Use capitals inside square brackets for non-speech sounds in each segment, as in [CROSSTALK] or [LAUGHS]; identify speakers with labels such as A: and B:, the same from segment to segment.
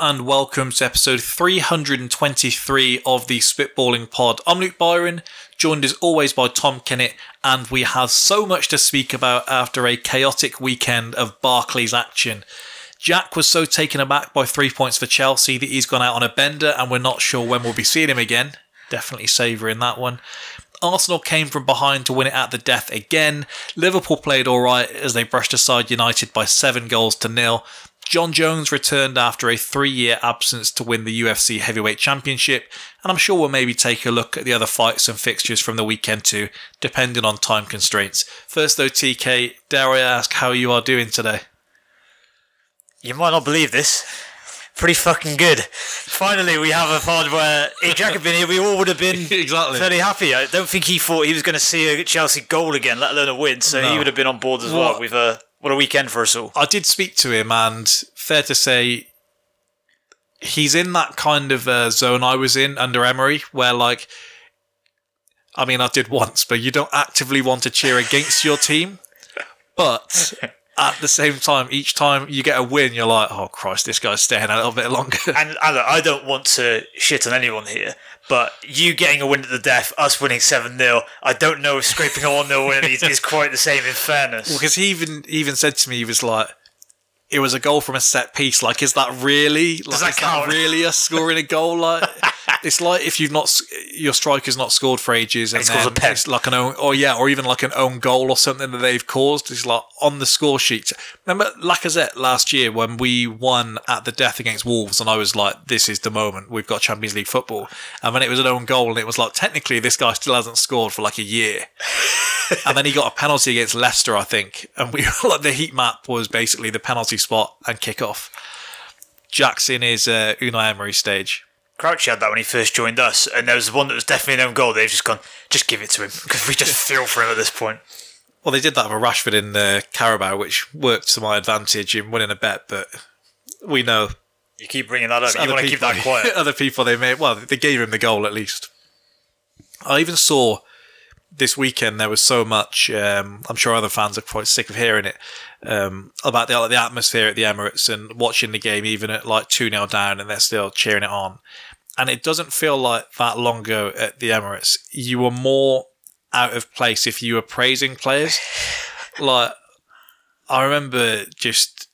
A: and welcome to episode 323 of the Spitballing Pod. I'm Luke Byron, joined as always by Tom Kennett, and we have so much to speak about after a chaotic weekend of Barclays action. Jack was so taken aback by three points for Chelsea that he's gone out on a bender, and we're not sure when we'll be seeing him again. Definitely savouring that one. Arsenal came from behind to win it at the death again. Liverpool played alright as they brushed aside United by seven goals to nil. Jon Jones returned after a three year absence to win the UFC Heavyweight Championship, and I'm sure we'll maybe take a look at the other fights and fixtures from the weekend too, depending on time constraints. First, though, TK, dare I ask how you are doing today?
B: You might not believe this. Pretty fucking good. Finally, we have a pod where if Jack had been here, we all would have been [LAUGHS]
A: Exactly.
B: fairly happy. I don't think he thought he was going to see a Chelsea goal again, let alone a win. So
A: No.
B: he would have been on board as
A: What?
B: well. With a what a weekend for us all.
A: I did speak to him, and fair to say, he's in that kind of uh, zone I was in under Emery, where like, I mean, I did once, but you don't actively want to cheer against your team, but at the same time, each time you get a win, you're like, oh Christ, this guy's staying a little bit longer.
B: And, and I don't want to shit on anyone here, but you getting a win at the death, us winning 7 0, I don't know if scraping a 1 0 win is, is quite the same in fairness.
A: Because he even even said to me, he was like, "It was a goal from a set piece. Like, is that really? Like,
B: that
A: is
B: count?
A: that really us scoring a goal? Like, [LAUGHS] it's like if you've not your striker's not scored for ages, and
B: he
A: then
B: a
A: it's like an own, or yeah, or even like an own goal or something that they've caused. It's like on the score sheet. Remember Lacazette last year when we won at the death against Wolves, and I was like, "This is the moment. We've got Champions League football." And then it was an own goal, and it was like technically this guy still hasn't scored for like a year [LAUGHS] and then he got a penalty against Leicester, I think. And we [LAUGHS] like the heat map was basically the penalty spot and kick off. Jack's in his uh, Unai Emery stage.
B: Crouch had that when he first joined us, and there was one that was definitely an own goal. They've just gone, just give it to him [LAUGHS] because we just feel for him at this point.
A: Well, they did that with Rashford in the Carabao, which worked to my advantage in winning a bet. But we know
B: You keep bringing that up. You
A: other
B: want to keep
A: people-
B: that quiet. [LAUGHS]
A: other people they made. Well, they gave him the goal at least. I even saw this weekend there was so much. Um, I'm sure other fans are quite sick of hearing it um, about the, like, the atmosphere at the Emirates and watching the game, even at like two 0 down, and they're still cheering it on. And it doesn't feel like that long ago at the Emirates. You were more out of place if you were praising players. [SIGHS] like I remember just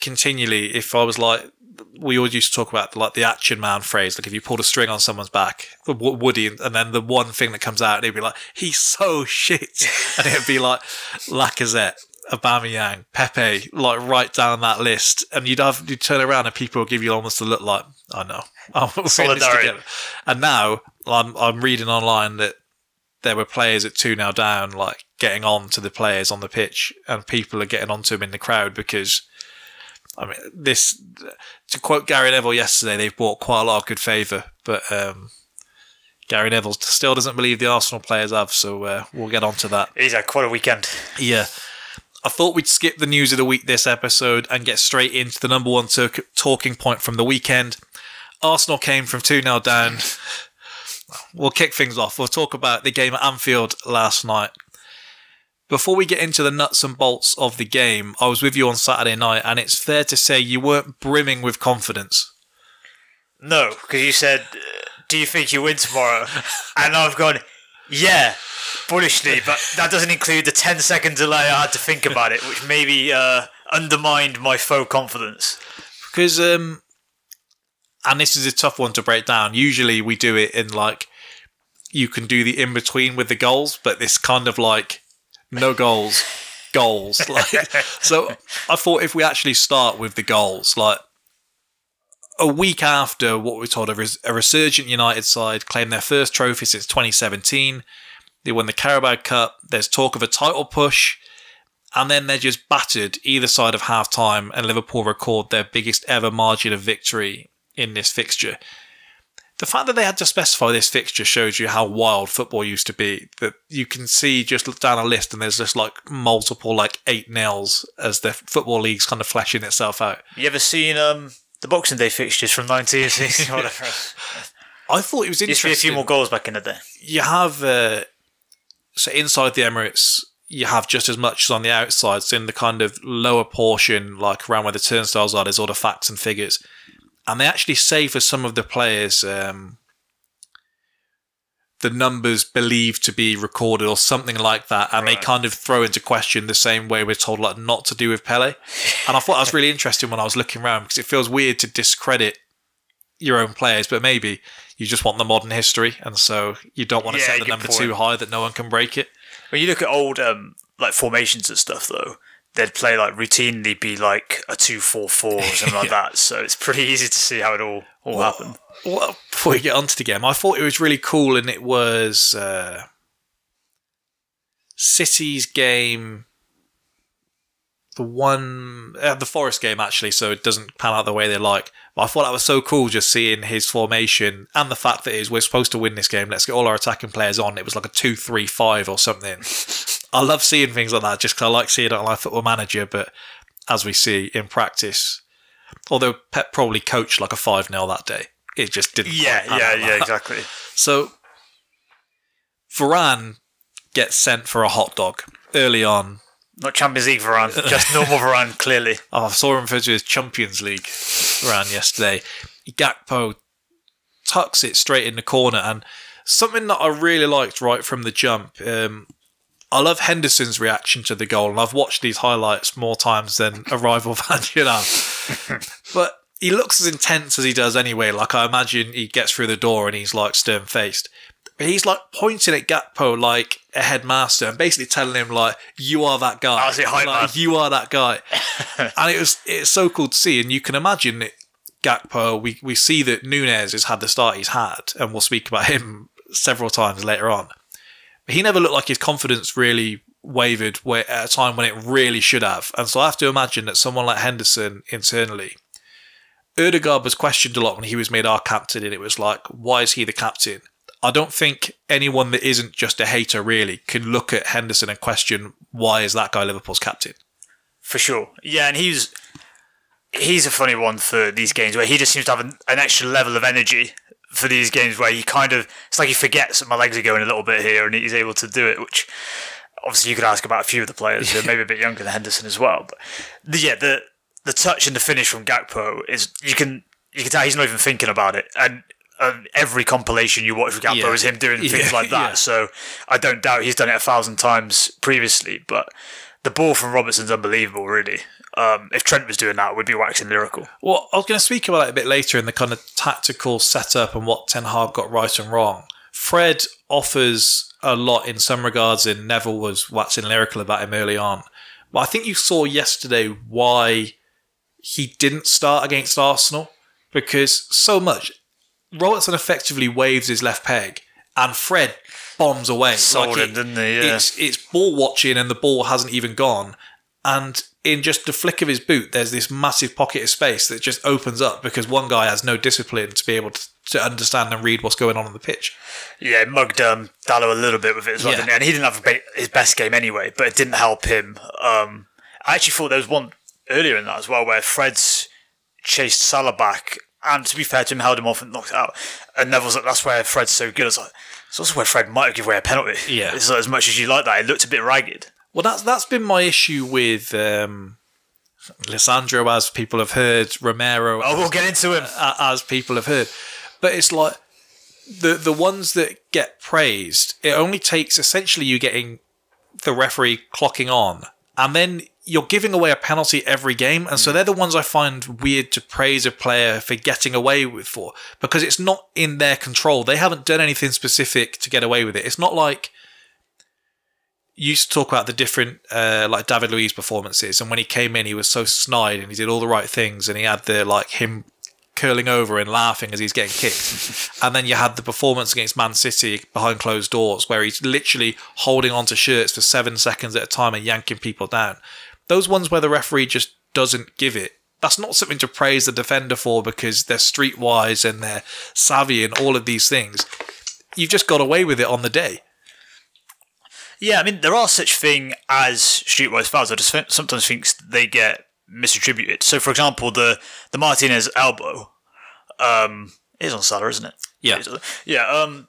A: continually if I was like we always used to talk about like the action man phrase like if you pulled a string on someone's back Woody and then the one thing that comes out and it'd be like he's so shit [LAUGHS] and it'd be like Lacazette Aubameyang Pepe like right down that list and you'd have you'd turn around and people would give you almost a look like I know [LAUGHS] I'm
B: Solidarity.
A: and now I'm I'm reading online that there were players at 2 now down, like getting on to the players on the pitch, and people are getting onto them in the crowd because, I mean, this, to quote Gary Neville yesterday, they've bought quite a lot of good favour, but um, Gary Neville still doesn't believe the Arsenal players have, so uh, we'll get on to that.
B: He's had quite a weekend.
A: Yeah. I thought we'd skip the news of the week this episode and get straight into the number one talk- talking point from the weekend. Arsenal came from 2 0 down. [LAUGHS] We'll kick things off. We'll talk about the game at Anfield last night. Before we get into the nuts and bolts of the game, I was with you on Saturday night, and it's fair to say you weren't brimming with confidence.
B: No, because you said, "Do you think you win tomorrow?" [LAUGHS] and I've gone, "Yeah." Bullishly, but that doesn't include the 10 second delay I had to think [LAUGHS] about it, which maybe uh, undermined my faux confidence.
A: because um and this is a tough one to break down usually we do it in like you can do the in between with the goals but this kind of like no goals goals [LAUGHS] like so i thought if we actually start with the goals like a week after what we told a, res- a resurgent united side claimed their first trophy since 2017 they won the carabao cup there's talk of a title push and then they're just battered either side of half time, and Liverpool record their biggest ever margin of victory in this fixture. The fact that they had to specify this fixture shows you how wild football used to be. That you can see just down a list, and there's just like multiple like eight nils as the football league's kind of fleshing itself out.
B: You ever seen um, the Boxing Day fixtures from 1960 [LAUGHS] whatever?
A: I thought it was
B: Used to be a few more goals back in the day.
A: you have uh, so inside the Emirates, you have just as much as on the outside. So in the kind of lower portion, like around where the turnstiles are, there's all the facts and figures. and they actually say for some of the players um, the numbers believed to be recorded or something like that, and
B: Right.
A: they kind of throw into question the same way we're told like not to do with Pele. And I thought that was really interesting when I was looking around because it feels weird to discredit your own players, but maybe you just want the modern history, and so you don't want to
B: Yeah,
A: set the number
B: point.
A: too high that no one can break it.
B: When you look at old um, like formations and stuff, though, they'd play like routinely be like a two four four or something like [LAUGHS] that. So it's pretty easy to see how it all all happened.
A: Well, before we get onto the game, I thought it was really cool, and it was uh, City's game, the one, uh, the Forest game actually. So it doesn't pan out the way they like. But I thought that was so cool, just seeing his formation and the fact that is we're supposed to win this game. Let's get all our attacking players on. It was like a two-three-five or something. [LAUGHS] I love seeing things like that, just because I like seeing it on my football manager. But as we see in practice, although Pep probably coached like a five 0 that day, it just didn't.
B: Yeah, yeah, yeah,
A: that.
B: exactly.
A: So Varane gets sent for a hot dog early on.
B: Not Champions League Varane, [LAUGHS] just normal Varane. Clearly,
A: Oh, I saw him referred to as Champions League Varane yesterday. Gakpo tucks it straight in the corner, and something that I really liked right from the jump. Um, I love Henderson's reaction to the goal, and I've watched these highlights more times than a rival [LAUGHS] fan should have. but he looks as intense as he does anyway. Like I imagine he gets through the door and he's like stern faced. But he's like pointing at Gakpo like a headmaster and basically telling him like, "You are that guy.
B: That's it, hype
A: like,
B: man.
A: You are that guy." [LAUGHS] and it was it's so cool to see, and you can imagine it. Gakpo, we we see that Nunez has had the start he's had, and we'll speak about him several times later on. He never looked like his confidence really wavered at a time when it really should have. And so I have to imagine that someone like Henderson internally, Odegaard was questioned a lot when he was made our captain, and it was like, why is he the captain? I don't think anyone that isn't just a hater really can look at Henderson and question why is that guy Liverpool's captain.
B: for sure. Yeah, and he's he's a funny one for these games where he just seems to have an, an extra level of energy for these games where he kind of it's like he forgets that my legs are going a little bit here and he's able to do it, which obviously you could ask about a few of the players who are [LAUGHS] maybe a bit younger than Henderson as well. But the, yeah, the the touch and the finish from Gakpo is you can you can tell he's not even thinking about it and. Um, every compilation you watch with Gakpo
A: Yeah.
B: is him doing [LAUGHS] things
A: Yeah,
B: like that.
A: yeah.
B: So I don't doubt he's done it a thousand times previously. But the ball from Robertson's unbelievable, really. Um, if Trent was doing that, we'd be waxing lyrical.
A: Well, I was going to speak about it a bit later in the kind of tactical setup and what Ten Hag got right and wrong. Fred offers a lot in some regards, and Neville was waxing lyrical about him early on. But I think you saw yesterday why he didn't start against Arsenal because so much. Robertson effectively waves his left peg, and Fred bombs away.
B: Sold
A: it-
B: him, didn't he? Yeah.
A: It's it's ball watching, and the ball hasn't even gone. And in just the flick of his boot, there's this massive pocket of space that just opens up because one guy has no discipline to be able to, to understand and read what's going on on the pitch.
B: Yeah, mugged um, Dalot a little bit with it as well,
A: Yeah.
B: didn't he? And he didn't have ba- his best game anyway, but it didn't help him. Um, I actually thought there was one earlier in that as well where Fred's chased Salah back, and to be fair to him, held him off and knocked it out. And Neville's like, that's where Fred's so good. I was like, it's also where Fred might have given away a penalty.
A: Yeah.
B: It's like, as much as you like that, it looked a bit ragged.
A: Well, that's that's been my issue with um, Lisandro, as people have heard, Romero,
B: Oh, we'll get into him.
A: as people have heard. But it's like the the ones that get praised. It only takes essentially you getting the referee clocking on, and then you're giving away a penalty every game. And so they're the ones I find weird to praise a player for getting away with for because it's not in their control. They haven't done anything specific to get away with it. It's not like you used to talk about the different uh, like David Luiz performances, and when he came in, he was so snide and he did all the right things, and he had the like him curling over and laughing as he's getting kicked. [LAUGHS] and then you had the performance against Man City behind closed doors, where he's literally holding onto shirts for seven seconds at a time and yanking people down. Those ones where the referee just doesn't give it. That's not something to praise the defender for because they're streetwise and they're savvy and all of these things. You've just got away with it on the day.
B: Yeah, I mean, there are such thing as streetwise fouls. I just think, sometimes think they get misattributed. So, for example, the the Martinez elbow um, is on Salah, isn't it?
A: Yeah.
B: It is. yeah. Um,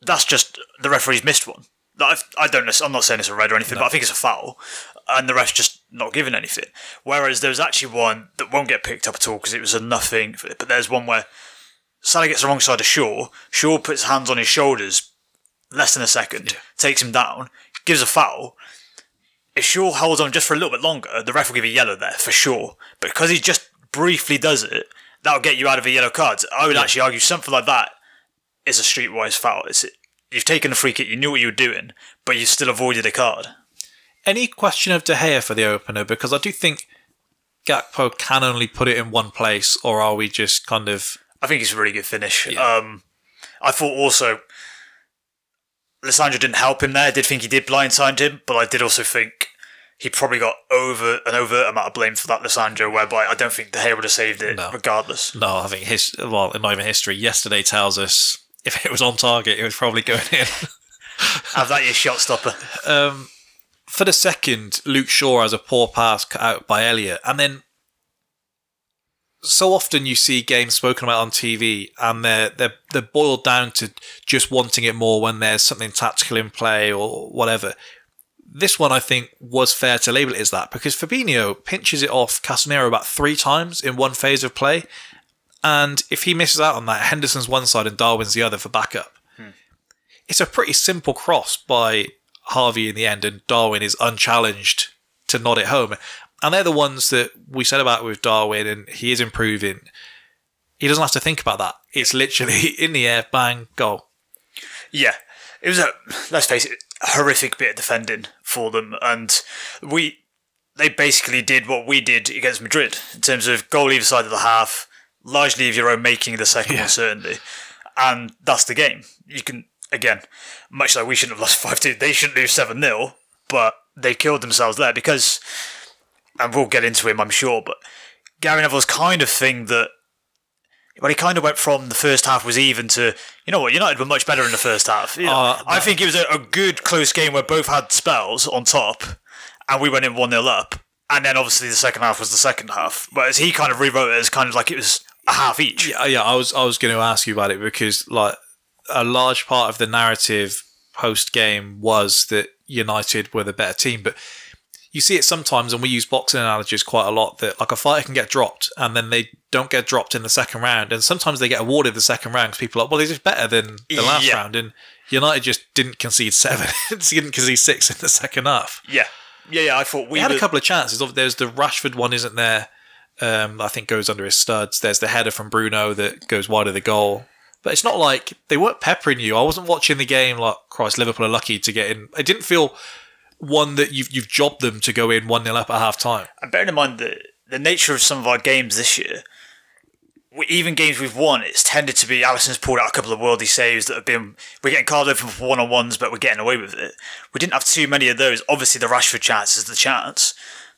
B: that's just the referee's missed one. Like, I don't know. I'm not saying it's a red or anything, but I think it's a foul. and the ref's just not giving anything. Whereas there's actually one that won't get picked up at all because it was a nothing. But there's one where Salah gets the wrong side of Shaw. Shaw puts hands on his shoulders less than a second, takes him down, gives a foul. If Shaw holds on just for a little bit longer, the ref will give a yellow there for sure. But because he just briefly does it, that'll get you out of a yellow card. I would actually argue something like that is a streetwise foul. It's you've taken a free kick, you knew what you were doing, but you still avoided a card.
A: Any question of De Gea for the opener? Because I do think Gakpo can only put it in one place, or are we just kind of
B: I think it's a really good finish. Um, I thought also Lisandro didn't help him there. I did think he did blindside him, but I did also think he probably got over an overt amount of blame for that Lisandro, whereby I don't think De Gea would have saved it
A: No.
B: regardless.
A: no? I think his well, in not even history. Yesterday tells us if it was on target, it was probably going in. [LAUGHS]
B: Have that your shot stopper.
A: um, for the second, Luke Shaw has a poor pass cut out by Elliot, and then so often you see games spoken about on TV, and they're they're they're boiled down to just wanting it more when there's something tactical in play or whatever. This one, I think, was fair to label it as that because Fabinho pinches it off Casemiro about three times in one phase of play, and if he misses out on that, Henderson's one side and Darwin's the other for backup. Hmm. It's a pretty simple cross by Harvey in the end, and Darwin is unchallenged to nod it home. And they're the ones that we said about with Darwin, and he is improving. He doesn't have to think about that. It's literally [LAUGHS] in the air, bang, goal.
B: Yeah, it was a let's face it, a horrific bit of defending for them, and we they basically did what we did against Madrid in terms of goal either side of the half, largely of your own making the second
A: Yeah.
B: one certainly, and that's the game. You can again, much like we shouldn't have lost [LAUGHS] five two, they shouldn't lose seven 0 but they killed themselves there because, and we'll get into him, I'm sure, but Gary Neville's kind of thing that well, he kind of went from the first half was even to, you know what, United were much better in the first half. You know,
A: Uh,
B: I think it was a, a good close game where both had spells on top, and we went in 1 0 up. And then obviously the second half was the second half. Whereas he kind of rewrote it as kind of like it was a half each.
A: Yeah, yeah. I was I was going to ask you about it because like a large part of the narrative post game was that United were the better team, but you see it sometimes, and we use boxing analogies quite a lot. That like a fighter can get dropped, and then they don't get dropped in the second round, and sometimes they get awarded the second round because people are like, well, they're just better than the last
B: Yeah.
A: round, and United just didn't concede seven, [LAUGHS] didn't concede six in the second half.
B: Yeah. Yeah, yeah, I thought we
A: We had
B: were,
A: a couple of chances. There's the Rashford one, isn't there? Um, I think goes under his studs. There's the header from Bruno that goes wide of the goal. But it's not like they weren't peppering you. I wasn't watching the game like Christ. Liverpool are lucky to get in. It didn't feel one that you've you've jobbed them to go in one 0 up at half time.
B: And bearing in mind the the nature of some of our games this year, we, even games we've won, it's tended to be Alisson's pulled out a couple of worldy saves that have been we're getting called over for one on ones, but we're getting away with it. We didn't have too many of those. Obviously, the Rashford chance is the chance,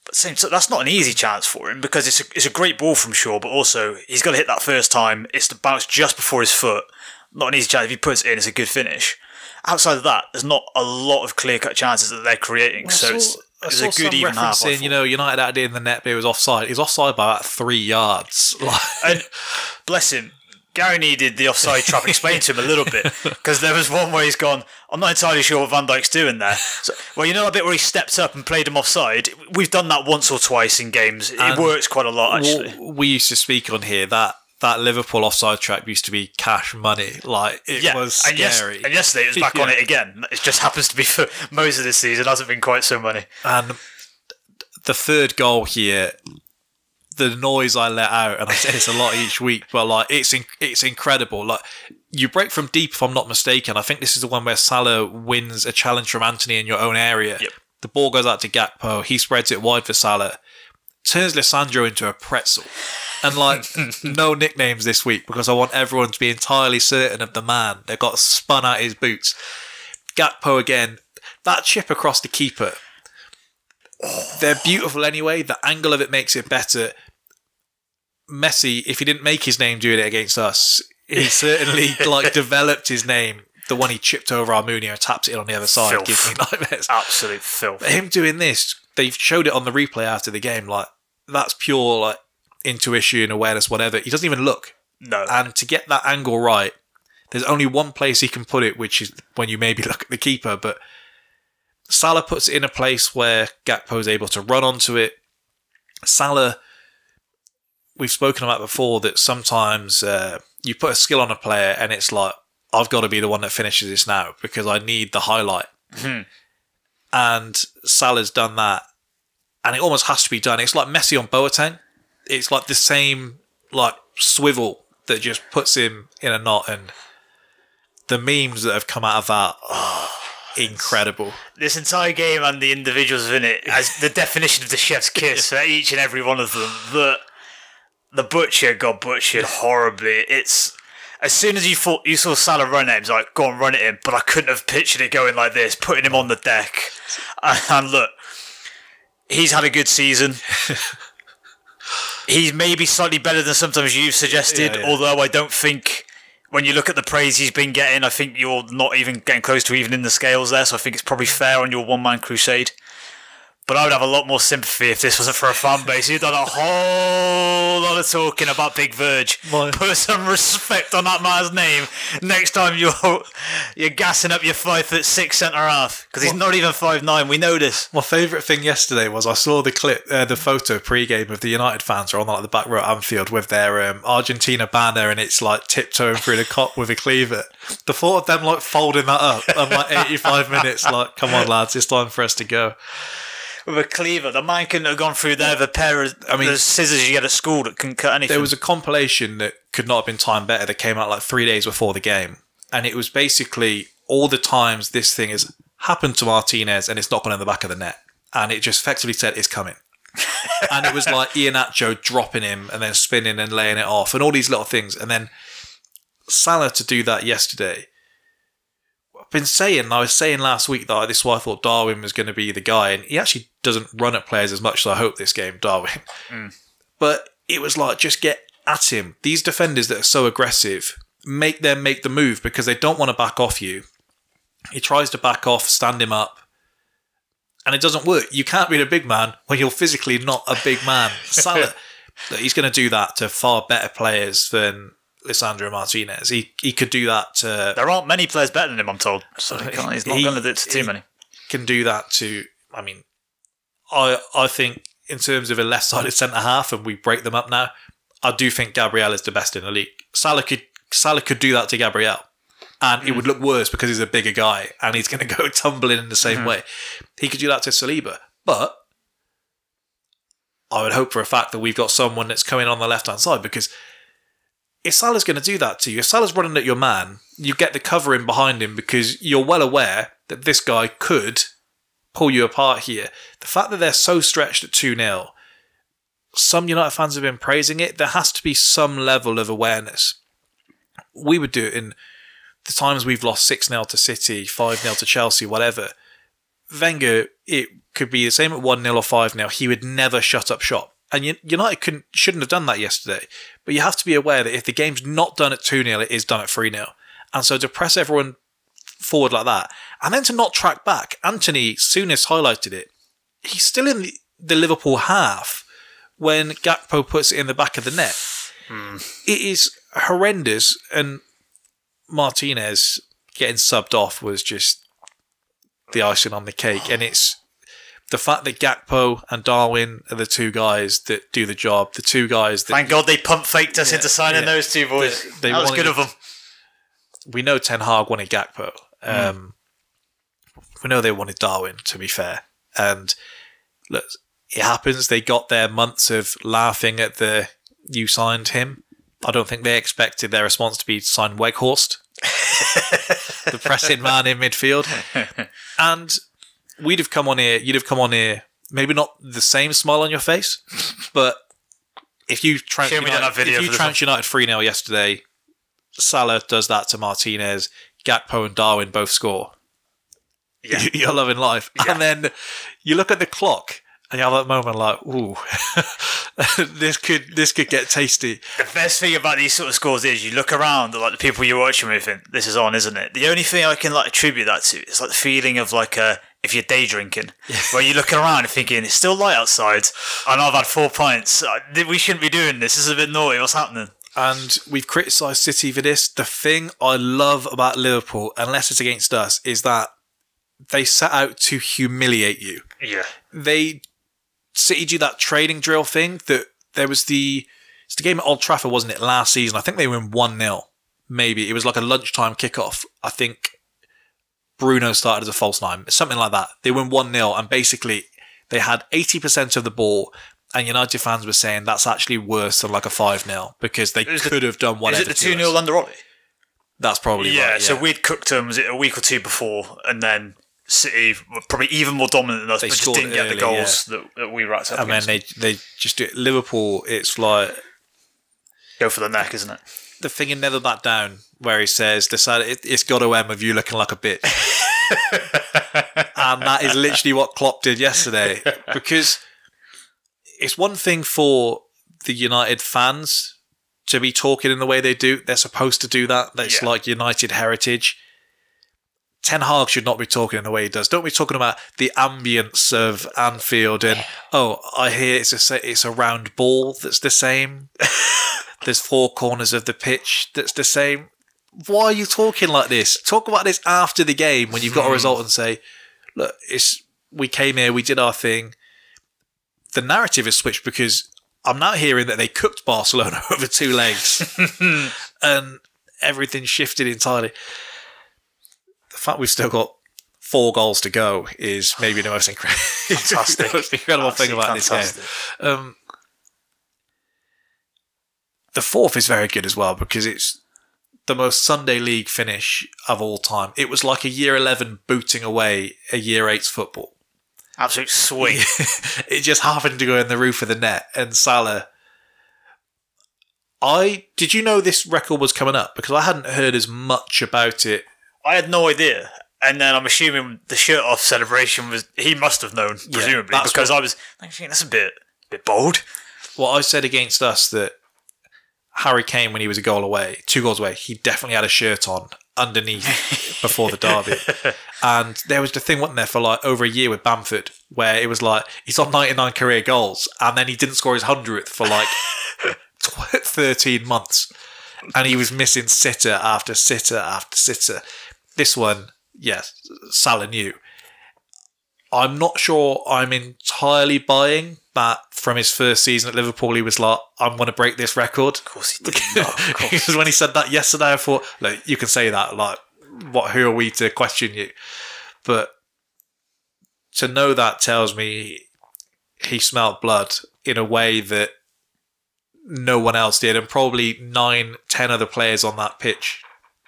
B: but same so that's not an easy chance for him because it's a, it's a great ball from Shaw, but also he's got to hit that first time. It's to bounce just before his foot. Not an easy chance. If he puts it in, it's a good finish. Outside of that, there's not a lot of clear cut chances that they're creating. so it's, it's a good even half.
A: You know, United it in the net, but it was offside. He's offside by about three yards. [LAUGHS] Like,
B: And bless him, Gary needed the offside trap explained to him a little bit [LAUGHS] because there was one where he's gone. I'm not entirely sure what Van Dijk's doing there. So, well, you know a bit where he stepped up and played him offside. We've done that once or twice in games. It
A: And
B: works quite a lot actually.
A: we used to speak on here that that Liverpool offside trap used to be cash money. Like it
B: yeah,
A: was
B: and, yes,
A: scary.
B: and yesterday it was back on it [LAUGHS] again. It just happens to be for most of this season. Hasn't been quite so many.
A: And the third goal here, the noise I let out, and I say this a lot each week, but like it's in, it's incredible. Like you break from deep, if I'm not mistaken. I think this is the one where Salah wins a challenge from Antony in your own area.
B: Yep.
A: The ball goes out to Gakpo. He spreads it wide for Salah. Turns Lisandro into a pretzel. And like [LAUGHS] no nicknames this week because I want everyone to be entirely certain of the man that got spun out his boots. Gakpo again. That chip across the keeper they're beautiful anyway. The angle of it makes it better. Messi, if he didn't make his name doing it against us, he [LAUGHS] certainly like developed his name. The one he chipped over Almunia and taps it on the other side
B: Filth.
A: gives me nightmares.
B: Absolute filth.
A: But him doing this, they've showed it on the replay after the game. Like that's pure like intuition, awareness, whatever. He doesn't even look.
B: No,
A: And to get that angle right, there's only one place he can put it, which is when you maybe [LAUGHS] look at the keeper. But Salah puts it in a place where Gakpo is able to run onto it. Salah, we've spoken about before that sometimes uh, you put a skill on a player and it's like, I've got to be the one that finishes this now because I need the highlight. And Salah's done that, and it almost has to be done. It's like Messi on Boateng. It's like the same like swivel that just puts him in a knot, and the memes that have come out of that, oh, [SIGHS] are incredible.
B: This entire game and the individuals in it as the [LAUGHS] definition of the chef's kiss for each and every one of them. The the butcher got butchered horribly. It's as soon as you thought you saw Salah run at him, it's like go on, run at him. But I couldn't have pictured it going like this, putting him on the deck. [LAUGHS] And, and look, he's had a good season. he's maybe slightly better than sometimes you've suggested.
A: Yeah, yeah.
B: Although I don't think. When you look at the praise he's been getting, I think you're not even getting close to even in the scales there. So I think it's probably fair on your one man crusade. But I would have a lot more sympathy if this wasn't for a fan base. You've done a whole lot of talking about Big Verge.
A: My-
B: Put some respect on that man's name next time you're you're gassing up your five foot six centre half because he's not even five nine. We know this.
A: My favourite thing yesterday was I saw the clip, uh, the photo pre-game of the United fans are on like the back row at Anfield with their um, Argentina banner, and it's like tiptoeing through the Kop with a cleaver. The thought of them like folding that up and like [LAUGHS] 85 minutes, like, come on lads, it's time for us to go.
B: With a cleaver, the man couldn't have gone through there with a pair of
A: I mean-
B: the scissors you get at school that can cut anything.
A: There was a compilation that could not have been timed better that came out like three days before the game, and it was basically all the times this thing has happened to Martinez and it's not gone in the back of the net, and it just effectively said it's coming. [LAUGHS] and it was like Iheanacho dropping him and then spinning and laying it off, and all these little things, and then Salah to do that yesterday. Been saying, I was saying last week that this is why I thought Darwin was going to be the guy, and he actually doesn't run at players as much as I hope this game, Darwin. [LAUGHS] Mm. But it was like, just get at him. These defenders that are so aggressive, make them make the move because they don't want to back off you. He tries to back off, stand him up, and it doesn't work. You can't be a big man when you're physically not a big man. [LAUGHS] Salah, he's going to do that to far better players than Lisandro Martinez. He he could do that to
B: there aren't many players better than him, I'm told. [LAUGHS] So he can't, he's not
A: He-
B: going to do it to too
A: he-
B: many.
A: can do that to. I mean, I I think in terms of a left-sided centre half, and we break them up now. I do think Gabriel is the best in the league. Salah could Salah could do that to Gabriel, and it hmm. would look worse because he's a bigger guy and he's going [LAUGHS] to go tumbling in the same hmm. way. He could do that to Saliba, but I would hope for a fact that we've got someone that's coming on the left-hand side because if Salah's going to do that to you, if Salah's running at your man, you get the cover in behind him because you're well aware that this guy could pull you apart here. The fact that they're so stretched at 2 0, some United fans have been praising it. There has to be some level of awareness. We would do it in the times we've lost 6 0 to City, 5 0 to Chelsea, whatever. Wenger, it could be the same at 1 0 or 5 0. He would never shut up shop. And United couldn't, shouldn't have done that yesterday. But you have to be aware that if the game's not done at 2 0, it is done at 3 0. And so to press everyone forward like that, and then to not track back, Antony Souness highlighted it. He's still in the, the Liverpool half when Gakpo puts it in the back of the net. Hmm. It is horrendous. And Martinez getting subbed off was just the icing on the cake. And it's the fact that Gakpo and Darwin are the two guys that do the job, the two guys that
B: Thank God they pump faked us into signing
A: yeah.
B: those two boys.
A: They- they
B: that was good of them.
A: we know Ten Hag wanted Gakpo. Um, We know they wanted Darwin, to be fair. And look, it happens. They got their months of laughing at the you signed him. I don't think they expected their response to be to sign Weghorst, [LAUGHS] the pressing man in midfield. [LAUGHS] And we'd have come on here, you'd have come on here, maybe not the same smile on your face, but if you
B: Shame
A: United, if you United 3 0 yesterday, Salah does that to Martinez, Gakpo and Darwin both score.
B: Yeah. [LAUGHS]
A: You're loving life. And then you look at the clock and you have that moment like, ooh, [LAUGHS] this could this could get tasty.
B: The best thing about these sort of scores is you look around at like the people you're watching with and this is on, isn't it? The only thing I can like attribute that to is like the feeling of like uh, if you're day drinking, [LAUGHS] where you're looking around and thinking it's still light outside, and I've had four pints. We shouldn't be doing this. This is a bit naughty. What's happening?
A: And we've criticised City for this. The thing I love about Liverpool, unless it's against us, is that they set out to humiliate you.
B: Yeah.
A: They City do that trading drill thing that there was the it's the game at Old Trafford, wasn't it, last season? I think they were in 1 0. Maybe. It was like a lunchtime kickoff. I think Bruno started as a false nine, something like that. They win 1 0, and basically they had 80% of the ball, and United fans were saying that's actually worse than like a 5 0 because they
B: Is
A: could have done
B: Is
A: whatever.
B: it the
A: to
B: 2
A: us.
B: 0 under Ollie?
A: That's probably
B: Yeah,
A: right.
B: so we'd cooked them, was it a week or two before, and then City were probably even more dominant than us,
A: They
B: but just didn't get the
A: early,
B: goals that, that we racked up
A: and then
B: against.
A: they they just do it. Liverpool. It's like
B: Go for the neck, isn't it?
A: the thing in Never Back Down where he says, "Decided it, it's got to end with you looking like a bitch," [LAUGHS] and that is literally what Klopp did yesterday. Because it's one thing for the United fans to be talking in the way they do; they're supposed to do that. That's
B: Yeah.
A: like United heritage. Ten Hag should not be talking in the way he does. Don't be talking about the ambience of Anfield and oh, I hear it's a it's a round ball that's the same. [LAUGHS] There's four corners of the pitch that's the same. Why are you talking like this? Talk about this after the game when you've got a result and say, look, it's we came here, we did our thing. The narrative is switched because I'm now hearing that they cooked Barcelona [LAUGHS] over two legs [LAUGHS] and everything shifted entirely. The fact we've still got four goals to go is maybe the most, incre- [LAUGHS] the most incredible thing about this game. Um, the fourth is very good as well because it's the most Sunday league finish of all time. It was like a year 11 booting away a year 8's football.
B: Absolute swing. [LAUGHS]
A: it just happened to go in the roof of the net and Salah. I did you know this record was coming up because I hadn't heard as much about it.
B: I had no idea. And then I'm assuming the shirt off celebration was he must have known, presumably,
A: that's
B: because I was thinking that's a bit bit bold.
A: Well, I said against us that Harry Kane, when he was a goal away, two goals away, he definitely had a shirt on underneath [LAUGHS] before the derby. And there was the thing, wasn't there, for like over a year with Bamford, where it was like he's on 99 career goals, and then he didn't score his 100th for like [LAUGHS] 13 months. And he was missing sitter after sitter after sitter. This one, yes, Salah knew. I'm not sure I'm entirely buying that from his first season at Liverpool, he was like, I'm going to break this record.
B: Of course he did. No, of [LAUGHS] course.
A: Because when he said that yesterday, I thought, like, you can say that, like, what? Who are we to question you? But to know that tells me he smelled blood in a way that no one else did, and probably nine, ten other players on that pitch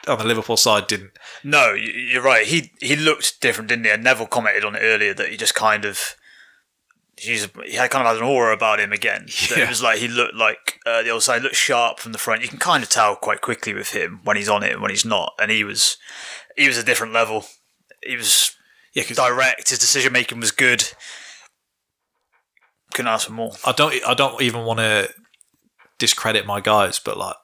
A: on the Liverpool side didn't.
B: No, you're right. He he looked different, didn't he? And Neville commented on it earlier that he just kind of he's he had kind of had an aura about him again. [LAUGHS]
A: Yeah.
B: It was like he looked like uh, the other side looked sharp from the front. You can kind of tell quite quickly with him when he's on it and when he's not. And he was he was a different level. He was
A: Yeah,
B: direct. His decision making was good. Couldn't ask for more.
A: I don't I don't even want to discredit my guys, but like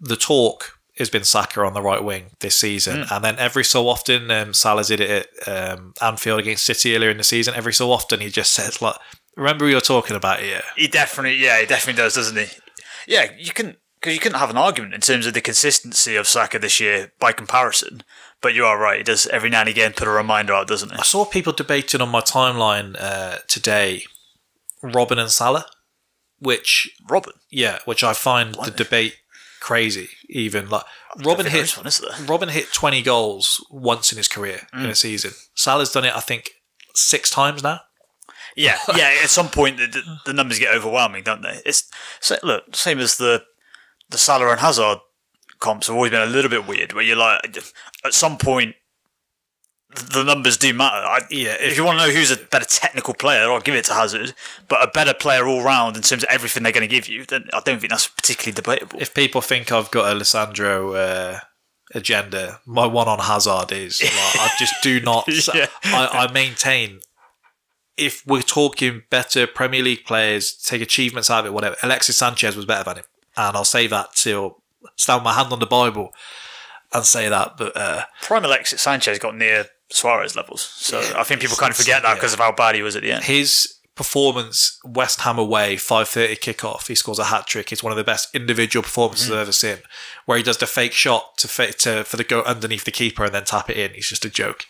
A: the talk has been Saka on the right wing this season, and then every so often, um, Salah did it at um, Anfield against City earlier in the season. Every so often, he just says like, "Remember who you're talking about here."
B: He definitely, yeah, he definitely does, doesn't he? Yeah, you can because you couldn't have an argument in terms of the consistency of Saka this year by comparison. But you are right; he does every now and again put a reminder out, doesn't he?
A: I saw people debating on my timeline uh, today, Robin and Salah, which
B: Robin,
A: yeah, which I find the debate crazy. Even like Robin hit
B: one.
A: Robin hit 20 goals once in his career in a mm. season. Salah's done it, I think, six times now.
B: Yeah, [LAUGHS] yeah. At some point, the, the, the numbers get overwhelming, don't they? It's so, look same as the the Salah and Hazard comps have always been a little bit weird, where you're like, at some point, the numbers do matter. I,
A: Yeah,
B: if, you want to know who's a better technical player, I'll give it to Hazard. But a better player all round in terms of everything they're going to give you, then I don't think that's particularly debatable.
A: If people think I've got a Lisandro uh, agenda, my one on Hazard is like, I just do [LAUGHS] not.
B: Yeah.
A: I, I maintain if we're talking better Premier League players, take achievements out of it, whatever. Alexis Sanchez was better than him, and I'll say that till stand my hand on the Bible and say that. But uh,
B: Prime Alexis Sanchez got near Suarez levels, so I think people kind of forget that because of how bad he was at the end.
A: his performance West Ham away, 5.30 kickoff. He scores a hat trick. It's one of the best individual performances I've ever seen, where he does the fake shot to, fa- to for the go underneath the keeper and then tap it in. He's just a joke.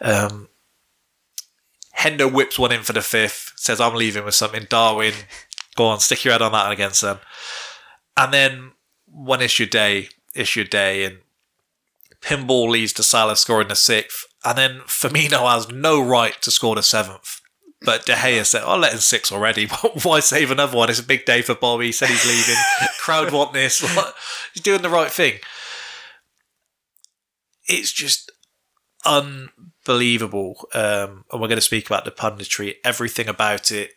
A: Um, Hendo whips one in for the fifth, says, I'm leaving with something. Darwin, go on, stick your head on that against them. And then one issue day, issue day, and pinball leads to Salah scoring the sixth. And then Firmino has no right to score the seventh. But De Gea said, I'll let him six already. [LAUGHS] Why save another one? It's a big day for Bobby. He said he's leaving. [LAUGHS] Crowd want this. He's doing the right thing. It's just unbelievable. Um, and we're going to speak about the punditry, everything about it.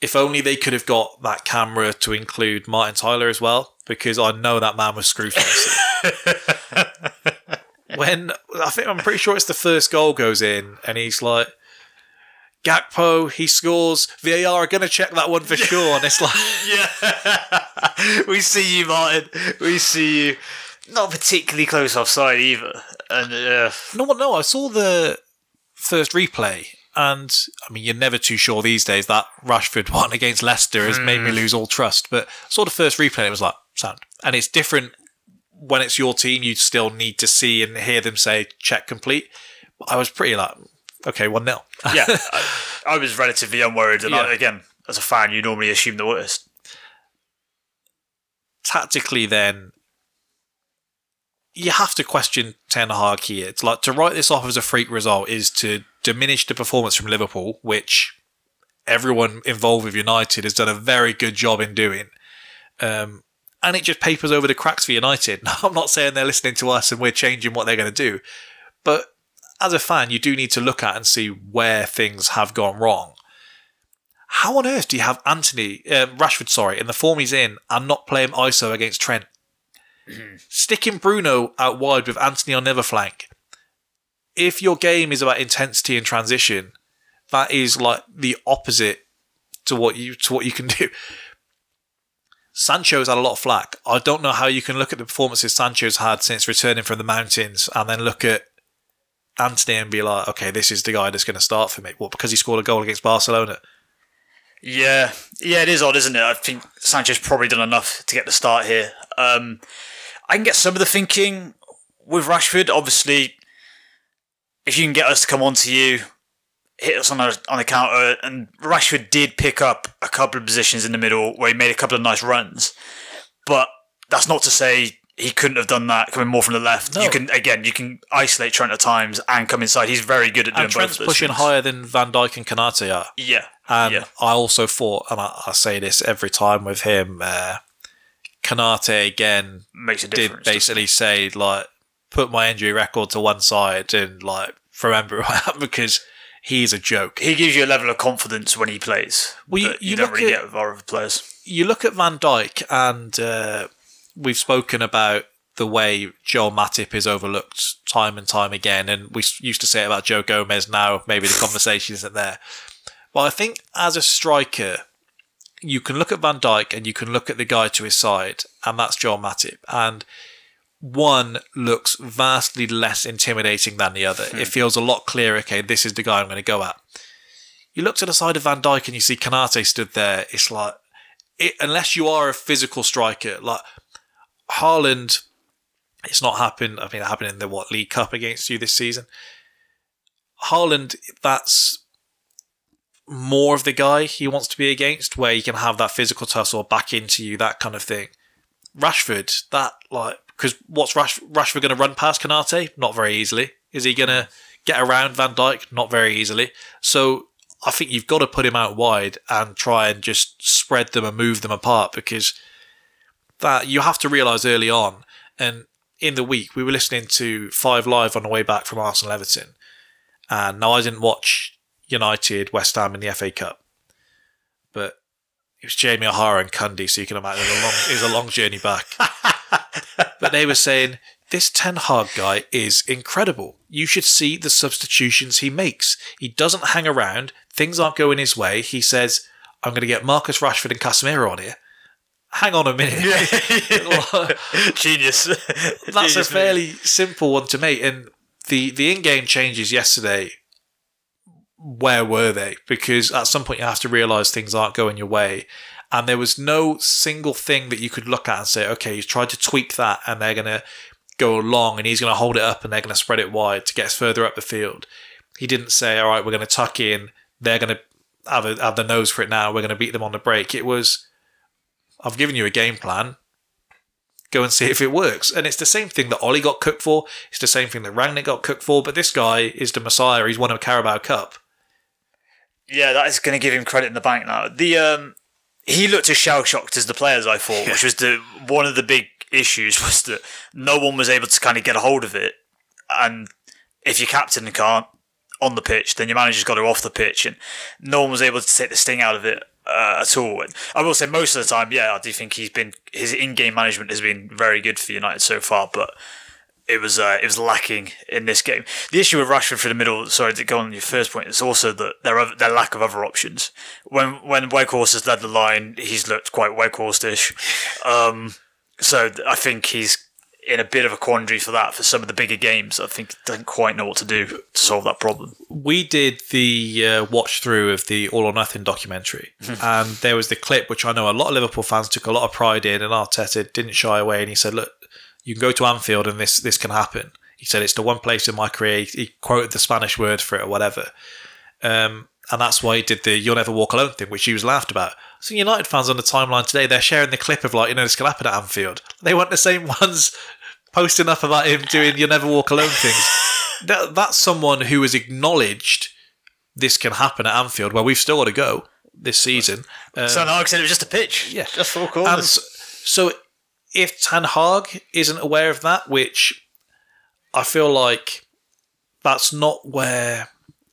A: If only they could have got that camera to include Martin Tyler as well, because I know that man was screwface. [LAUGHS] when I think I'm pretty sure it's the first goal goes in, and he's like, Gakpo, he scores. VAR are going to check that one for sure. And it's like, [LAUGHS]
B: yeah, we see you, Martin. We see you. Not particularly close offside either. And uh,
A: no, no, I saw the first replay, and I mean, you're never too sure these days. That Rashford [LAUGHS] one against Leicester has made me lose all trust. But saw the first replay, and it was like sound, and it's different when it's your team. You still need to see and hear them say check complete. I was pretty like, okay, one 0 [LAUGHS]
B: yeah, I, I was relatively unworried. And I, again, as a fan, you normally assume the worst.
A: tactically then you have to question Ten Hag here. It's like to write this off as a freak result is to diminish the performance from Liverpool, which everyone involved with United has done a very good job in doing. Um, and it just papers over the cracks for United. [LAUGHS] Now, I'm not saying they're listening to us and we're changing what they're going to do, but as a fan, you do need to look at and see where things have gone wrong. How on earth do you have Antony uh, Rashford, sorry, in the form he's in, and not play him ISO against Trent? [CLEARS THROAT] Sticking Bruno out wide with Antony on the other flank. If your game is about intensity and transition, that is like the opposite to what you to what you can [LAUGHS] do. Sancho's had a lot of flack. I don't know how you can look at the performances Sancho's had since returning from the mountains and then look at Antony and be like, okay, this is the guy that's going to start for me. Well, because he scored a goal against Barcelona.
B: Yeah, yeah, it is odd, isn't it? I think Sancho's probably done enough to get the start here. Um, I can get some of the thinking with Rashford. Obviously, if you can get us to come on to you, hit us on a, on the counter, and Rashford did pick up a couple of positions in the middle where he made a couple of nice runs, but that's not to say he couldn't have done that coming more from the left.
A: No.
B: You can again, you can isolate Trent at times and come inside. He's very good at doing
A: And Trent's
B: both.
A: pushing
B: things.
A: higher than Van Dijk and Konaté are.
B: Yeah,
A: And
B: yeah.
A: I also thought, and I, I say this every time with him, uh, Konaté again
B: makes a
A: did
B: difference. doesn't
A: basically say like, put my injury record to one side and like remember who I am because he's a joke.
B: he gives you a level of confidence when he plays.
A: Well, you- you
B: you, don't
A: look
B: really
A: at-
B: get with our other players.
A: You look at Van Dijk, and uh, we've spoken about the way Joel Matip is overlooked time and time again, and we used to say it about Joe Gomez. Now maybe the conversation isn't there, but I think as a striker, you can look at Van Dijk and you can look at the guy to his side, and that's Joel Matip, and one looks vastly less intimidating than the other. It hmm. feels a lot clearer. Okay, this is the guy I'm going to go at. You look to the side of Van Dijk and you see Konaté stood there. It's like, it, unless you are a physical striker, like Haaland, it's not happened. I mean, it happened in the what League Cup against you this season. Haaland, that's more of the guy he wants to be against, where he can have that physical tussle back into you, that kind of thing. Rashford, that like, because what's Rash, Rashford going to run past Konaté? Not very easily. Is he going to get around Van Dijk? Not very easily. So I think you've got to put him out wide and try and just spread them and move them apart because that you have to realise early on. And in the week, we were listening to Five Live on the way back from Arsenal Everton. And now I didn't watch United West Ham in the FA Cup, but it was Jamie O'Hara and Cundy, so you can imagine it was a long, it was a long journey back. [LAUGHS] but they were saying this Ten Hag guy is incredible. You should see the substitutions he makes. He doesn't hang around. Things aren't going his way. He says, "I'm going to get Marcus Rashford and Casemiro on here." Hang on a minute. [LAUGHS]
B: Genius.
A: That's a
B: Genius move.
A: fairly simple one to make. And the, the in game changes yesterday where were they? Because at some point you have to realize things aren't going your way. And there was no single thing that you could look at and say, okay, he's tried to tweak that and they're going to go long and he's going to hold it up and they're going to spread it wide to get us further up the field. He didn't say, all right, we're going to tuck in. They're going to have, have the nose for it now. We're going to beat them on the break. It was, I've given you a game plan. Go and see if it works. And it's the same thing that Ollie got cooked for. It's the same thing that Rangnick got cooked for. But this guy is the Messiah. He's won a Carabao Cup.
B: Yeah, that is going to give him credit in the bank now. The um, he looked as shell shocked as the players. I thought,
A: Yeah.
B: which was the one of the big issues [LAUGHS] was that no one was able to kind of get a hold of it. And if your captain can't on the pitch, then your manager's got to off the pitch, and no one was able to take the sting out of it uh, at all. And I will say, most of the time, yeah, I do think he's been his in-game management has been very good for United so far, but. It was uh, it was lacking in this game. The issue with Rashford for the middle, sorry to go on your first point, is also that there are their lack of other options. When when Weghorst has led the line, he's looked quite Weghorstish. [LAUGHS] Um, so I think he's in a bit of a quandary for that for some of the bigger games. I think he doesn't quite know what to do to solve that problem.
A: we did the uh, watch through of the All or Nothing documentary, [LAUGHS] and there was the clip which I know a lot of Liverpool fans took a lot of pride in, and Arteta didn't shy away, and he said, "Look, you can go to Anfield, and this this can happen." He said, "It's the one place in my career." He quoted the Spanish word for it or whatever, um, and that's why he did the "You'll never walk alone" thing, which he was laughed about. So United fans on the timeline today, they're sharing the clip of like, you know, this can happen at Anfield. They weren't the same ones posting up about him doing "You'll never walk alone" things. [LAUGHS] that, that's someone who has acknowledged this can happen at Anfield, where we've still got to go this season. Um,
B: so now said it was just a pitch.
A: Yeah.
B: just four
A: and so, so if Ten Hag isn't aware of that, which I feel like that's not where,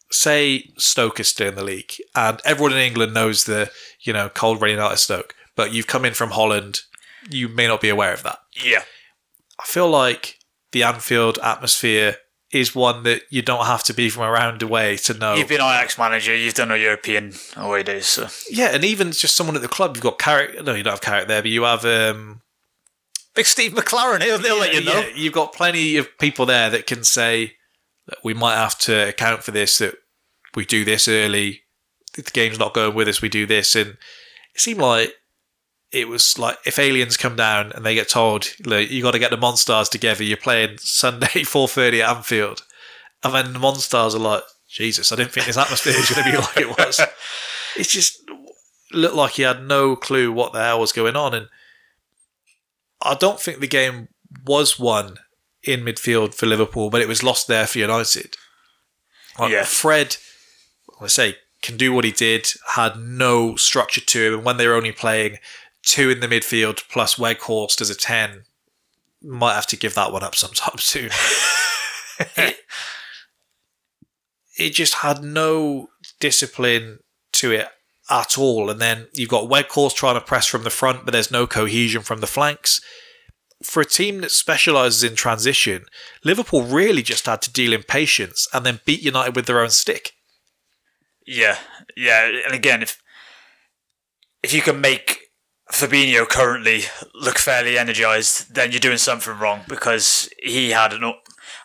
A: say, Stoke is still in the league, and everyone in England knows the you know cold rain out of Stoke, but you've come in from Holland, you may not be aware of that.
B: yeah,
A: I feel like the Anfield atmosphere is one that you don't have to be from around the way to know.
B: you've been Ajax manager. You've done a European away days. So
A: Yeah, and even just someone at the club, you've got Carrick. No, you don't have Carrick there, but you have. Um,
B: big Steve McClaren. He'll, he'll let you know.
A: yeah, you've got plenty of people there that can say that we might have to account for this. That we do this early. The game's not going with us, we do this, and it seemed like it was like if aliens come down and they get told, look, you got to get the Monstars together. You're playing Sunday [LAUGHS] four thirty at Anfield, and then the Monstars are like, Jesus, I didn't think this atmosphere was going to be [LAUGHS] like it was. It's just looked like he had no clue what the hell was going on, and I don't think the game was won in midfield for Liverpool, but it was lost there for United. Like,
B: Yeah.
A: Fred, I say, can do what he did, had no structure to him, and when they were only playing two in the midfield plus Weghorst as a 10, might have to give that one up sometime soon. [LAUGHS] it, it just had no discipline to it at all. And then you've got Weghorst trying to press from the front, but there's no cohesion from the flanks. For a team that specialises in transition, Liverpool really just had to deal in patience and then beat United with their own stick.
B: Yeah, yeah, and again, if if you can make Fabinho currently look fairly energized, then you're doing something wrong because he had an.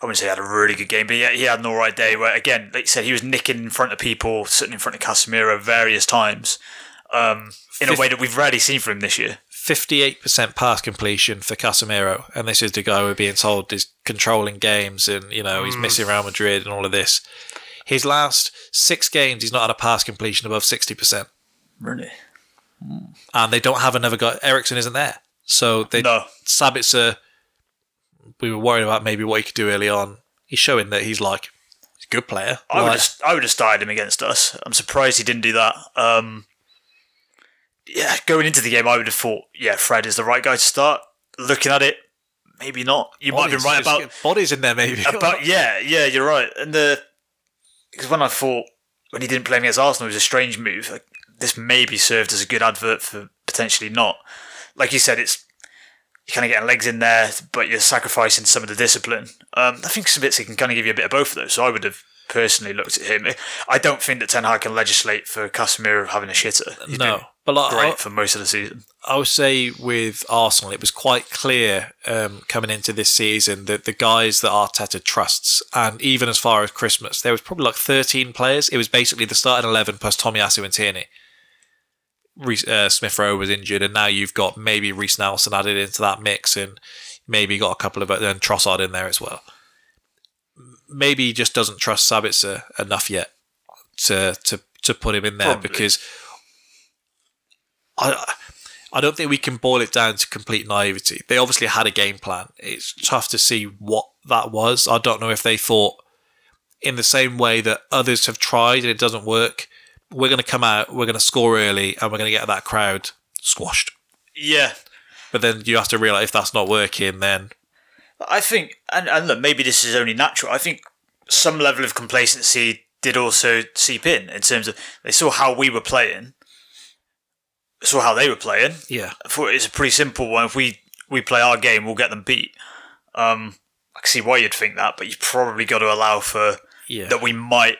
B: I wouldn't say he had a really good game, but he, he had an all right day. Where again, like you said, he was nicking in front of people, sitting in front of Casemiro various times, um, in a way that we've rarely seen from him this year.
A: 58% pass completion for Casemiro, and this is the guy we're being told is controlling games and, you know, he's missing Real Madrid and all of this. His last six games, he's not had a pass completion above 60%.
B: Really?
A: And they don't have another guy. Eriksen isn't there. So they,
B: No.
A: Sabitzer, we were worried about maybe what he could do early on. He's showing that he's like, he's a good player.
B: I would
A: Like,
B: have, I would have started him against us. I'm surprised he didn't do that. Um, yeah, going into the game, I would have thought, yeah, Fred is the right guy to start. Looking at it, maybe not. You might have been right about
A: bodies in there, maybe.
B: about [LAUGHS] yeah, yeah, you're right. And the because when I thought when he didn't play against Arsenal, it was a strange move. Like, this maybe served as a good advert for potentially not. Like you said, it's you're kind of getting legs in there, but you're sacrificing some of the discipline. Um, I think Sabitzer can kind of give you a bit of both of those. So I would have personally looked at him. I don't think that Ten Hag can legislate for Casemiro having a shitter. He's
A: no, But like,
B: great
A: I,
B: for most of the season.
A: I would say with Arsenal, it was quite clear um, coming into this season that the guys that Arteta trusts, and even as far as Christmas, there was probably like 13 players. It was basically the starting 11 plus Tomiyasu and Tierney. Uh, Smith Rowe was injured, and now you've got maybe Reiss Nelson added into that mix, and maybe got a couple of and Trossard in there as well. Maybe he just doesn't trust Sabitzer enough yet to to to put him in there
B: Probably.
A: because I I don't think we can boil it down to complete naivety. They obviously had a game plan. It's tough to see what that was. I don't know if they thought in the same way that others have tried and it doesn't work. We're going to come out, we're going to score early, and we're going to get that crowd squashed.
B: Yeah,
A: But then you have to realize if that's not working, then
B: I think, and, and look, maybe this is only natural. I think some level of complacency did also seep in in terms of they saw how we were playing, saw how they were playing.
A: yeah,
B: I thought it's a pretty simple one. If we we play our game, we'll get them beat. Um, I can see why you'd think that, but you've probably got to allow for
A: yeah.
B: that we might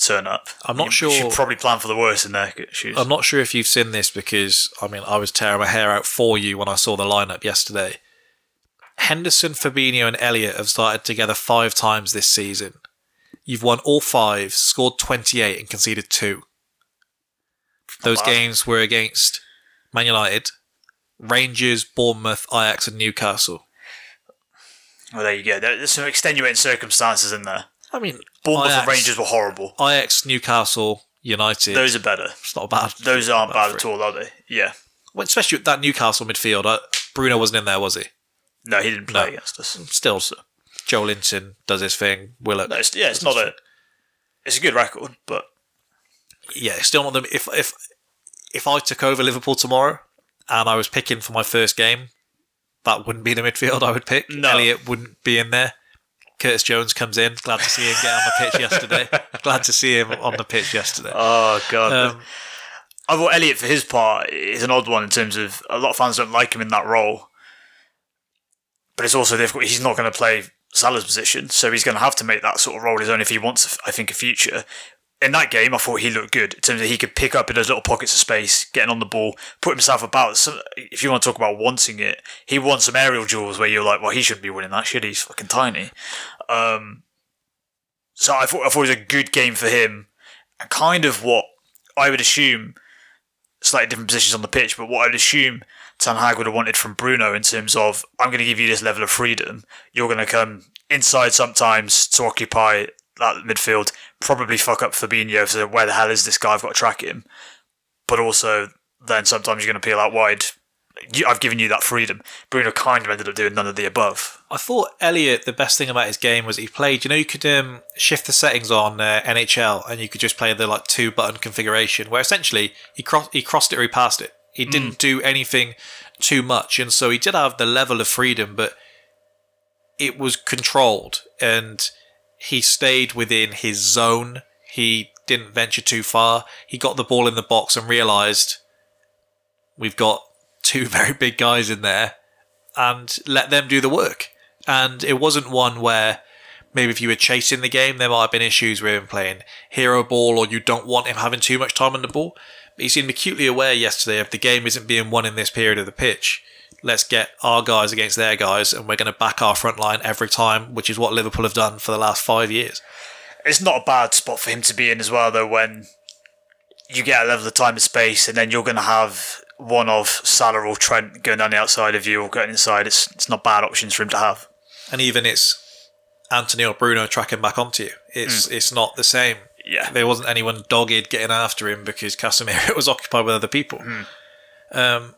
B: turn up.
A: I'm not
B: you,
A: sure-
B: You should probably plan for the worst in their shoes.
A: I'm not sure if you've seen this because I mean I was tearing my hair out for you when I saw the lineup yesterday. Henderson, Fabinho, and Elliott have started together five times this season. You've won all five, scored 28, and conceded two. Those games were against Man United, Rangers, Bournemouth, Ajax, and Newcastle.
B: well, there you go. There's some extenuating circumstances in there.
A: I mean,
B: Bournemouth
A: Ajax,
B: and Rangers were horrible.
A: Ajax, Newcastle, United.
B: Those are better.
A: it's not bad.
B: Those aren't bad
A: for
B: at all, are they? Yeah.
A: Well, especially that Newcastle midfield. Uh, Bruno wasn't in there, was he?
B: No, he didn't play
A: No.
B: against us.
A: Still, Joelinton does his thing. Willock.
B: No, it's, yeah, it's not a. It's a good record, but
A: yeah, still not them. If if if I took over Liverpool tomorrow and I was picking for my first game, that wouldn't be the midfield I would pick.
B: No.
A: Elliott wouldn't be in there. Curtis Jones comes in. Glad to see him get on the pitch yesterday. [LAUGHS] Glad to see him on the pitch yesterday.
B: oh god,
A: Um,
B: I thought Elliott for his part is an odd one in terms of a lot of fans don't like him in that role, but it's also difficult. He's not going to play Salah's position, so he's going to have to make that sort of role his own if he wants, I think, a future. In that game, I thought he looked good in terms of he could pick up in those little pockets of space, getting on the ball, put himself about. So if you want to talk about wanting it, he won some aerial duels where you're like, well, he shouldn't be winning that, should he? He's fucking tiny. Um, so I thought, I thought it was a good game for him, and kind of what I would assume, slightly different positions on the pitch, but what I'd assume Ten Hag would have wanted from Bruno in terms of, I'm going to give you this level of freedom. You're going to come inside sometimes to occupy that midfield, probably fuck up Fabinho, so where the hell is this guy? I've got to track him. But also, then sometimes you're going to peel out wide. I've given you that freedom. Bruno kind of ended up doing none of the above.
A: I thought Elliott. The best thing about his game was he played. You know, you could um, shift the settings on uh, NHL, and you could just play the like two button configuration, where essentially he crossed he crossed it or he passed it. He didn't do anything too much, and so he did have the level of freedom, but it was controlled, and he stayed within his zone. He didn't venture too far. He got the ball in the box and realised we've got two [LAUGHS] very big guys in there and let them do the work. And it wasn't one where maybe if you were chasing the game, there might have been issues with him playing hero ball or you don't want him having too much time on the ball. But he seemed acutely aware yesterday of the game isn't being won in this period of the pitch. Let's get our guys against their guys, and we're going to back our front line every time, which is what Liverpool have done for the last five years.
B: It's not a bad spot for him to be in as well, though, when you get a level of time and space, and then you're going to have one of Salah or Trent going down the outside of you or going inside. It's, it's not bad options for him to have.
A: And even it's Antony or Bruno tracking back onto you. It's it's not the same.
B: Yeah.
A: there wasn't anyone dogged getting after him because Casemiro [LAUGHS] was occupied with other people. Um,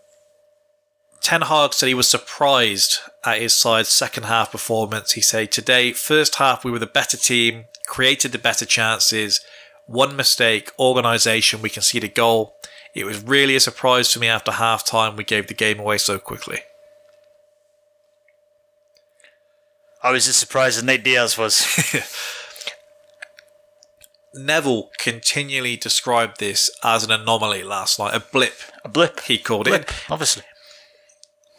A: Ten Hag said he was surprised at his side's second half performance. He said, Today, first half, we were the better team, created the better chances, one mistake, organisation, we conceded a goal. It was really a surprise to me after half time we gave the game away so quickly.
B: I was as surprised as Nate Diaz was. [LAUGHS]
A: Neville continually described this as an anomaly last night, a blip,
B: a blip.
A: he called
B: blip,
A: it.
B: obviously.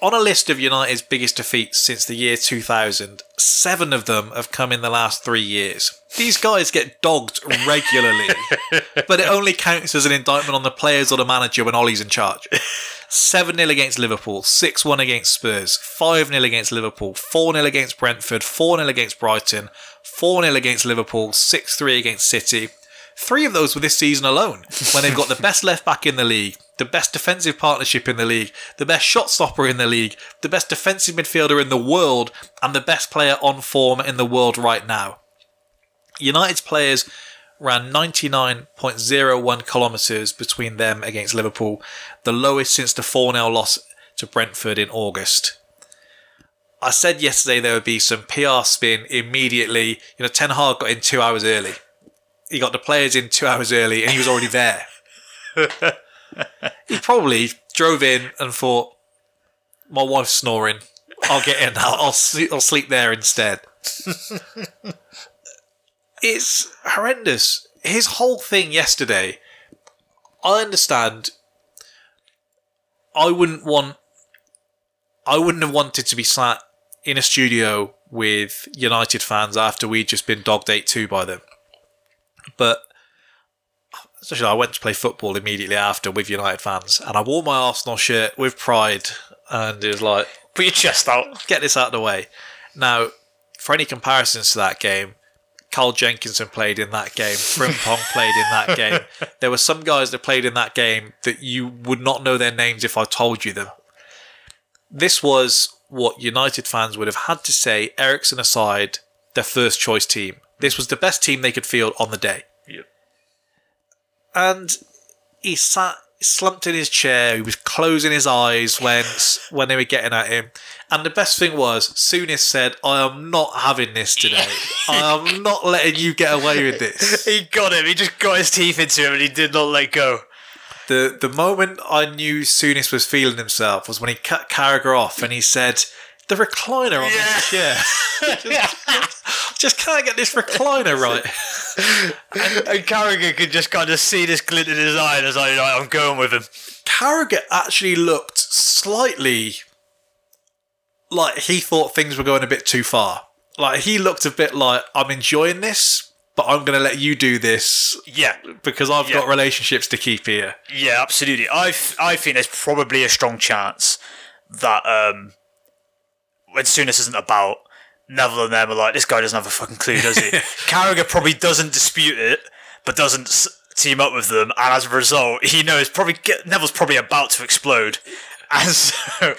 A: On a list of United's biggest defeats since the year 2000, seven of them have come in the last three years. These guys get dogged regularly, [LAUGHS] but it only counts as an indictment on the players or the manager when Ollie's in charge. 7 0 against Liverpool, 6 1 against Spurs, 5 0 against Liverpool, 4 0 against Brentford, 4 0 against Brighton, 4 0 against Liverpool, 6 3 against City. Three of those were this season alone, when they've got the best left back in the league, the best defensive partnership in the league, the best shot stopper in the league, the best defensive midfielder in the world, and the best player on form in the world right now. United's players ran 99.01 kilometres between them against Liverpool, the lowest since the 4 0 loss to Brentford in August. I said yesterday there would be some PR spin immediately. You know, Ten Hag got in two hours early. He got the players in two hours early and he was already there. [LAUGHS] he probably drove in and thought, my wife's snoring. I'll get in. I'll, I'll, sleep, there instead. [LAUGHS] it's horrendous. His whole thing yesterday, I understand. I wouldn't want. I wouldn't have wanted to be sat in a studio with United fans after we'd just been dogged 8 2 by them. But especially I went to play football immediately after with United fans, and I wore my Arsenal shirt with pride, and it was like,
B: Put your chest out.
A: get this out of the way. Now, for any comparisons to that game, Carl Jenkinson played in that game. Frimpong [LAUGHS] played in that game. There were some guys that played in that game that you would not know their names if I told you them. This was what United fans would have had to say, Eriksen aside, their first choice team. This was the best team they could field on the day. And he sat slumped in his chair. He was closing his eyes when when they were getting at him. And the best thing was, Souness said, "I am not having this today. [LAUGHS] I am not letting you get away with this." [LAUGHS]
B: He got him. He just got his teeth into him and he did not let go.
A: The the moment I knew Souness was feeling himself was when he cut Carragher off and he said, "The recliner on
B: Yeah.
A: this [LAUGHS] chair." just, just can't get this recliner right. [LAUGHS]
B: And Carragher could just kind of see this glint in his eye and was like, I'm going with him.
A: Carragher actually looked slightly like he thought things were going a bit too far. Like he looked a bit like I'm enjoying this, but I'm going to let you do this
B: Yeah,
A: because I've
B: Yeah.
A: got relationships to keep here.
B: yeah, absolutely. I I think there's probably a strong chance that um, when Souness isn't about, Neville and them are like, this guy doesn't have a fucking clue, does he? [LAUGHS] Carragher probably doesn't dispute it, but doesn't s- team up with them, and as a result, he knows probably get, Neville's probably about to explode. [LAUGHS] And so,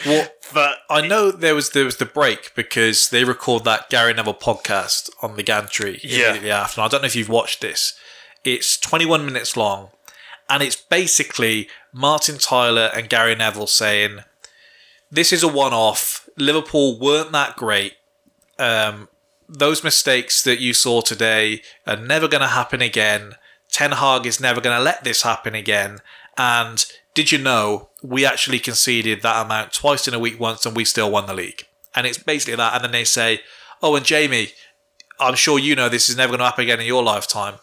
B: but
A: I know there was there was the break because they record that Gary Neville podcast on the gantry
B: Yeah.
A: immediately after. And I don't know if you've watched this. It's 21 minutes long, and it's basically Martin Tyler and Gary Neville saying, "This is a one-off. Liverpool weren't that great. Um, those mistakes that you saw today are never going to happen again. Ten Hag is never going to let this happen again. And did you know we actually conceded that amount twice in a week once and we still won the league? And it's basically that. And then they say, oh, and Jamie, I'm sure you know this is never going to happen again in your lifetime.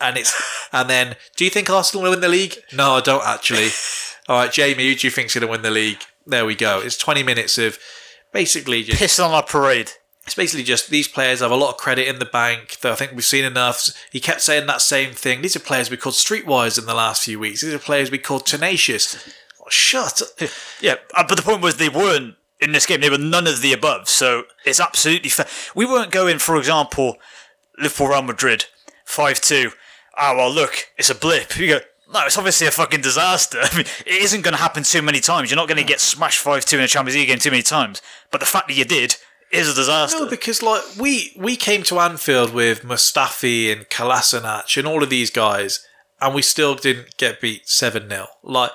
A: And it's [LAUGHS] and then, do you think Arsenal will win the league? No, I don't actually. [LAUGHS] All right, Jamie, who do you think's going to win the league? There we go. It's 20 minutes of basically just
B: pissed on our parade.
A: it's basically just these players have a lot of credit in the bank. That I think we've seen enough. He kept saying that same thing. These are players we called streetwise in the last few weeks. These are players we called tenacious. Oh, shut. up. [LAUGHS]
B: Yeah, uh, but the point was they weren't in this game. They were none of the above. So it's absolutely fair. We weren't going, for example, Liverpool Real Madrid five two. Ah, well, look, it's a blip. You go. No, it's obviously a fucking disaster. [LAUGHS] I mean, it isn't going to happen too many times. You're not going to get smashed five two in a Champions League game too many times. But the fact that you did is a disaster.
A: No, because like we we came to Anfield with Mustafi and Kolasinac and all of these guys, and we still didn't get beat seven 0 Like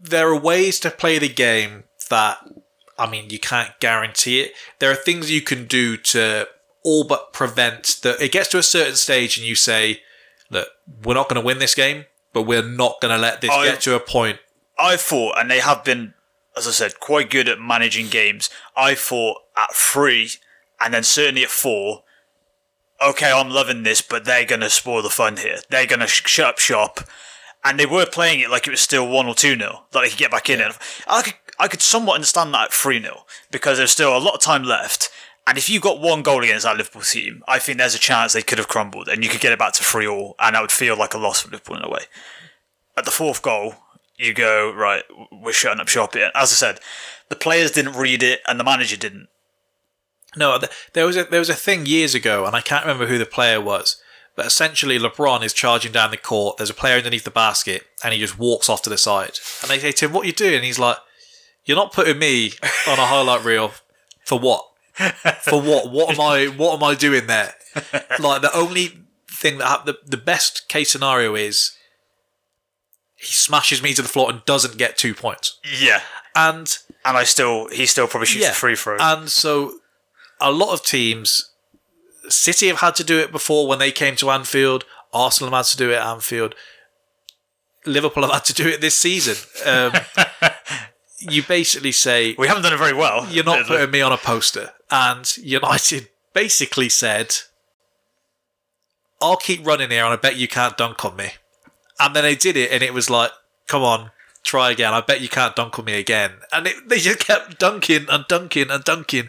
A: there are ways to play the game that I mean you can't guarantee it. There are things you can do to all but prevent that. It gets to a certain stage, and you say, "Look, we're not going to win this game, but we're not going to let this
B: I-
A: get to a point."
B: I thought, and they have been, as I said, quite good at managing games. I thought at three, and then certainly at four. Okay, I'm loving this, but they're going to spoil the fun here. They're going to sh- shut up shop, and they were playing it like it was still one or two nil, that they could get back in it. I could, I could somewhat understand that at 3 0 because there's still a lot of time left. And if you got one goal against that Liverpool team, I think there's a chance they could have crumbled and you could get it back to 3 all, and that would feel like a loss for Liverpool in a way. At the fourth goal, you go, right, we're shutting up shop here. As I said, the players didn't read it and the manager didn't.
A: No, there was a there was a thing years ago, and I can't remember who the player was. But essentially, LeBron is charging down the court. There's a player underneath the basket, and he just walks off to the side. And they say to him, "What are you doing?" And he's like, "You're not putting me on a highlight reel for what? [LAUGHS] For what? What am I? What am I doing there? [LAUGHS] Like the only thing that hap- the the best case scenario is he smashes me to the floor and doesn't get two points.
B: Yeah.
A: And
B: And I still, he still probably shoots
A: Yeah.
B: a free throw.
A: And so a lot of teams, City have had to do it before when they came to Anfield. Arsenal have had to do it at Anfield. Liverpool have had to do it this season. Um, [LAUGHS] you basically say,
B: we haven't done it very well.
A: You're not putting me on a poster. And United [LAUGHS] basically said, I'll keep running here and I bet you can't dunk on me. And then they did it and it was like, come on, try again. I bet you can't dunk on me again. And it, they just kept dunking and dunking and dunking.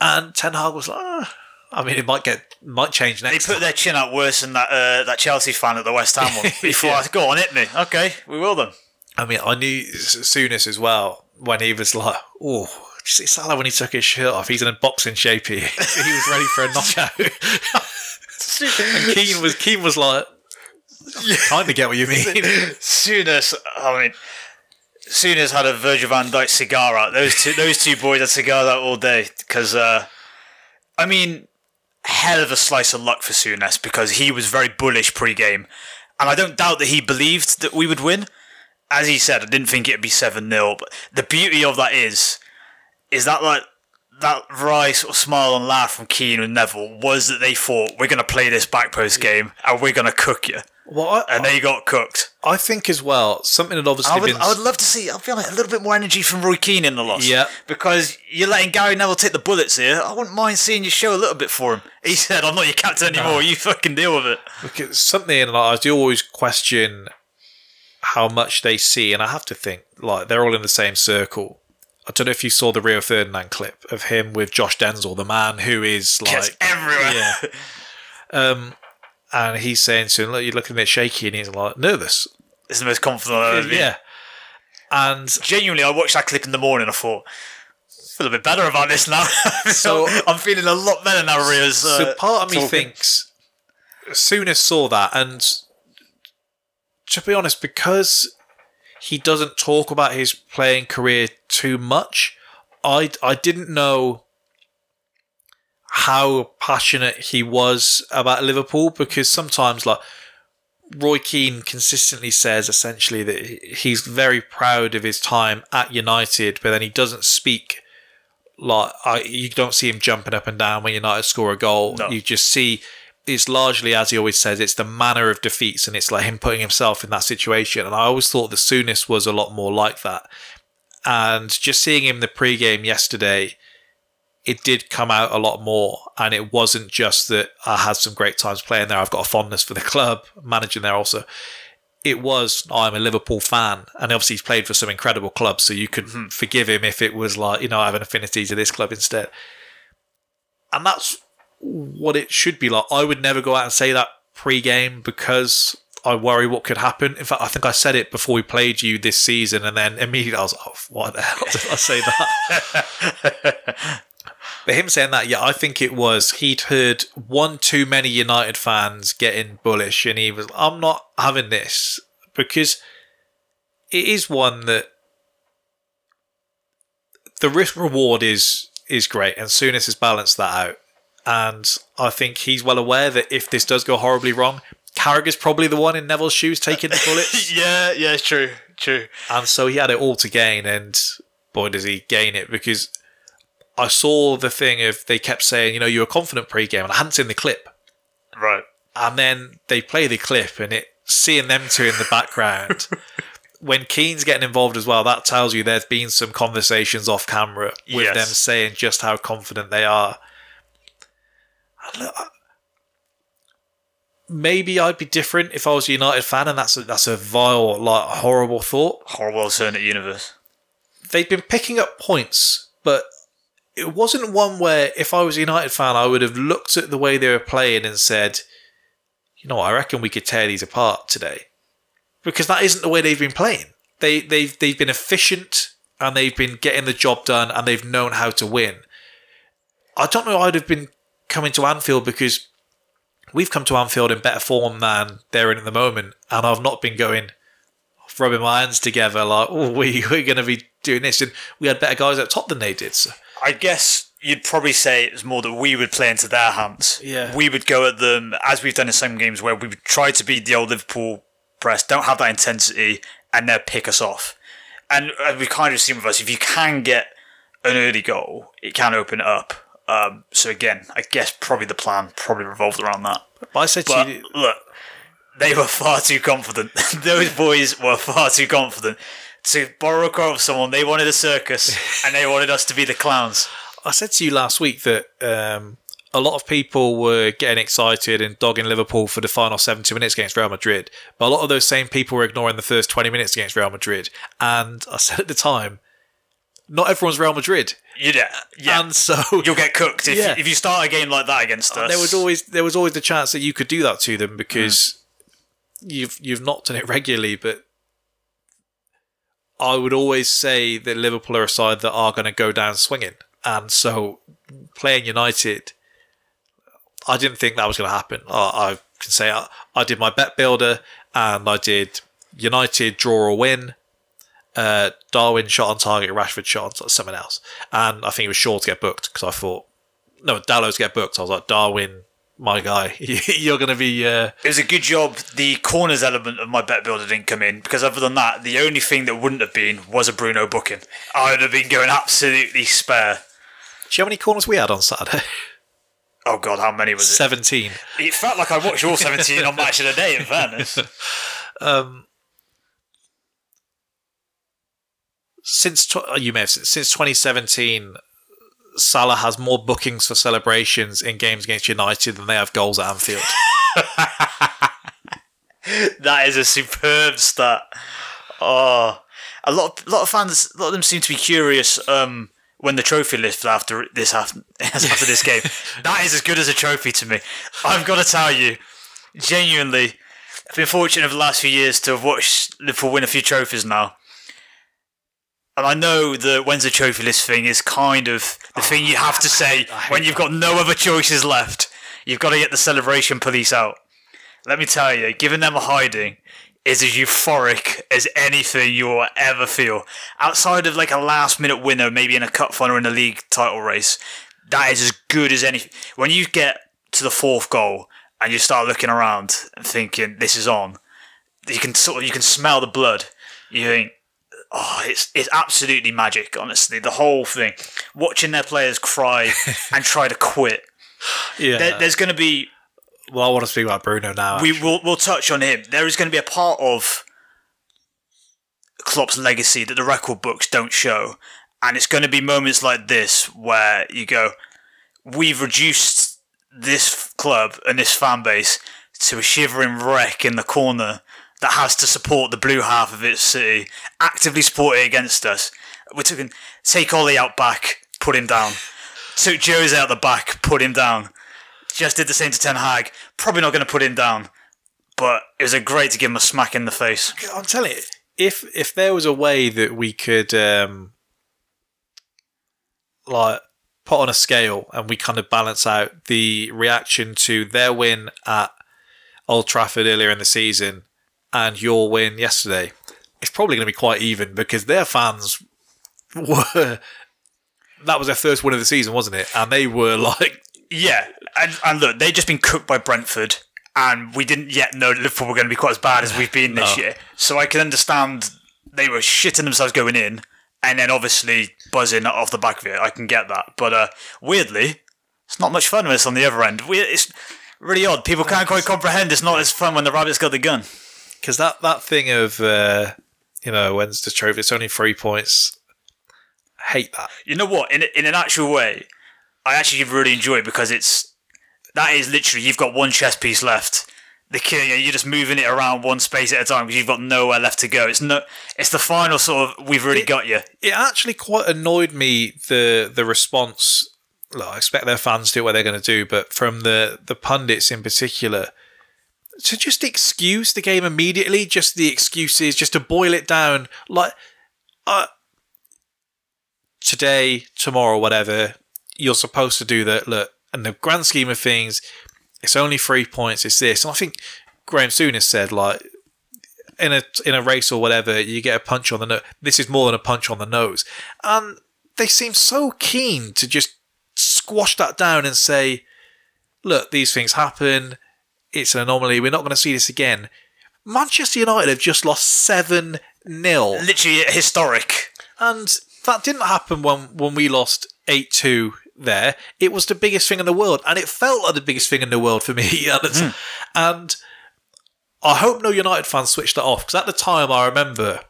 A: And Ten Hag was like, "Ah." I mean, it might get, might change next.
B: They put
A: time.
B: their chin out worse than that uh, that Chelsea fan at the West Ham one. [LAUGHS] Before
A: Yeah.
B: I go on, hit me. Okay, we will then.
A: I mean, I knew Souness as well when he was like, oh, see Salah when he took his shirt off? He's in a boxing shape here. [LAUGHS] he was ready for a knockout. [LAUGHS] and Keane was Keane was like, kind of get what you mean. [LAUGHS]
B: Souness I mean, Souness had a Virgil van Dijk cigar out. Those two, those two boys had cigars out all day because, uh, I mean, hell of a slice of luck for Souness because he was very bullish pre-game, and I don't doubt that he believed that we would win. As he said, I didn't think it'd be seven 0 but the beauty of that is, is that like. That wry sort of smile and laugh from Keane and Neville was that they thought we're going to play this back post game and we're going to cook you,
A: Well, I,
B: and they got cooked.
A: I think as well something that obviously
B: I would,
A: been
B: I would love to see. I feel like a little bit more energy from Roy Keane in the loss.
A: Yeah.
B: because you're letting Gary Neville take the bullets here. I wouldn't mind seeing you show a little bit for him. He said, "I'm not your captain anymore. You fucking deal with it."
A: because something like I do always question how much they see, and I have to think like they're all in the same circle. I don't know if you saw the Rio Ferdinand clip of him with Josh Denzel, the man who is
B: Gets
A: like
B: everywhere.
A: yeah. Um, and he's saying to him, "Look, you're looking a bit shaky," and he's like nervous.
B: It's the most confident I've ever been.
A: Yeah, and
B: Genuinely, I watched that clip in the morning. I thought. I feel a bit better about this now. [LAUGHS]
A: So-
B: I'm feeling a lot better now. Rio's. Uh,
A: so part of me
B: talking.
A: thinks as saw that, and to be honest, because he doesn't talk about his playing career too much, I I didn't know how passionate he was about Liverpool because sometimes like Roy Keane consistently says essentially that he's very proud of his time at United, but then he doesn't speak like I, you don't see him jumping up and down when United score a goal.
B: No.
A: You just see it's largely as he always says, it's the manner of defeats and it's like him putting himself in that situation. And I always thought the Souness was a lot more like that. And just seeing him in the pre-game yesterday, it did come out a lot more. And it wasn't just that I had some great times playing there. I've got a fondness for the club, managing there also. It was I'm a Liverpool fan, and obviously he's played for some incredible clubs, so you could mm-hmm. forgive him if it was like you know I have an affinity to this club instead. And that's what it should be like. I would never go out and say that pre-game because I worry what could happen. In fact, I think I said it before we played you this season, and then immediately I was like, oh, "Why the hell did I say that?" [LAUGHS] but him saying that, yeah, I think it was he'd heard one too many United fans getting bullish, and he was, "I'm not having this," because it is one that the risk reward is is great, and Souness has balanced that out. And I think he's well aware that if this does go horribly wrong, Carragher's probably the one in Neville's shoes taking the bullets. [LAUGHS]
B: yeah, yeah, it's true, true.
A: and so he had it all to gain, and boy, does he gain it because I saw the thing of they kept saying, you know, you were confident pre-game, and I hadn't seen the clip.
B: Right.
A: And then they play the clip, and it seeing them two in the background. [LAUGHS] when Keane's getting involved as well, that tells you there's been some conversations off camera with
B: Yes.
A: them saying just how confident they are. And look, I- Maybe I'd be different if I was a United fan, and that's a, that's a vile, like horrible thought.
B: Horrible alternate universe.
A: they've been picking up points, but it wasn't one where if I was a United fan, I would have looked at the way they were playing and said, you know, I reckon we could tear these apart today, because that isn't the way they've been playing. They they've they've been efficient and they've been getting the job done and they've known how to win. I don't know. I'd have been coming to Anfield because we've come to Anfield in better form than they're in at the moment, and I've not been going rubbing my hands together like, oh, we [LAUGHS] we're going to be doing this, and we had better guys up top than they did. So.
B: I guess you'd probably say it was more that we would play into their hands.
A: Yeah.
B: We would go at them as we've done in some games where we would try to beat the old Liverpool press, don't have that intensity, and they'll pick us off. And uh, we kind of seen with us, if you can get an early goal, it can open it up. Um, so again, I guess probably the plan probably revolved around that.
A: But I said
B: But
A: to you,
B: look, they were far too confident. [LAUGHS] Those boys were far too confident. To borrow a car of someone, they wanted a circus [LAUGHS] and they wanted us to be the clowns.
A: I said to you last week that um, a lot of people were getting excited and dogging Liverpool for the final 70 minutes against Real Madrid, but a lot of those same people were ignoring the first 20 minutes against Real Madrid. And I said at the time, not everyone's Real Madrid.
B: You yeah.
A: And so [LAUGHS]
B: You'll get cooked if,
A: Yeah.
B: if you start a game like that against us.
A: there was always there was always the chance that you could do that to them because mm. you've you've not done it regularly, but I would always say that Liverpool are a side that are going to go down swinging, and so playing United, I didn't think that was going to happen. I, I can say I, I did my bet builder and I did United draw or win. Uh, Darwin shot on target, Rashford shot on target, someone else, and I think it was sure to get booked because I thought no, Dalot's get booked. I was like, Darwin, my guy, [LAUGHS] you're going to be. Uh,
B: It was a good job the corners element of my bet builder didn't come in because other than that, the only thing that wouldn't have been was a Bruno booking. I would have been going absolutely spare.
A: do you know how many corners we had on Saturday? [LAUGHS]
B: Oh god, how many was it?
A: 17.
B: It felt like I watched all 17 on Match of the Day, in fairness. [LAUGHS]
A: Since you may have since 2017, Salah has more bookings for celebrations in games against United than they have goals at Anfield. [LAUGHS]
B: That is a superb stat. Oh, a lot, of, lot of fans, a lot of them seem to be curious um, when the trophy list after this after, [LAUGHS] after this [LAUGHS] game. that is as good as a trophy to me. I've got to tell you, genuinely, I've been fortunate over the last few years to have watched Liverpool win a few trophies now. And I know the when's the trophy list thing is kind of the thing you have to say when you've got no other choices left. You've got to get the celebration police out. Let me tell you, giving them a hiding is as euphoric as anything you'll ever feel. Outside of like a last minute winner, maybe in a cup final or in a league title race, that is as good as anything. When you get to the fourth goal and you start looking around and thinking this is on, you can sort of you can smell the blood. You think, oh, it's it's absolutely magic. Honestly, the whole thing, watching their players cry [LAUGHS] and try to quit.
A: yeah.
B: There, there's going to be
A: well, I want to speak about Bruno now.
B: we will we'll touch on him. There is going to be a part of Klopp's legacy that the record books don't show, and it's going to be moments like this where you go, "We've reduced this club and this fan base to a shivering wreck in the corner that has to support the blue half of its city, actively support it against us. We're talking take Ollie out back, put him down. Took Jose out the back, put him down. Just did the same to Ten Hag. Probably not going to put him down, but it was a great to give him a smack in the face.
A: I'm telling you, if if there was a way that we could um like put on a scale and we kind of balance out the reaction to their win at Old Trafford earlier in the season and your win yesterday, it's probably going to be quite even because their fans were that was their first win of the season, wasn't it? And they were [LAUGHS] like
B: Yeah, and, and look, they've just been cooked by Brentford, and we didn't yet know Liverpool were going to be quite as bad as we've been this
A: No.
B: year. So I can understand they were shitting themselves going in, and then obviously buzzing off the back of it. I can get that, but uh, weirdly, it's not much fun with us on the other end. We, it's really odd. People can't quite comprehend. It's not as fun when the rabbit's got the gun.
A: Because that that thing of uh, you know when's the trophy? It's only three points. I hate that.
B: You know what? In in an actual way, I actually really enjoy it because it's that is literally you've got one chess piece left. the killing. You're just moving it around one space at a time because you've got nowhere left to go. It's no, it's the final sort of we've really got you.
A: It actually quite annoyed me the the response. Look, I expect their fans to do what they're going to do, but from the the pundits in particular, to just excuse the game immediately, just the excuses, just to boil it down, like, uh, today, tomorrow, whatever, you're supposed to do that. Look, in the grand scheme of things, it's only three points. It's this, and I think Graham Souness said like in a in a race or whatever, you get a punch on the nose. This is more than a punch on the nose, and they seem so keen to just squash that down and say, "Look, these things happen. It's an anomaly. We're not going to see this again." Manchester United have just lost seven 0
B: Literally historic.
A: and that didn't happen when when we lost eight two there. It was the biggest thing in the world, and it felt like the biggest thing in the world for me. [LAUGHS] t- And I hope no United fans switched that off because at the time I remember,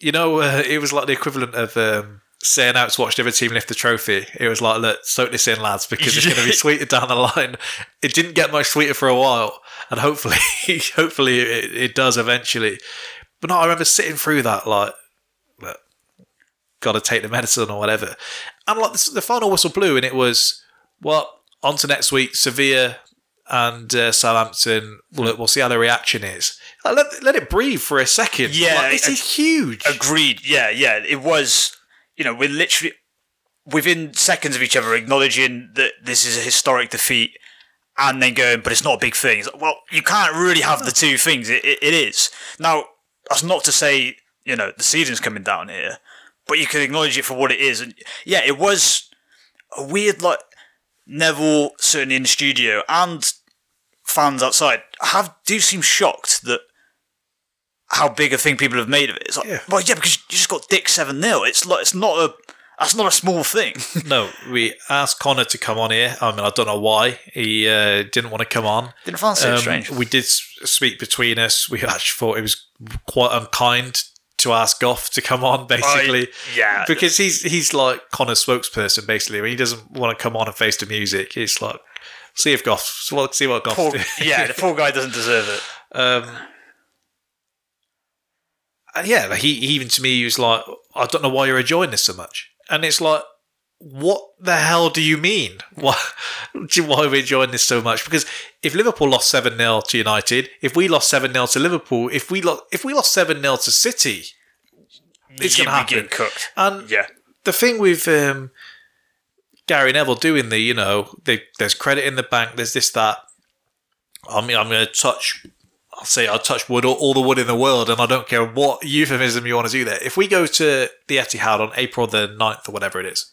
A: you know, uh, [LAUGHS] it was like the equivalent of. Um, Saying out to watch the other team lift the trophy, it was like, look, soak this in, lads, because it's going to be [LAUGHS] sweeter down the line. It didn't get much sweeter for a while, and hopefully, [LAUGHS] hopefully, it, it does eventually. But no, I remember sitting through that, like, look, got to take the medicine or whatever. And like the, the final whistle blew, and it was well on to next week, Sevilla and uh, Southampton. We'll, we'll see how the reaction is. Like, let, let it breathe for a second.
B: Yeah,
A: Like, this is huge.
B: Agreed. Yeah, yeah. It was. You know, we're literally within seconds of each other acknowledging that this is a historic defeat, and then going, but it's not a big thing. Like, well, you can't really have the two things. It, it, it is now. That's not to say you know the season's coming down here, but you can acknowledge it for what it is. And yeah, it was a weird like Neville certainly in the studio and fans outside have do seem shocked that how big a thing people have made of it. It's like,
A: Yeah.
B: well, yeah, because you just got Dick seven 0 It's like it's not a that's not a small thing. [LAUGHS]
A: no, we asked Connor to come on here. I mean, I don't know why he uh, didn't want to come on.
B: Didn't fancy it.
A: Um,
B: Strange.
A: We did speak between us. We actually thought it was quite unkind to ask Goff to come on, basically.
B: yeah.
A: because he's he's like Connor's spokesperson, basically. When he doesn't want to come on and face the music, he's like, see if Goff, well, see what Goff.
B: Poor, [LAUGHS] yeah, the poor guy doesn't deserve it. [LAUGHS]
A: Um, yeah, he he even to me he was like, I don't know why you're enjoying this so much, and it's like, what the hell do you mean? [LAUGHS] Why why are we enjoying this so much? Because if Liverpool lost seven 0 to United, if we lost seven 0 to Liverpool, if we lost if we lost seven 0 to City, it's going to happen.
B: cooked.
A: And
B: Yeah.
A: the thing with um, Gary Neville doing the, you know, they, there's credit in the bank, there's this, that. I mean, I'm going to touch, I'll say I'll touch wood, all, all the wood in the world, and I don't care what euphemism you want to do there. If we go to the Etihad on April the 9th or whatever it is,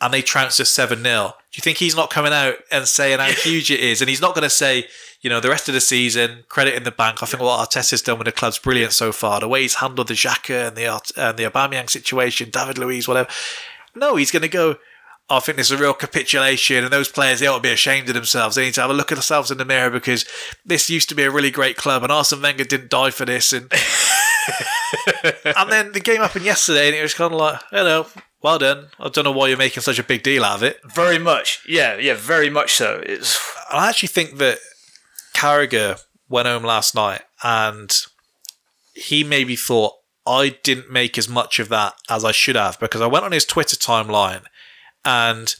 A: and they trounce us 7 0, do you think he's not coming out and saying how [LAUGHS] huge it is? And he's not going to say, you know, the rest of the season, credit in the bank. I think what Arteta's done with the club's brilliant so far. The way he's handled the Xhaka and the Art- and the Aubameyang situation, David Luiz, whatever. No, he's going to go. I think this is a real capitulation, and those players they ought to be ashamed of themselves. They need to have a look at themselves in the mirror because this used to be a really great club, and Arsene Wenger didn't die for this. And [LAUGHS] and then the game happened yesterday, and it was kind of like, hello, well done. I don't know why you're making such a big deal out of it.
B: Very much. Yeah, yeah, very much so. It's
A: I actually think that Carragher went home last night and he maybe thought I didn't make as much of that as I should have because I went on his Twitter timeline and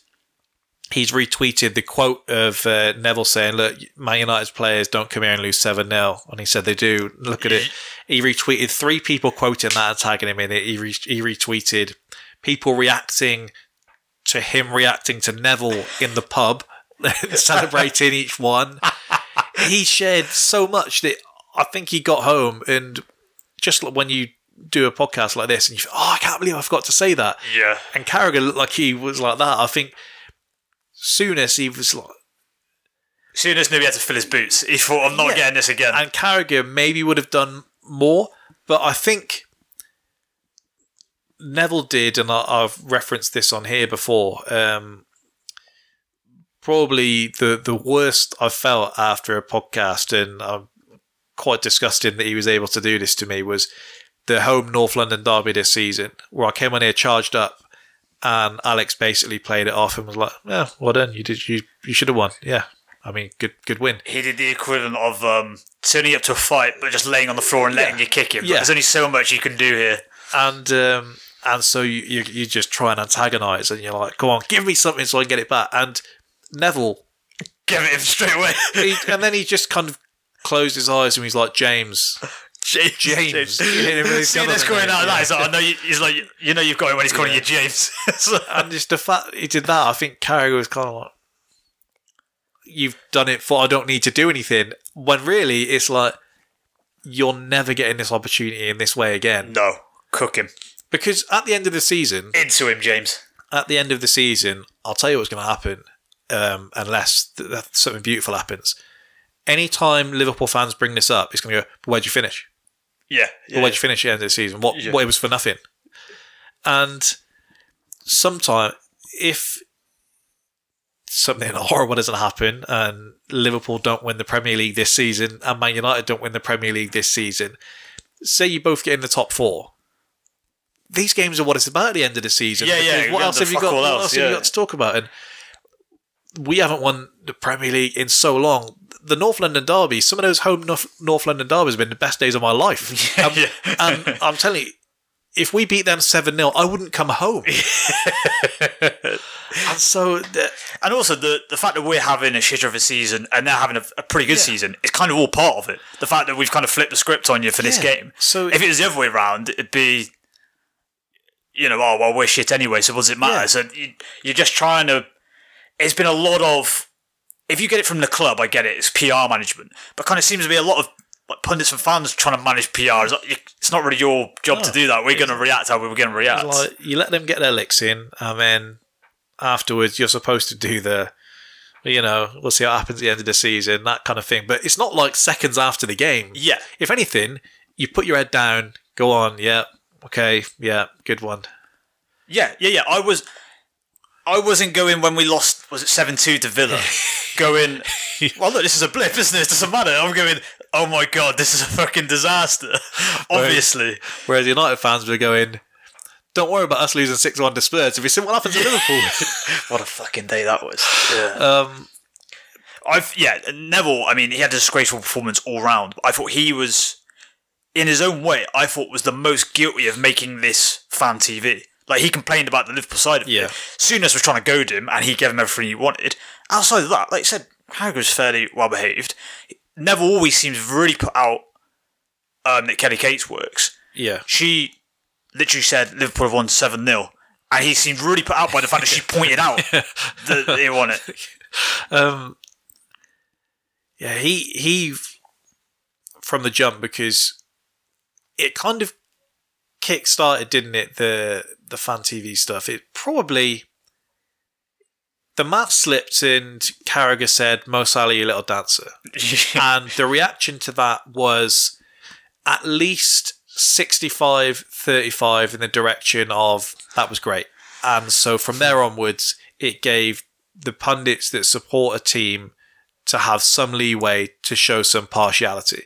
A: he's retweeted the quote of uh, Neville saying, "Look, Man United's players don't come here and lose seven 0 and he said they do. Look at it. [LAUGHS] He retweeted three people quoting that and tagging him in it. He, re- he retweeted people reacting to him reacting to Neville in the pub, [LAUGHS] celebrating each one. He shared so much that I think he got home and just when you do a podcast like this and you, oh, I can't believe I forgot to say that.
B: yeah.
A: And Carragher looked like he was like that. I think Souness he was like,
B: Souness knew he had to fill his boots, he thought, "I'm not
A: Yeah.
B: getting this again."
A: and Carragher maybe would have done more, but I think Neville did, and I, I've referenced this on here before. Um, probably the the worst I felt after a podcast, and I'm quite disgusted that he was able to do this to me. Was the home North London derby this season, where I came on here charged up, and Alex basically played it off and was like, "Yeah, well done, you did, you you should have won, yeah." I mean, good good win.
B: He did the equivalent of um, turning up to a fight, but just laying on the floor and letting you kick him.
A: Yeah.
B: There's only so much you can do here.
A: and um, and so you, you you just try and antagonize, and you're like, "Come on, give me something so I can get it back." And Neville,
B: Give it him straight away. [LAUGHS]
A: he, and then he just kind of closed his eyes and he's like, "James, [LAUGHS]
B: James.
A: James." You hit him with his
B: See this going out
A: head,
B: that.
A: yeah.
B: He's like, I know you, he's like, you know, you've got him when he's calling
A: Yeah.
B: you James. [LAUGHS] So-
A: and just the fact he did that, I think Carragher was kind of like, "You've done it for I don't need to do anything." When really, it's like you're never getting this opportunity in this way again.
B: no, cook him
A: Because at the end of the season,
B: into him, James.
A: at the end of the season, I'll tell you what's going to happen, um, unless th- something beautiful happens. Anytime Liverpool fans bring this up, it's going to go, "Where'd you finish?
B: Yeah, yeah.
A: Where'd you finish at the end of the season? What?
B: Yeah.
A: What? It was for nothing." And sometime, if something horrible doesn't happen and Liverpool don't win the Premier League this season and Man United don't win the Premier League this season, say you both get in the top four. These games are what it's about at the end of the season.
B: Yeah, yeah,
A: What else have you got?
B: all
A: What
B: else,
A: else have you got to talk about? And we haven't won the Premier League in so long. The North London derby, some of those home North, North London derbies have been the best days of my life. [LAUGHS]
B: Yeah,
A: Um,
B: yeah.
A: and I'm telling you, if we beat them 7 0, I wouldn't come home. [LAUGHS] and so, the,
B: And also the the fact that we're having a shitter of a season and they're having a, a pretty good season is kind of all part of it. The fact that we've kind of flipped the script on you for this game.
A: So-
B: if it was the other way around, it'd be, you know, oh well, we're shit anyway. So what does it matter?
A: Yeah.
B: So you, you're just trying to. It's been a lot of. If you get it from the club, I get it. It's PR management, but kind of seems to be a lot of like pundits and fans trying to manage PR. It's, not, it's not really your job to
A: oh,
B: do that. We're going to react how we're going to react.
A: like, you let them get their licks in, and then afterwards, you're supposed to do the, you know, we'll see what happens at the end of the season, that kind of thing. But it's not like seconds after the game.
B: yeah,
A: If anything, you put your head down, go on, yeah, okay, yeah, good one.
B: Yeah, yeah, yeah. I was, I wasn't going when we lost. Was it seven two to Villa? [LAUGHS] going. [LAUGHS] Well, look, this is a blip, isn't it? It doesn't matter. I'm going. Oh my god, this is a fucking disaster. [LAUGHS] Obviously,
A: Whereas United fans were going, don't worry about us losing 6 1 to Spurs. If you see what happens to Liverpool.
B: what a fucking day that was. Yeah.
A: um,
B: I've yeah. Neville. I mean, he had a disgraceful performance all round. I thought he was, in his own way, I thought was the most guilty of making this fan TV. Like he complained about the Liverpool side of it.
A: Yeah.
B: it. Souness was trying to goad him, and he gave him everything he wanted. Outside of that, like I said, was fairly well behaved. Neville always seems really put out um, that Kelly Cates works.
A: yeah.
B: She literally said Liverpool have won seven 0 and he seemed really put out by the fact that she pointed out [LAUGHS] that they won it.
A: Um, yeah, he he from the jump because it kind of kick-started, didn't it? The the fan TV stuff. It probably the mat slipped and Carragher said, "Mo Salah, you little dancer," [LAUGHS] and the reaction to that was at least 65 35 in the direction of that was great. And so from there onwards, it gave the pundits that support a team to have some leeway to show some partiality.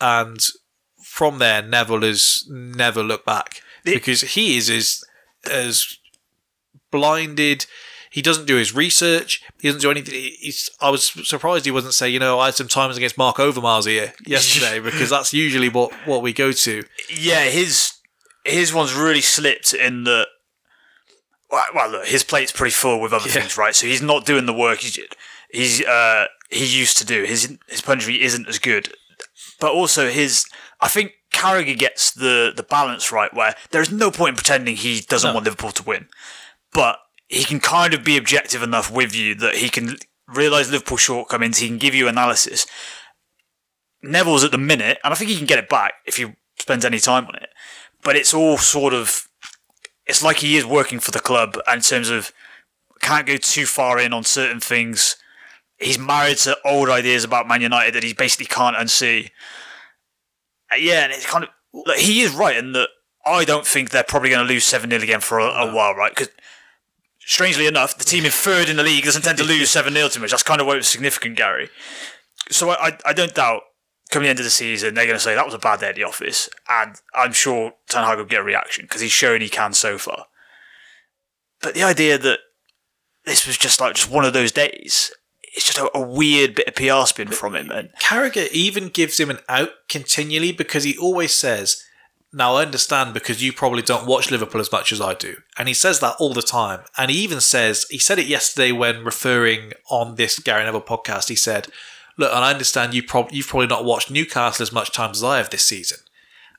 A: And from there, Neville has never looked back because he is as, as blinded. He doesn't do his research. He doesn't do anything. He's, I was surprised he wasn't say, you know, I had some times against Marc Overmars here [LAUGHS] yesterday because that's usually what, what we go to.
B: yeah, his his one's really slipped in the. Well, well, look, his plate's pretty full with other
A: Yeah.
B: things, right? So he's not doing the work he's he's uh, he used to do. His his punditry isn't as good, but also his. I think Carragher gets the the balance right, where there is no point in pretending he doesn't
A: No.
B: want Liverpool to win, but he can kind of be objective enough with you that he can realise Liverpool shortcomings. He can give you analysis. Neville's at the minute, and I think he can get it back if he spends any time on it. But it's all sort of, it's like he is working for the club in terms of can't go too far in on certain things. He's married to old ideas about Man United that he basically can't unsee. Uh, Yeah, and it's kind of like, he is right in that I don't think they're probably going to lose seven 0 again for a, a while, right? Because strangely enough, the team in third in the league doesn't tend to lose seven 0 too much. That's kind of why it was significant, Gary. So I, I, I don't doubt coming into the season they're going to say that was a bad day at the office, and I'm sure Ten Hag will get a reaction because he's shown he can so far. But the idea that this was just like just one of those days, it's just a, a weird bit of PR spin from him. And
A: Carragher even gives him an out continually because he always says, Now I understand because you probably don't watch Liverpool as much as I do. And he says that all the time. And he even says, he said it yesterday when referring on this Gary Neville podcast. He said, Look, and I understand you prob- you've probably not watched Newcastle as much times as I have this season.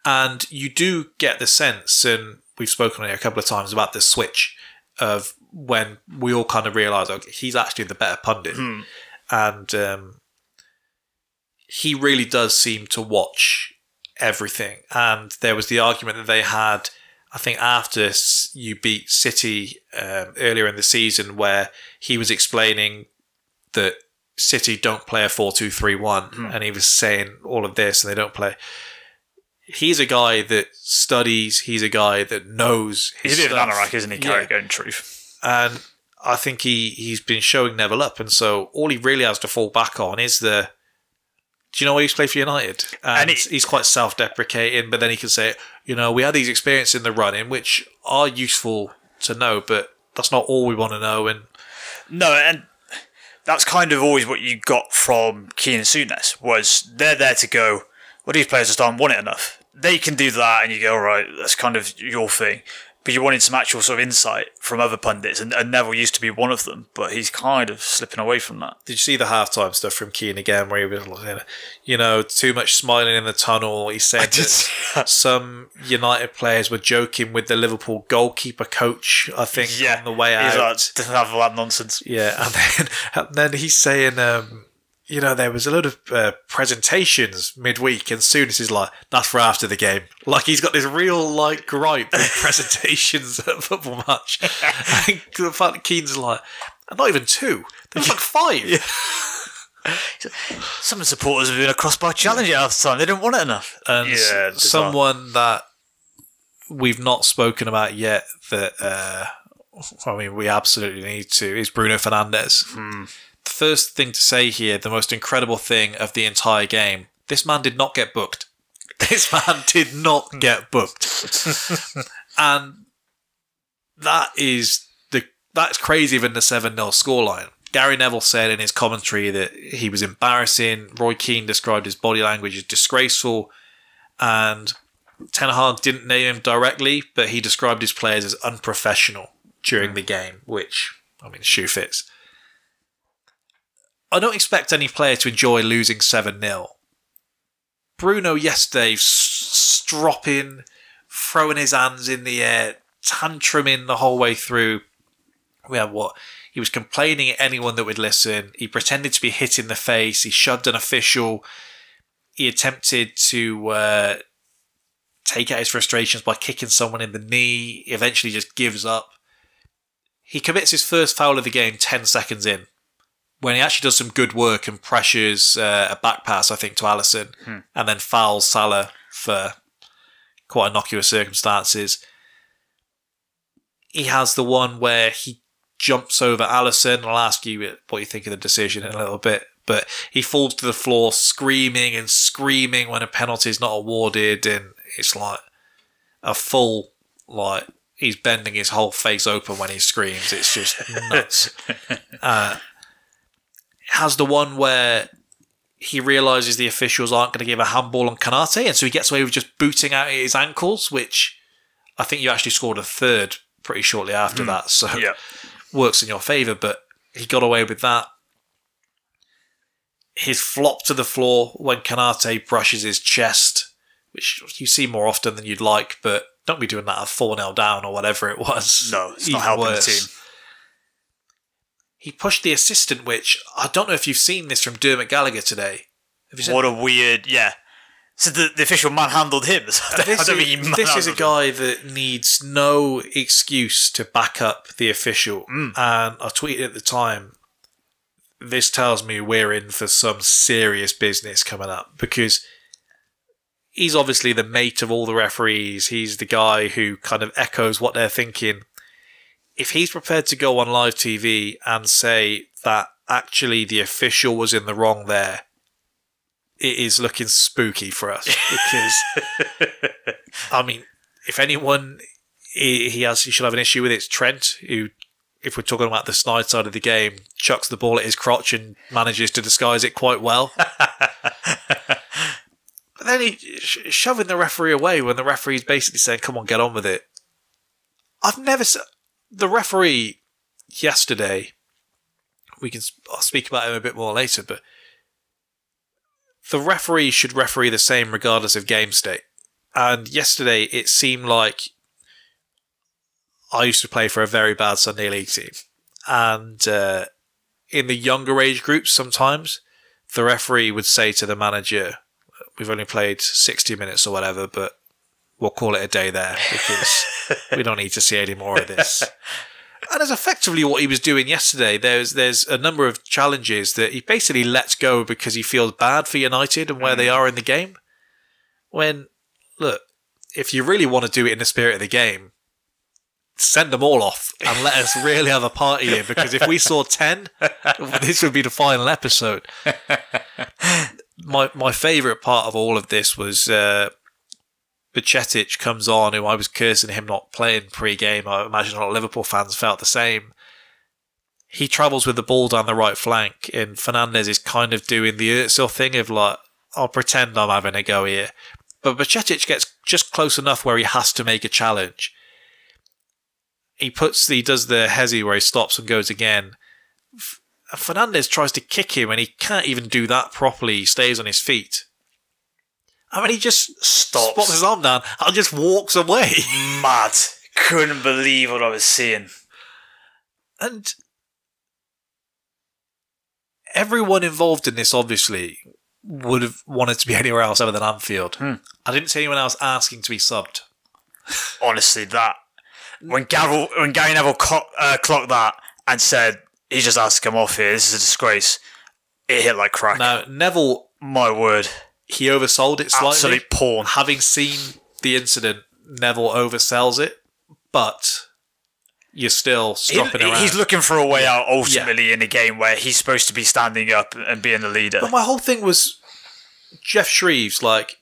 A: And you do get the sense, and we've spoken on it a couple of times about this switch of when we all kind of realise, okay, he's actually the better pundit. And um, he really does seem to watch everything. And there was the argument that they had, I think, after you beat City um, earlier in the season, where he was explaining that City don't play a 4 2 3 1. And he was saying all of this and they don't play. He's a guy that studies, he's a guy that knows his
B: he's a bit of an anorak, isn't he,
A: Yeah.
B: In truth?
A: And I think he, he's been showing Neville up. And so all he really has to fall back on is the. Do you know why he's played for United? And,
B: And it-
A: he's quite self deprecating, but then he can say, you know, we had these experiences in the running, which are useful to know, but that's not all we want to know. And
B: No, and that's kind of always what you got from Keane and Souness was they're there to go. Well, these players just aren't want it enough. They can do that, and you go, all right, that's kind of your thing. But you wanted some actual sort of insight from other pundits, and, and Neville used to be one of them, but he's kind of slipping away from that.
A: did you see the halftime stuff from Keane again, where he was, like, you know, too much smiling in the tunnel? He said [LAUGHS] that some United players were joking with the Liverpool goalkeeper coach, I think,
B: Yeah,
A: on the way out.
B: he's like, doesn't have all that nonsense.
A: Yeah, and then [LAUGHS] and then he's saying, um, you know, there was a lot of uh, presentations midweek, and Souness is like, "That's for after the game." Like he's got this real like gripe with [LAUGHS] presentations at a football match. [LAUGHS] I think the fact that Keane's like, not even two, there's like five.
B: Some of the supporters have been a crossbar challenge at half time. They didn't want it enough.
A: And
B: Yeah,
A: someone that we've not spoken about yet that uh, I mean we absolutely need to is Bruno Fernandes. The first thing to say here, the most incredible thing of the entire game, this man did not get booked. [LAUGHS] This man did not get booked, [LAUGHS] and that is the that's crazy than the seven 0 scoreline. Gary Neville said in his commentary that he was embarrassing. Roy Keane described his body language as disgraceful, and Ten Hag didn't name him directly, but he described his players as unprofessional during hmm. the game, which I mean, shoe fits. I don't expect any player to enjoy losing 7 0. Bruno yesterday stropping, throwing his hands in the air, tantruming the whole way through. We had what? He was complaining at anyone that would listen. He pretended to be hit in the face. He shoved an official. He attempted to uh, take out his frustrations by kicking someone in the knee. He eventually just gives up. He commits his first foul of the game 10 seconds in when he actually does some good work and pressures uh, a back pass, I think, to Alisson, and then fouls Salah for quite innocuous circumstances. He has the one where he jumps over Alisson. I'll ask you what you think of the decision in a little bit. But he falls to the floor screaming and screaming when a penalty is not awarded, and it's like a full like he's bending his whole face open when he screams. It's just nuts. [LAUGHS] Uh, has the one where he realizes the officials aren't going to give a handball on Konaté, and so he gets away with just booting out his ankles, which I think you actually scored a third pretty shortly after hmm. that, so
B: Yeah.
A: works in your favour. But he got away with that. His flop to the floor when Konaté brushes his chest, which you see more often than you'd like, but don't be doing that at 4 0 down or whatever it was.
B: No, it's
A: Even
B: not helping
A: worse.
B: the team.
A: He pushed the assistant, which I don't know if you've seen this from Dermot Gallagher today. Have you seen
B: What a weird, yeah. So the, the official manhandled him. [LAUGHS] I don't, I
A: this,
B: don't
A: is, this is a
B: manhandled him.
A: guy that needs no excuse to back up the official.
B: Mm.
A: And I tweeted at the time, this tells me we're in for some serious business coming up because he's obviously the mate of all the referees. He's the guy who kind of echoes what they're thinking. If he's prepared to go on live TV and say that actually the official was in the wrong there, it is looking spooky for us because [LAUGHS] I mean, if anyone he, he has he should have an issue with it, it's Trent who if we're talking about the snide side of the game, chucks the ball at his crotch and manages to disguise it quite well. [LAUGHS] but then he sh- shoving the referee away when the referee's basically saying, "Come on, get on with it." I've never the referee yesterday. We can I'll speak about him a bit more later, but the referee should referee the same regardless of game state. And yesterday, it seemed like I used to play for a very bad Sunday league team, and uh, in the younger age groups, sometimes the referee would say to the manager, "We've only played sixty minutes or whatever, but we'll call it a day there because we don't need to see any more of this." [LAUGHS] And that's effectively what he was doing yesterday. There's there's a number of challenges that he basically lets go because he feels bad for United and where they are in the game. When look, if you really want to do it in the spirit of the game, send them all off and let us really have a party here. Because if we saw ten, [LAUGHS] this would be the final episode. [LAUGHS] My my favourite part of all of this was uh, Bajcetic comes on, who I was cursing him not playing pre-game. I imagine a lot of Liverpool fans felt the same. He travels with the ball down the right flank, and Fernandes is kind of doing the Özil thing of like, I'll pretend I'm having a go here. But Bajcetic gets just close enough where he has to make a challenge. He puts he does the hezi where he stops and goes again. Fernandes tries to kick him and he can't even do that properly. He stays on his feet. I mean, he just
B: Stops.
A: spots his arm down and just walks away.
B: Mad. Couldn't believe what I was seeing.
A: And everyone involved in this obviously would have wanted to be [LAUGHS] anywhere else other than Anfield.
B: Hmm.
A: I didn't see anyone else asking to be subbed.
B: Honestly, that when Gavel, when Gary Neville uh, clocked that and said he just asked to come off here, this is a disgrace. It hit like crack.
A: Now, Neville,
B: My word,
A: he oversold it slightly.
B: absolute porn.
A: Having seen the incident, Neville oversells it, but you're still
B: He-
A: around.
B: he's looking for a way out ultimately in a game where he's supposed to be standing up and being the leader.
A: But my whole thing was Geoff Shreeves, like,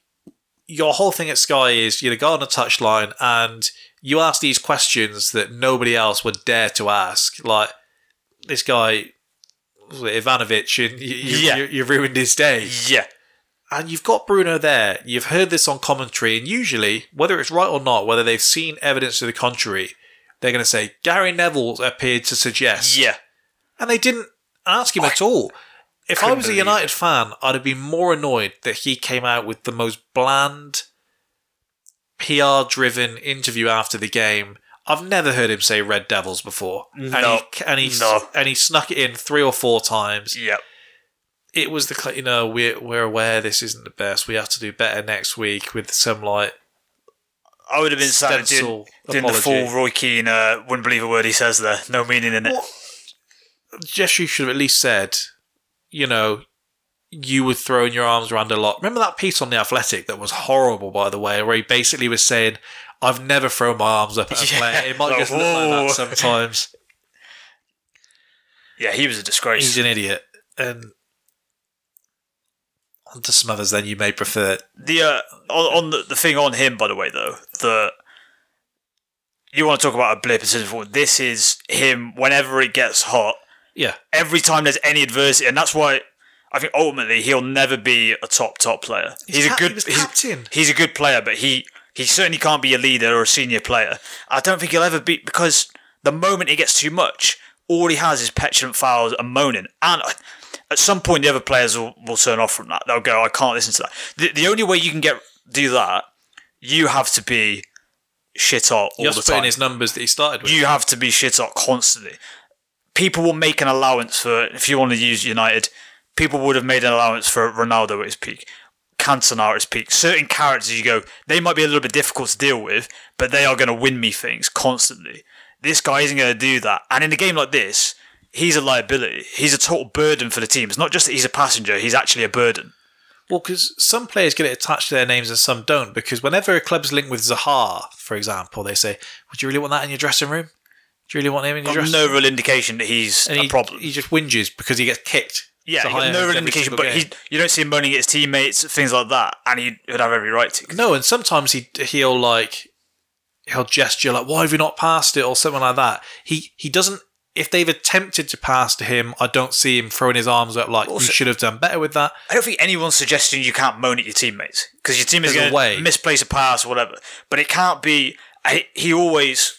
A: your whole thing at Sky is you're the guy on the touchline and you ask these questions that nobody else would dare to ask. Like, this guy, Ivanovic, and you, you,
B: Yeah.
A: you, you ruined his day.
B: Yeah,
A: And you've got Bruno there. You've heard this on commentary, and usually, whether it's right or not, whether they've seen evidence to the contrary, they're going to say Gary Neville appeared to suggest
B: yeah.
A: and they didn't ask him at all. If I was a United fan, I'd have been more annoyed that he came out with the most bland, PR driven interview after the game. I've never heard him say Red Devils before. And
B: No.
A: he, and, he,
B: No.
A: and he snuck it in three or four times.
B: Yep.
A: It was the, you know, we're, we're aware this isn't the best. We have to do better next week with some, like,
B: I would have been sad doing, doing the full Roy Keane. Uh, wouldn't believe a word he says there. No meaning in it.
A: What? Jeshua should have at least said, you know, you were throwing your arms around a lot. Remember that piece on the Athletic that was horrible, by the way, where he basically was saying, "I've never thrown my arms up at a [LAUGHS]
B: Yeah.
A: player. It might just look like that [LAUGHS] sometimes."
B: Yeah, he was a disgrace.
A: He's an idiot. And on to some others, then you may prefer.
B: The uh, on, on the, the thing on him, by the way, though, the you want to talk about a blip? This is him. Whenever it gets hot,
A: Yeah,
B: every time there's any adversity, and that's why I think ultimately he'll never be a top top player. He's,
A: cap-
B: a
A: he
B: good he's,
A: captain.
B: he's a good player, but he he certainly can't be a leader or a senior player. I don't think he'll ever be because the moment he gets too much, all he has is petulant fouls and moaning, and at some point the other players will, will turn off from that. They'll go, I can't listen to that. The, the only way you can get do that, you have to be shit hot all
A: you have
B: the
A: to put in
B: time.
A: his numbers that he started with.
B: You have to be shit hot constantly. People will make an allowance for if you want to use United. People would have made an allowance for Ronaldo at his peak, Cantona at his peak. Certain characters you go, they might be a little bit difficult to deal with, but they are going to win me things constantly. This guy isn't going to do that. And in a game like this, he's a liability. He's a total burden for the team. It's not just that he's a passenger; he's actually a burden.
A: Well, because some players get it attached to their names and some don't. Because whenever a club's linked with Zaha, for example, they say, "Would you really want that in your dressing room? Do you really want him in your dressing
B: no
A: room?"
B: real indication that he's
A: And
B: a
A: he,
B: problem.
A: he just whinges because he gets kicked.
B: yeah,
A: Zaha
B: no real indication, but he, you don't see him moaning at his teammates, things like that, and he would have every right to.
A: No, and sometimes he he'll like he'll gesture like, "Why have you not passed it?" or something like that. He he doesn't if they've attempted to pass to him, I don't see him throwing his arms up like
B: Also-
A: you should have done better with that.
B: I don't think anyone's suggesting you can't moan at your teammates because your
A: team is
B: going to misplace a pass or whatever. But it can't be. I, he always.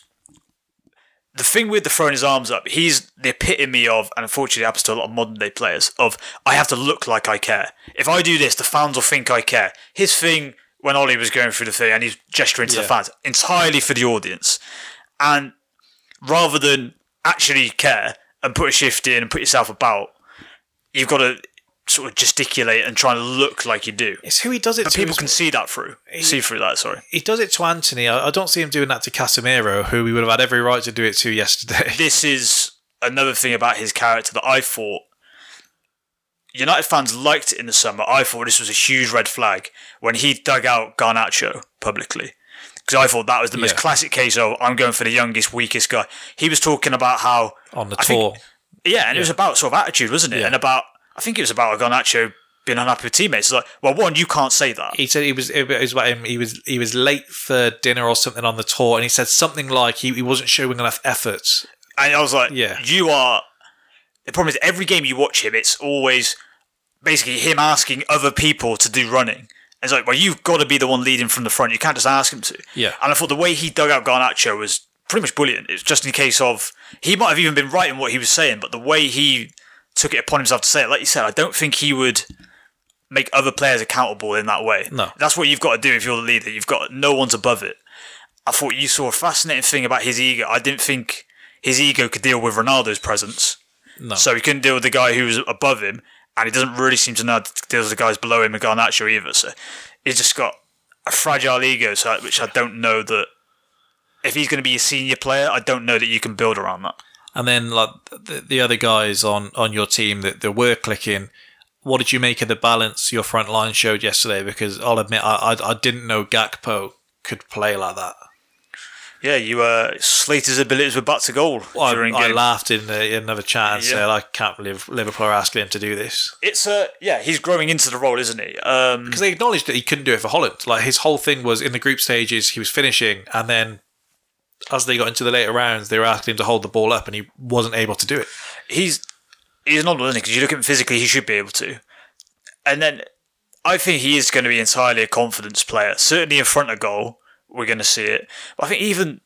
B: The thing with the throwing his arms up, he's the epitome of, and unfortunately happens to a lot of modern day players, of I have to look like I care. If I do this, the fans will think I care. His thing when Ollie was going through the thing and he's gesturing to
A: Yeah.
B: the fans entirely for the audience, and rather than actually care and put a shift in and put yourself about, you've got to sort of gesticulate and try and look like you do.
A: It's who he does it
B: But
A: to.
B: people can see that through. See through that, sorry.
A: he does it to Antony. I, I don't see him doing that to Casemiro, who we would have had every right to do it to yesterday. [LAUGHS]
B: This is another thing about his character that I thought United fans liked it in the summer. I thought this was a huge red flag when he dug out Garnacho publicly. Because I thought that was the most
A: Yeah.
B: classic case of I'm going for the youngest, weakest guy. He was talking about how
A: on the
B: I think-
A: tour.
B: Yeah, and it was about sort of attitude, wasn't it?
A: Yeah.
B: And about I think it was about Garnacho being unhappy with teammates. It's like, well, one, you can't say that.
A: he said he was it was about him. He was he was late for dinner or something on the tour, and he said something like he, he wasn't showing enough effort.
B: And I was like,
A: Yeah.
B: you are. The problem is, every game you watch him, it's always basically him asking other people to do running. It's like, well, you've got to be the one leading from the front. You can't just ask him to.
A: Yeah.
B: And I thought the way he dug out Garnacho was pretty much brilliant. It was just in case of. He might have even been right in what he was saying, but the way he took it upon himself to say it, like you said, I don't think he would make other players accountable in that way.
A: No.
B: That's what you've got to do if you're the leader. You've got no one's above it. I thought you saw a fascinating thing about his ego. I didn't think his ego could deal with Ronaldo's presence.
A: No,
B: So he couldn't deal with the guy who was above him, and he doesn't really seem to know how the guys below him and Garnacho either. So he's just got a fragile ego, so which I don't know that if he's going to be a senior player, I don't know that you can build around that.
A: and then like the, the other guys on on your team that, that were clicking. What did you make of the balance your front line showed yesterday? Because I'll admit I I, I didn't know Gakpo could play like that.
B: Yeah, you uh, Slater's abilities were back to goal
A: I, I laughed in, the, in another chat and
B: Yeah.
A: said I can't believe Liverpool are asking him to do this.
B: It's uh, yeah, he's growing into the role, isn't he? Um,
A: because they acknowledged that he couldn't do it for Holland. Like his whole thing was in the group stages, he was finishing, and then as they got into the later rounds, they were asking him to hold the ball up, and he wasn't able to do it.
B: he's he's not, isn't he? Because you look at him physically, he should be able to. And then I think he is going to be entirely a confidence player. Certainly in front of goal, we're going to see it. But I think even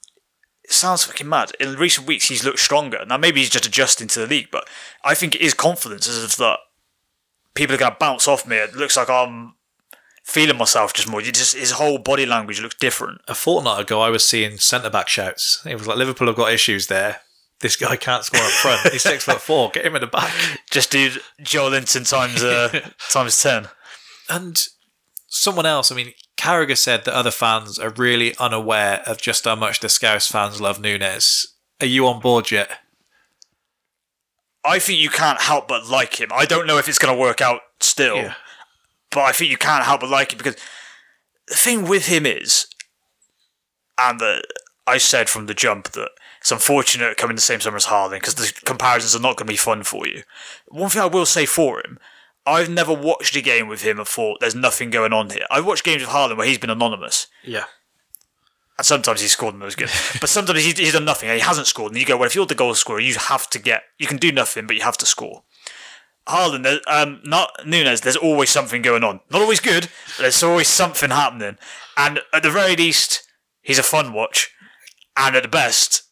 B: it sounds fucking mad. In recent weeks, he's looked stronger. Now maybe he's just adjusting to the league, but I think it is confidence as of that people are going to bounce off me. It looks like I'm feeling myself just more. You just his whole body language looks different.
A: A fortnight ago, I was seeing centre back shouts. It was like Liverpool have got issues there. This guy can't score up front. He's six foot four. Get him in the back. [LAUGHS]
B: Just do Joelinton times uh, [LAUGHS] times ten.
A: And someone else, I mean, Carragher said that other fans are really unaware of just how much the Scouse fans love Núñez. Are you on board yet?
B: I think you can't help but like him. I don't know if it's going to work out still,
A: Yeah.
B: but I think you can't help but like him because the thing with him is, and the, I said from the jump that it's unfortunate coming the same summer as Haaland because the comparisons are not going to be fun for you. One thing I will say for him, I've never watched a game with him and thought there's nothing going on here. I've watched games with Haaland where he's been anonymous.
A: Yeah.
B: And sometimes he's scored and those good. [LAUGHS] but sometimes he's, he's done nothing and he hasn't scored. And you go, well, if you're the goal scorer, you have to get, you can do nothing, but you have to score. Haaland, there- um, not Núñez, there's always something going on. Not always good, but there's always something happening. And at the very least, he's a fun watch. And at the best,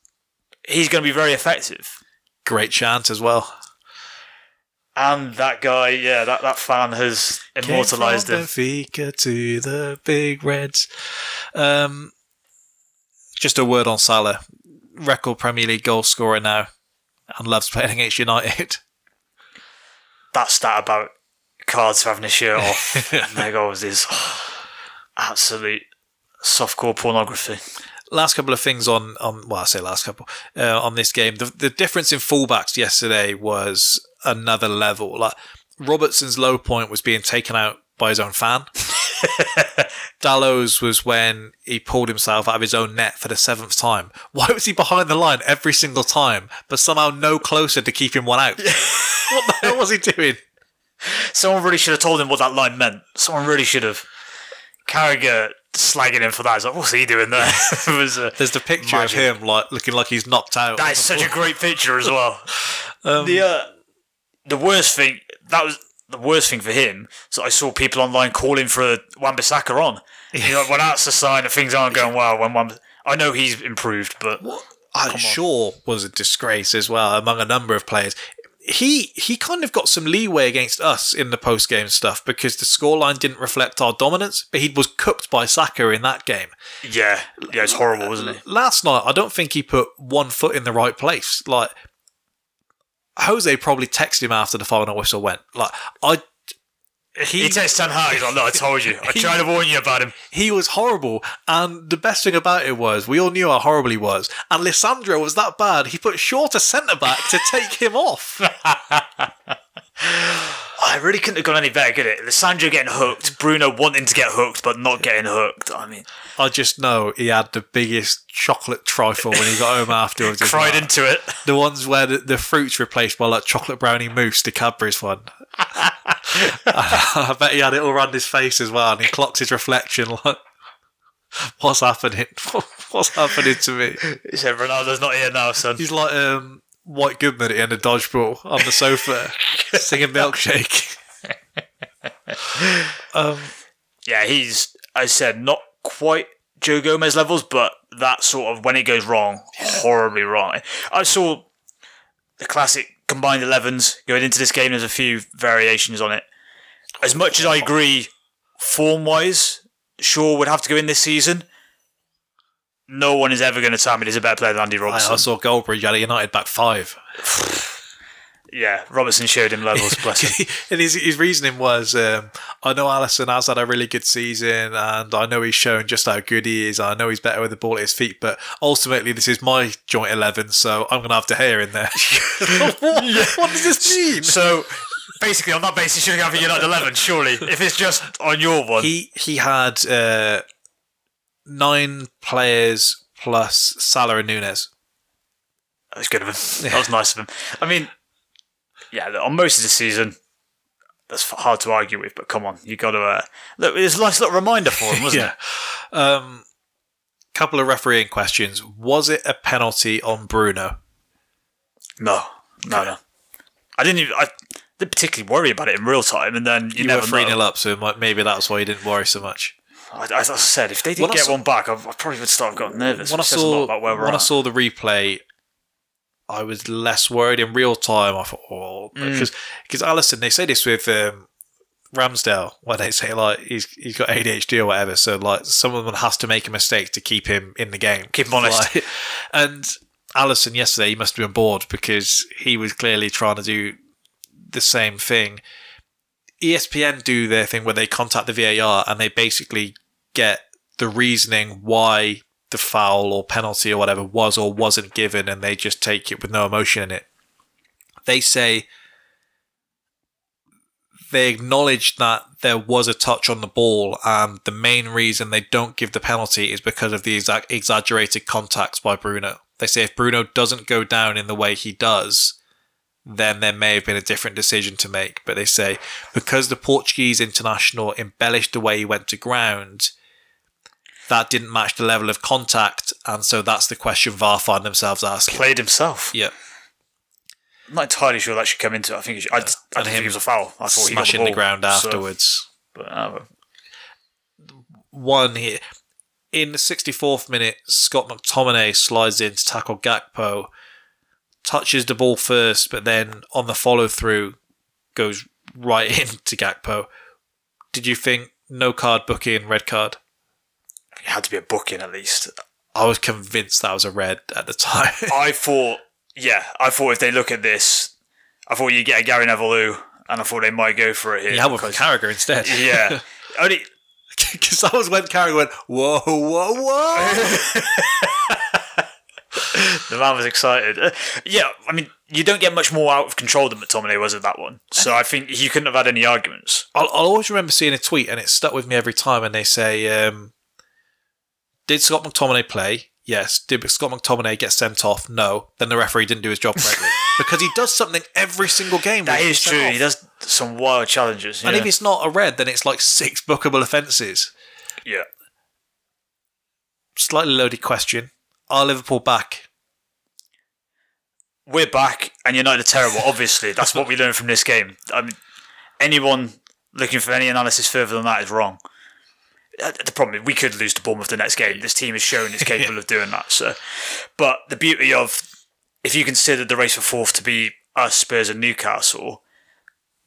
B: he's going to be very effective.
A: Great chance as well.
B: And that guy, yeah, that, that fan has immortalised
A: Came
B: him.
A: from Benfica to the Big Reds. Um, just a word on Salah. Record Premier League goal scorer now and loves playing against United.
B: That's that stat about cards having a shirt off, [LAUGHS] their goals is absolute softcore pornography.
A: Last couple of things on, on well, I say last couple uh, on this game. The, the difference in fullbacks yesterday was another level. Like Robertson's low point was being taken out by his own fan. [LAUGHS] Dalot's was when he pulled himself out of his own net for the seventh time. Why was he behind the line every single time, but somehow no closer to keeping one out? [LAUGHS] what the hell was he doing?
B: Someone really should have told him what that line meant. Someone really should have. Carragher slagging him for that. It's like, what's he doing there? [LAUGHS] was, uh,
A: There's the picture
B: Magic.
A: of him like looking like he's knocked out.
B: that is such a great picture as well. [LAUGHS] the uh, the worst thing that was the worst thing for him. So I saw people online calling for Wan-Bissaka on. You know, well, that's a sign that things aren't going well. When Wan, I know he's improved, but
A: I'm sure was a disgrace as well among a number of players. He he kind of got some leeway against us in the post game stuff because the scoreline didn't reflect our dominance, but he was cooked by Saka in that game.
B: yeah, yeah, it's horrible, wasn't it?
A: Last night, I don't think he put one foot in the right place. Like Jose probably texted him after the final whistle went. Like I, he
B: He takes Ten Hag. He's like, "No, I told you. I [LAUGHS] tried to warn you about him."
A: he was horrible. And the best thing about it was we all knew how horrible he was. And Lisandro was that bad. He put to centre back to take him off. [LAUGHS]
B: I really couldn't have gone any better, could it? Lisandro getting hooked, Bruno wanting to get hooked but not getting hooked. I mean,
A: I just know he had the biggest chocolate trifle when he got home [LAUGHS] afterwards.
B: cried into it.
A: the ones where the, the fruit's replaced by like chocolate brownie mousse, the Cadbury's one. I bet he had it all around his face as well, and he clocks his reflection like, "What's happening? [LAUGHS] What's happening to me?"
B: He said, "Ronaldo's not here now, son."
A: He's like um, White Goodman at the end of Dodgeball on the sofa, [LAUGHS] singing Milkshake. [LAUGHS] um,
B: Yeah, he's, I said, not quite Joe Gomez levels, but that sort of when it goes wrong, horribly wrong. I saw the classic combined 11s going into this game. There's a few variations on it. As much as I agree, form wise, Shaw would have to go in this season. No one is ever going to tell me he's a better player than Andy
A: I,
B: Robertson.
A: I saw Goldbridge at United back five. [SIGHS] [SIGHS] [SIGHS]
B: yeah, Robertson showed him levels. [LAUGHS] Bless him.
A: and his, his reasoning was, um, I know Alisson has had a really good season, and I know he's shown just how good he is. I know he's better with the ball at his feet, but ultimately this is my joint eleven, so I'm going to have to Gea in there. what? [LAUGHS] [LAUGHS] what does this mean?
B: So basically, on that basis, you should have a United 11, surely. If it's just on your one.
A: He he had uh, nine players plus Salah and Núñez.
B: That was good of him. That was nice of him. I mean, yeah, look, on most of the season, that's hard to argue with. But come on, you got to uh, look. It's a nice little reminder for him, wasn't [LAUGHS]
A: yeah. Um, couple of refereeing questions. Was it a penalty on Bruno?
B: it? No, no, no. I didn't. Even, I didn't particularly worry about it in real time, and then you,
A: You
B: never
A: were 3
B: know.
A: 0 up, so it might- maybe that's why you didn't worry so much.
B: I, as I said, if they did
A: When
B: get
A: saw-
B: one back, I, I probably would start getting nervous.
A: when I
B: which says a lot
A: saw
B: about where we're
A: when I saw the replay, I was less worried in real time. I thought, oh,
B: Mm.
A: because because Alisson, they say this with um, Ramsdale when they say like he's he's got ADHD or whatever, so like someone has to make a mistake to keep him in the game,
B: Keep him honest.
A: Like, [LAUGHS] and Alisson yesterday, he must have been bored because he was clearly trying to do the same thing. ESPN do their thing where they contact the VAR and they basically get the reasoning why the foul or penalty or whatever was or wasn't given and they just take it with no emotion in it. They say they acknowledge that there was a touch on the ball and the main reason they don't give the penalty is because of the exact exaggerated contacts by Bruno. They say if Bruno doesn't go down in the way he does, then there may have been a different decision to make. But they say because the Portuguese international embellished the way he went to ground, that didn't match the level of contact, and so that's the question VAR find themselves asking.
B: played himself.
A: Yeah,
B: I'm not entirely sure that should come into it. I think it should, I, I didn't
A: him
B: think it was a foul. I thought he got
A: smashing
B: the,
A: the, ground
B: so-
A: afterwards.
B: but, uh,
A: One here in the 64th minute, Scott McTominay slides in to tackle Gakpo, touches the ball first, but then on the follow through goes right [LAUGHS] into Gakpo. Did you think no card booking, red card?
B: It had to be a booking at least.
A: I was convinced that was a red at the time. [LAUGHS]
B: I [LAUGHS] thought, yeah, I thought if they look at this, I thought you get a Gary Neville who, and I thought they might go for it here.
A: yeah, with Carragher instead. [LAUGHS]
B: yeah. Only
A: Because that was when Carragher went, whoa, whoa, whoa.
B: the man was excited. Uh, yeah, I mean, you don't get much more out of control than McTominay was at that one. So I think he couldn't have had any arguments.
A: I'll, I'll always remember seeing a tweet, and it stuck with me every time. And they say, um, "Did Scott McTominay play? Yes. Did Scott McTominay get sent off? No. Then the referee didn't do his job correctly [LAUGHS] because he does something every single game.
B: That is true.
A: off.
B: He does some wild challenges.
A: And
B: yeah.
A: if it's not a red, then it's like six bookable offences.
B: yeah.
A: slightly loaded question: Are Liverpool back?
B: We're back, and United are terrible. Obviously, that's what we learned from this game. I mean, anyone looking for any analysis further than that is wrong. Uh, The problem is we could lose to Bournemouth the next game. This team has shown it's capable of doing that. So, but the beauty of if you consider the race for fourth to be us, Spurs, and Newcastle,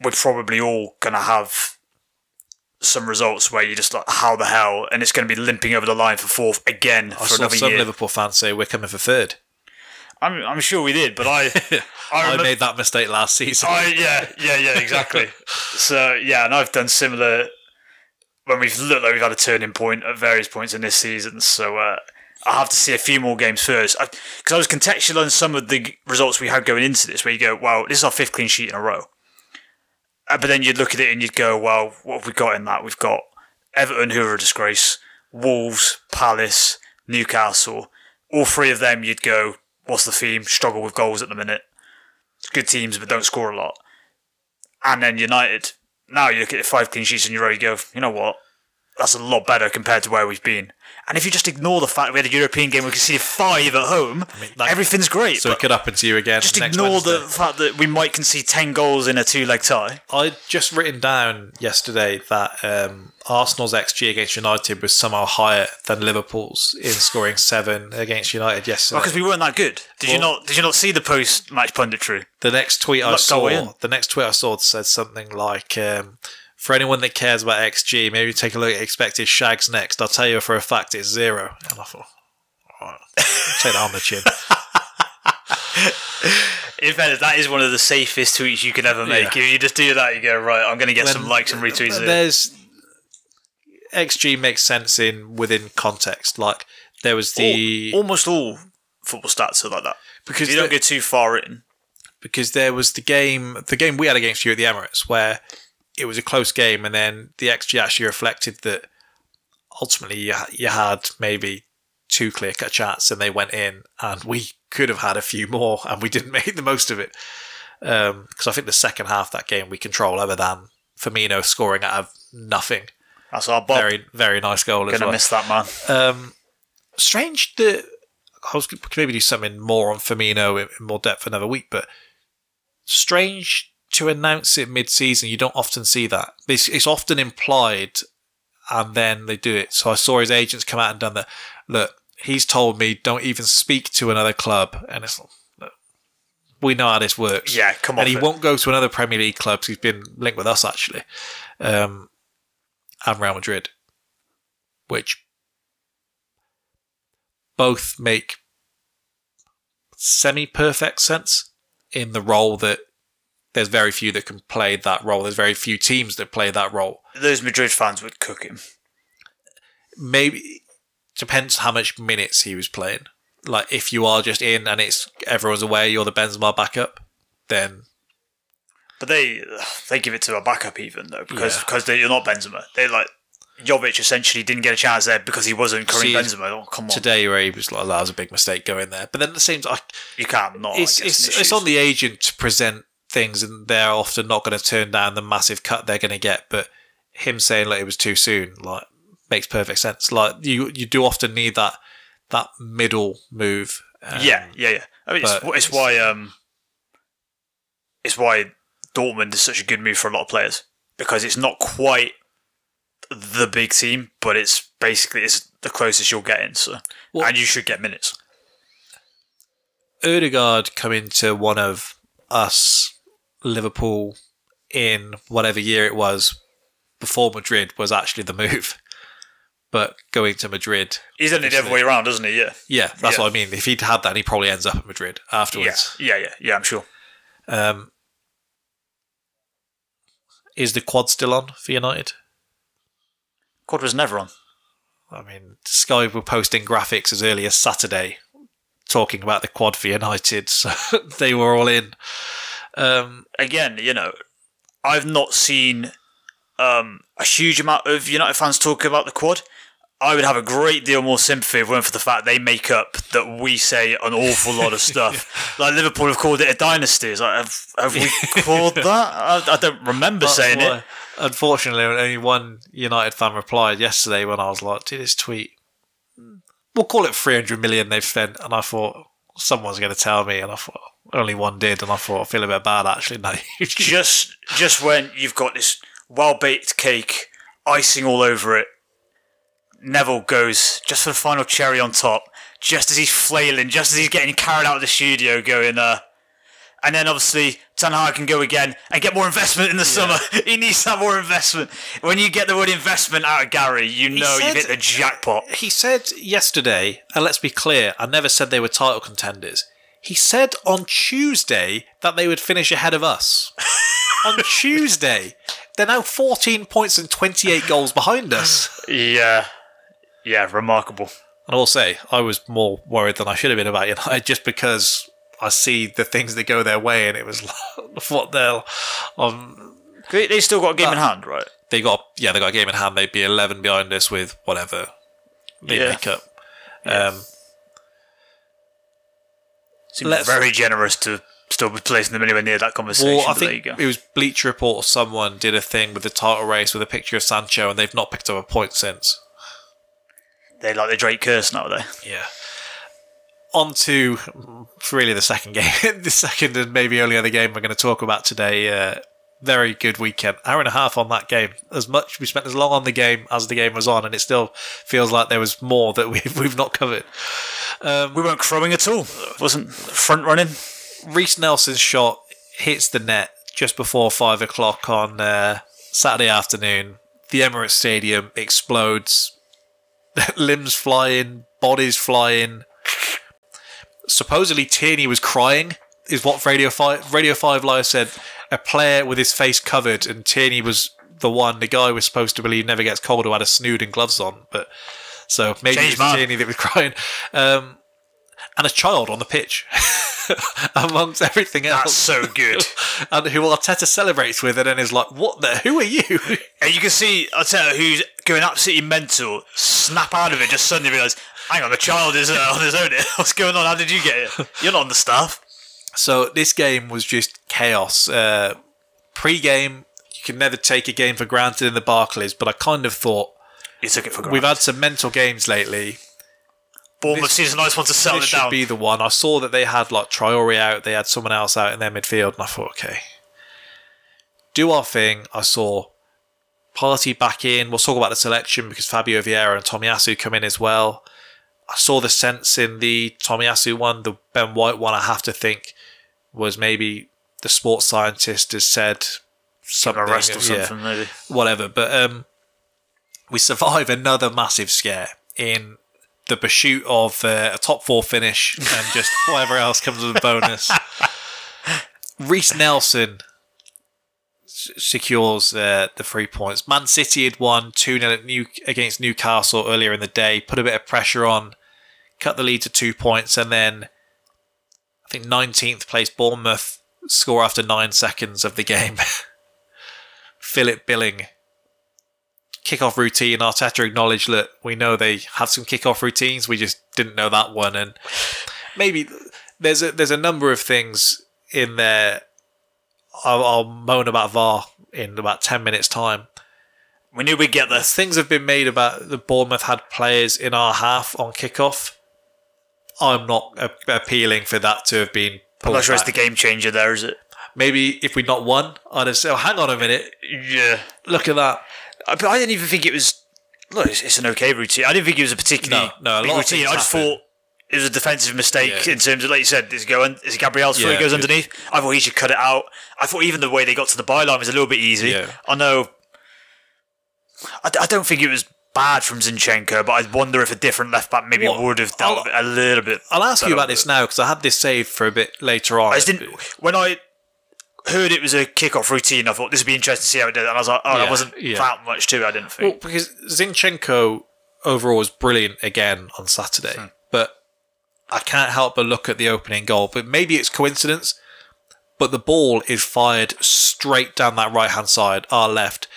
B: we're probably all gonna have some results where you're just like, how the hell? And it's going to be limping over the line for fourth again
A: I
B: for
A: saw
B: another
A: some
B: year.
A: Liverpool fans say we're coming for third.
B: I'm, I'm sure we did, but I, [LAUGHS] I,
A: I made that mistake last season.
B: I yeah, yeah, yeah, exactly. [LAUGHS] so yeah, and I've done similar when we've looked like we've had a turning point at various points in this season. So uh, I have to see a few more games first because I, was contextual on some of the results we had going into this, where you go, "Wow, this is our fifth clean sheet in a row." Uh, but then you'd look at it and you'd go, "Well, what have we got in that? We've got Everton, who are a disgrace, Wolves, Palace, Newcastle. All three of them, you'd go, what's the theme? Struggle with goals at the minute. Good teams, but don't score a lot. And then United. Now you look at the five clean sheets in your row, you go, you know what? That's a lot better compared to where we've been. And if you just ignore the fact we had a European game, we conceded five at home,
A: that-
B: everything's great.
A: so it could happen to you again.
B: just ignore the fact that we might concede 10 goals in a two leg tie.
A: I'd just written down yesterday that um, Arsenal's XG against United was somehow higher than Liverpool's in scoring seven against United yesterday.
B: Because we weren't that good. Did you not? Did you not see the post match punditry?
A: the next tweet I
B: Look, go in.
A: saw, the next tweet I saw said something like, um, "For anyone that cares about XG, maybe take a look at expected shags next. I'll tell you for a fact it's zero. And I thought, all right, take that on the chin. [LAUGHS]
B: In fairness, that is one of the safest tweets you can ever make.
A: Yeah.
B: If you just do that, you go right. I'm going to get
A: When-
B: some likes and retweets. here.
A: There's XG makes sense in within context. Like there was the
B: Al- almost all football stats are like that
A: because
B: you don't
A: the-
B: go too far in.
A: because there was the game the game we had against you at the Emirates where it was a close game and then the XG actually reflected that ultimately you, you had maybe two clear cut chats and they went in and we could have had a few more and we didn't [LAUGHS] make the most of it because I think the second half of that game we control other than Firmino scoring out of nothing
B: That's our Bob.
A: very very nice goal as
B: Gonna
A: well
B: miss that man.
A: um, strange that I was could maybe do something more on Firmino in, in more depth another week, but strange to announce it mid-season. You don't often see that. It's, it's often implied, and then they do it. So I saw his agents come out and done that. Look, he's told me don't even speak to another club, and it's look, we know how this works.
B: Yeah, come on.
A: and he won't go to another Premier League club. He's been linked with us actually, um, and Real Madrid, which both make semi-perfect sense in the role that there's very few that can play that role. There's very few teams that play that role.
B: Those Madrid fans would cook him.
A: Maybe depends how much minutes he was playing. Like if you are just in and it's everyone's away, you're the Benzema backup, then
B: But they they give it to a backup even though because
A: Yeah.
B: because they, you're not Benzema. They like Jovic essentially didn't get a chance there because he wasn't Karim Benzema. Oh, come on,
A: today where he was like, that was a big mistake going there. But then the same time,
B: you can't not.
A: it's it's it's on the agent to present things, and they're often not going to turn down the massive cut they're going to get. But him saying like it was too soon, like makes perfect sense. Like you you do often need that that middle move. Um,
B: yeah, yeah, yeah. I mean, it's, it's
A: it's-
B: why um, it's why Dortmund is such a good move for a lot of players because it's not quite the big team, but it's basically it's the closest you're getting. So,
A: Well-
B: and you should get minutes.
A: Odegaard coming to one of us Liverpool in whatever year it was before Madrid was actually the move. But going to Madrid,
B: He's done it the other way around, doesn't he? Yeah.
A: yeah, that's
B: Yeah.
A: what I mean. If he'd had that, he probably ends up at Madrid
B: Yeah,
A: afterwards.
B: yeah, yeah, yeah. I'm sure.
A: Um, is the quad still on for United?
B: Quad was never on.
A: I mean, Sky were posting graphics as early as Saturday talking about the quad for United, [LAUGHS] so they were all in. Um,
B: Again, you know, I've not seen um, a huge amount of United fans talking about the quad. I would have a great deal more sympathy if it weren't for the fact they make up that we say an awful lot of [LAUGHS] stuff. like Liverpool have called it a dynasty. It's like, have, have we [LAUGHS] called that? I, I don't remember
A: That's
B: saying it.
A: Unfortunately, only one United fan replied yesterday when I was like, "Did this tweet? we'll call it 300 million they've spent. And I thought, someone's going to tell me. And I thought, only one did. And I thought, I feel a bit bad actually. No. [LAUGHS]
B: just just when you've got this well baked cake, icing all over it, Neville goes just for the final cherry on top, just as he's flailing, just as he's getting carried out of the studio, going, uh, and then obviously Ten Hag can go again and get more investment in the summer. [LAUGHS] he needs to have more investment. When you get the word investment out of Gary, you know
A: said-
B: you've hit the jackpot.
A: he said yesterday, and let's be clear, I never said they were title contenders. He said on Tuesday that they would finish ahead of us. [LAUGHS] on Tuesday. They're now 14 points and 28 goals behind us.
B: Yeah, yeah, remarkable.
A: And I will say, I was more worried than I should have been about United just because I see the things that go their way, and it was like, [LAUGHS] what they'll. Um,
B: They, they still got a game in hand, right?
A: they got yeah, they got a game in hand. They'd be 11 behind us with whatever they
B: Yeah.
A: make up. Um,
B: Seems
A: Let's-
B: very generous to still be placing them anywhere near that conversation.
A: Well, I
B: but there you
A: think it was Bleacher Report or someone did a thing with the title race with a picture of Sancho, and they've not picked up a point since.
B: They're like the Drake curse now, are they?
A: Yeah. On to really the second [LAUGHS] game, the second and maybe only other game we're going to talk about today. Uh, very good weekend, hour and a half on that game. As much we spent as long on the game as the game was on, and it still feels like there was more that [LAUGHS] we've we've not covered.
B: We weren't crowing at all. Wasn't front running.
A: Reiss Nelson's shot hits the net just before five o'clock on uh, Saturday afternoon. The Emirates Stadium explodes. [LAUGHS] Limbs flying, bodies flying. Supposedly Tierney was crying, is what Radio Five Radio Five Live said. A player with his face covered, and Tierney was the one. The guy was supposed to believe never gets cold who had a snood and gloves on, but so maybe
B: Changed
A: it was. Tierney that was crying. Um, and a child on the pitch, [LAUGHS] amongst everything else
B: That's so good. [LAUGHS]
A: and who Arteta celebrates with, and then is like, "What the? Who are you?" [LAUGHS]
B: and you can see, I'll who's going absolutely mental, snap out of it, just suddenly realise, hang on, the child is uh, on his own. What's going on? How did you get here? You're not on the staff.
A: So this game was just chaos. Uh, pre-game, you can never take a game for granted in the Barclays, but I kind of thought
B: You took it for granted.
A: we've had some mental games lately.
B: Bournemouth
A: this-
B: seems a nice one to settle
A: This
B: it
A: should be the one. I saw that they had like Traoré out, they had someone else out in their midfield, and I thought, okay, do our thing. I saw Partey back in. We'll talk about the selection because Fabio Vieira and Tomiyasu come in as well. I saw the sense in the Tomiyasu one, the Ben White one. I have to think was maybe the sports scientist has said something,
B: Arrest or
A: yeah,
B: something, maybe.
A: whatever. But um, we survive another massive scare in the pursuit of uh, a top four finish and just [LAUGHS] whatever else comes with a bonus. Reiss Nelson s- secures uh, the three points. Man City had won 2 0 New- against Newcastle earlier in the day, put a bit of pressure on, cut the lead to two points, and then I think 19th place Bournemouth score after nine seconds of the game. [LAUGHS] Philip Billing. Kickoff routine. Arteta acknowledged that we know they have some kickoff routines. We just didn't know that one, and maybe there's a there's a number of things in there. I'll, I'll moan about VAR in about ten minutes time.
B: We knew we'd get this.
A: Things have been made about the Bournemouth had players in our half on kickoff. I'm not a- appealing for that to have been.
B: I'm not sure it's the game changer there, is it?
A: Maybe if we'd not won, I'd have said, oh, "Hang on a minute,
B: Yeah.
A: look at that."
B: I, but I didn't even think it was. Look, it's, it's an okay routine. I didn't think it was a particularly
A: No, no,
B: big routine. I just
A: happen.
B: thought it was a defensive mistake
A: Yeah.
B: in terms of, like you said, is going? Is it Gabriel's foot
A: Yeah,
B: goes underneath? I thought he should cut it out. I thought even the way they got to the byline was a little bit easy.
A: Yeah.
B: I know. I, I don't think it was bad from Zinchenko, but I wonder if a different left back maybe would have dealt
A: I'll-
B: with it a little bit.
A: I'll ask you about this now because I had this saved for a bit later on.
B: I didn't. When I heard it was a kick-off routine, I thought this would be interesting to see how it did, and I was like, oh,
A: Yeah,
B: there wasn't
A: yeah.
B: that much to it. I didn't
A: Well,
B: think.
A: because Zinchenko overall was brilliant again on Saturday,
B: Hmm.
A: but I can't help but look at the opening goal. But maybe it's coincidence, but the ball is fired straight down that right hand side, our left,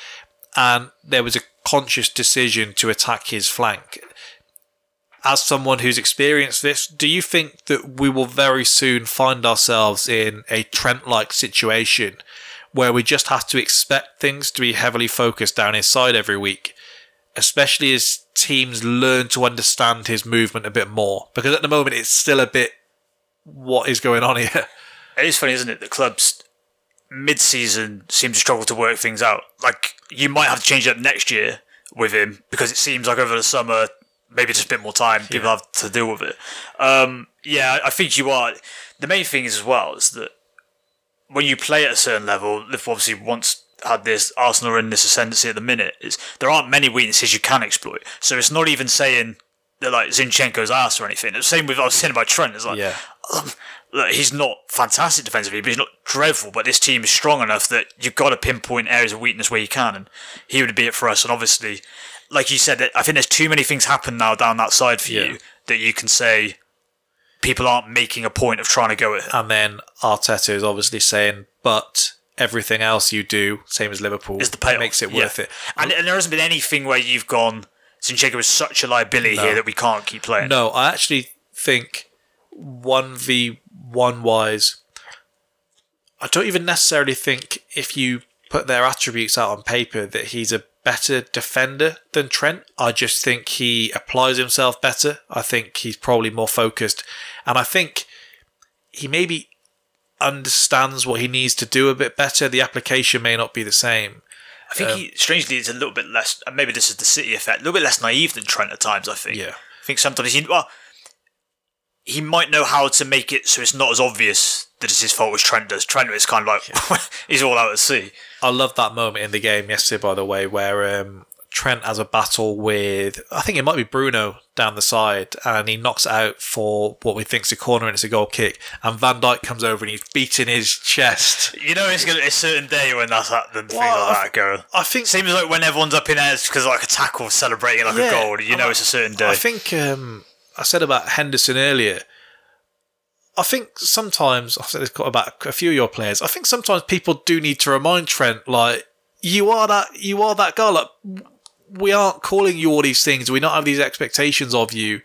A: and there was a conscious decision to attack his flank. As someone who's experienced this, do you think that we will very soon find ourselves in a Trent like situation where we just have to expect things to be heavily focused down his side every week? especially as teams learn to understand his movement a bit more. Because at the moment, it's still a bit what is going on here.
B: It is funny, isn't it? The clubs mid-season seem to struggle to work things out. Like you might have to change it up next year with him because it seems like over the summer, maybe just a bit more time, people have to deal with it. Um, yeah, I think you are. The main thing is as well is that when you play at a certain level, Liverpool obviously once had this Arsenal are in this ascendancy at the minute. Is there aren't many weaknesses you can exploit. So it's not even saying that like Zinchenko's ass or anything. It's the same with I was saying about Trent. It's like
A: Yeah.
B: Look, he's not fantastic defensively, but he's not dreadful. But this team is strong enough that you've got to pinpoint areas of weakness where you can, and he would be it for us. And obviously, like you said, I think there's too many things happen now down that side for
A: Yeah.
B: you that you can say people aren't making a point of trying to go at him.
A: And then Arteta is obviously saying, but everything else you do, same as Liverpool,
B: Is the payoff
A: makes it
B: yeah.
A: worth it.
B: And, and there hasn't been anything where you've gone. Zinchenko is such a liability here that we can't keep playing.
A: No, I actually think one v one wise, I don't even necessarily think if you put their attributes out on paper that he's a better defender than Trent. I just think he applies himself better. I think he's probably more focused, and I think he maybe understands what he needs to do a bit better. The application may not be the same.
B: I think he um, strangely is a little bit less. And maybe this is the City effect. A little bit less naive than Trent at times. I think.
A: Yeah.
B: I think sometimes he well, he might know how to make it so it's not as obvious that it's his fault as Trent does. Trent is kind of like [LAUGHS] he's all out at sea.
A: I love that moment in the game yesterday, by the way, where um, Trent has a battle with, I think it might be Bruno down the side, and he knocks it out for what we think's a corner and it's a goal kick. And Van Dijk comes over and he's beating his chest.
B: You know, it's gonna be a certain day when that's happening. Things
A: Well,
B: like
A: I
B: that go.
A: I think
B: Seems like when everyone's up in airs because like a tackle celebrating like
A: Yeah,
B: a goal. You know,
A: and
B: it's a certain day.
A: I think um, I said about Henderson earlier. I think sometimes I said this about a few of your players. I think sometimes people do need to remind Trent, like you are that you are that guy. Like we aren't calling you all these things. We don't have these expectations of you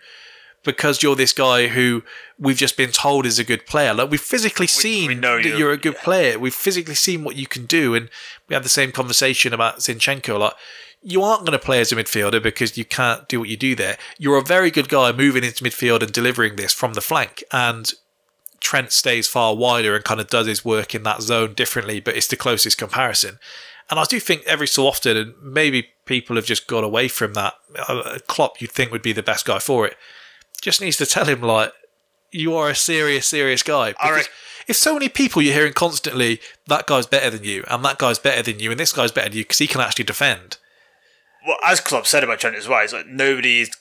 A: because you're this guy who we've just been told is a good player. Like we've physically seen
B: we
A: that
B: you-
A: you're a good player. We've physically seen what you can do, and we had the same conversation about Zinchenko. Like you aren't going to play as a midfielder because you can't do what you do there. You're a very good guy moving into midfield and delivering this from the flank, and Trent stays far wider and kind of does his work in that zone differently, but it's the closest comparison. And I do think every so often, and maybe people have just got away from that. uh, Klopp, you'd think would be the best guy for it, just needs to tell him like, you are a serious, serious guy. Because
B: rec-
A: if so many people you're hearing constantly, that guy's better than you, and that guy's better than you, and this guy's better than you because he can actually defend.
B: Well, as Klopp said about Trent as well, it's like nobody's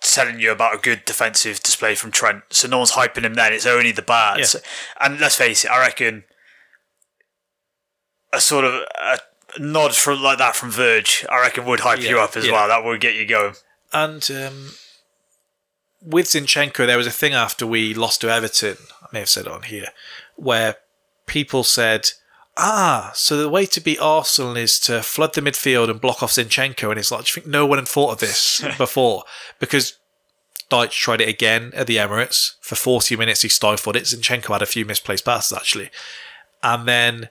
B: telling you about a good defensive display from Trent, so no one's hyping him then. It's only the bad.
A: Yeah.
B: So- and let's face it, I reckon a sort of a nod from like that from Virg, I reckon would hype you up as
A: yeah.
B: well. That would get you going.
A: And um, with Zinchenko, there was a thing after we lost to Everton, I may have said it on here, where people said, ah, so the way to beat Arsenal is to flood the midfield and block off Zinchenko. And it's like, do you think no one had thought of this [LAUGHS] before? Because Dyche tried it again at the Emirates. For 40 minutes, he stifled it. Zinchenko had a few misplaced passes, actually. And then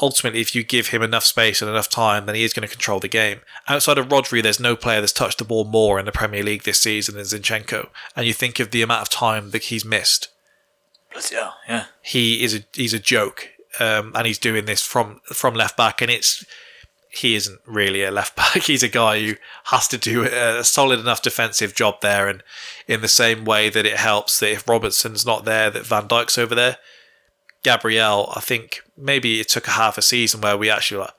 A: ultimately, if you give him enough space and enough time, then he is going to control the game. Outside of Rodri, there's no player that's touched the ball more in the Premier League this season than Zinchenko. And you think of the amount of time that he's missed.
B: Hell, yeah.
A: He is a he's a joke, um, and he's doing this from from left back, and it's he isn't really a left [LAUGHS] back. He's a guy who has to do a solid enough defensive job there, and in the same way that it helps that if Robertson's not there, that Van Dijk's over there. Gabriel, I think maybe it took a half a season where we actually like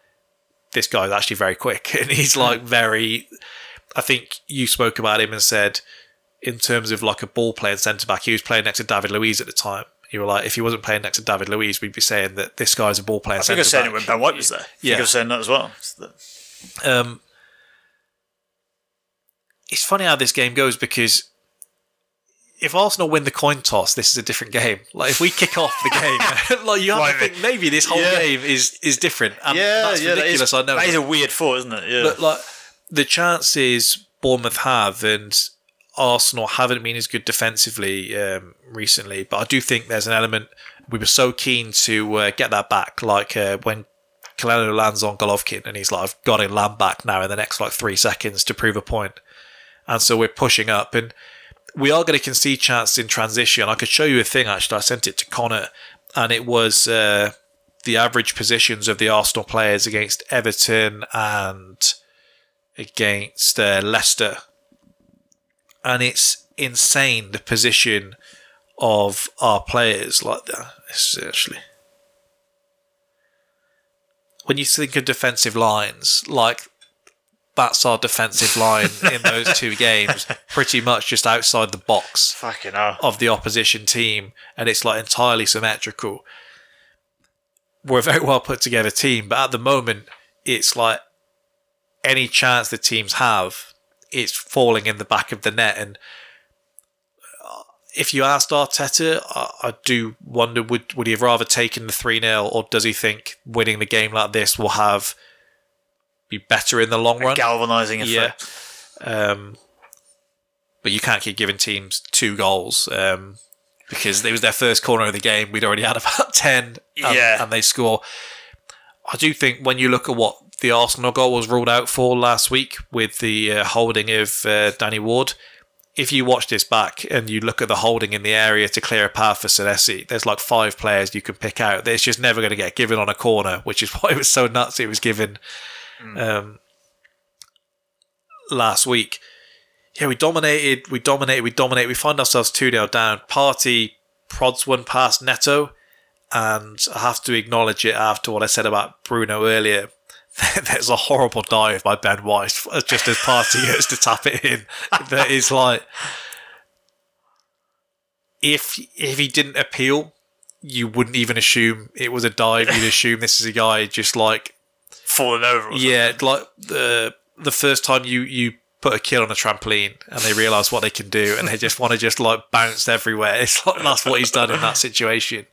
A: this guy's actually very quick, [LAUGHS] and he's like very. I think you spoke about him and said, in terms of like a ball playing centre back, he was playing next to David Luiz at the time. You were like, if he wasn't playing next to David Luiz, we'd be saying that this guy's a ball player.
B: I think I was saying it when Ben White was there. I think
A: Yeah.
B: I was saying that as well. It's
A: Um, it's funny how this game goes because if Arsenal win the coin toss, this is a different game. Like if we kick off the game, [LAUGHS] [LAUGHS] like you have
B: Right,
A: to think maybe this whole
B: yeah.
A: game is is different. And that's
B: that
A: ridiculous.
B: is-
A: I know,
B: That is a weird thought, isn't it? Yeah.
A: but like the chances Bournemouth have and Arsenal haven't been as good defensively um, recently, but I do think there's an element we were so keen to uh, get that back, like uh, when Canelo lands on Golovkin, and he's like, "I've got to land back now in the next like three seconds to prove a point." And so we're pushing up, and we are going to concede chances in transition. I could show you a thing actually. I sent it to Connor, and it was uh, the average positions of the Arsenal players against Everton and against uh, Leicester, and it's insane the position of our players like that. Actually when you think of defensive lines, like that's our defensive line in [LAUGHS] those two games, pretty much just outside the box of the opposition team, and it's like entirely symmetrical. We're a very well put together team, but at the moment, it's like any chance the teams have, it's falling in the back of the net. And uh, if you asked Arteta, I, I do wonder would would he have rather taken the three 0 or does he think winning the game like this will have be better in the long run?
B: Galvanizing
A: Yeah. Um, but you can't keep giving teams two goals um, because it was their first corner of the game. We'd already had about [LAUGHS] 10 and,
B: Yeah.
A: and they score. I do think when you look at what the Arsenal goal was ruled out for last week with the uh, holding of uh, Danny Ward, if you watch this back and you look at the holding in the area to clear a path for Senesi, there's like five players you can pick out. It's just never going to get given on a corner, which is [LAUGHS] why it was so nuts it was given um, last week. Yeah, we dominated, we dominated, we dominated. We find ourselves 2 0 down. Partey prods one past Neto, and I have to acknowledge it after what I said about Bruno earlier. [LAUGHS] There's a horrible dive by Ben White [LAUGHS] just as Partey goes to tap it in. That is like if if he didn't appeal, you wouldn't even assume it was a dive. You'd assume this is a guy just like
B: Falling over. or
A: yeah, like the the first time you you put a kid on a trampoline and they realise what they can do and they just want to just like bounce everywhere. It's like that's what he's done in that situation.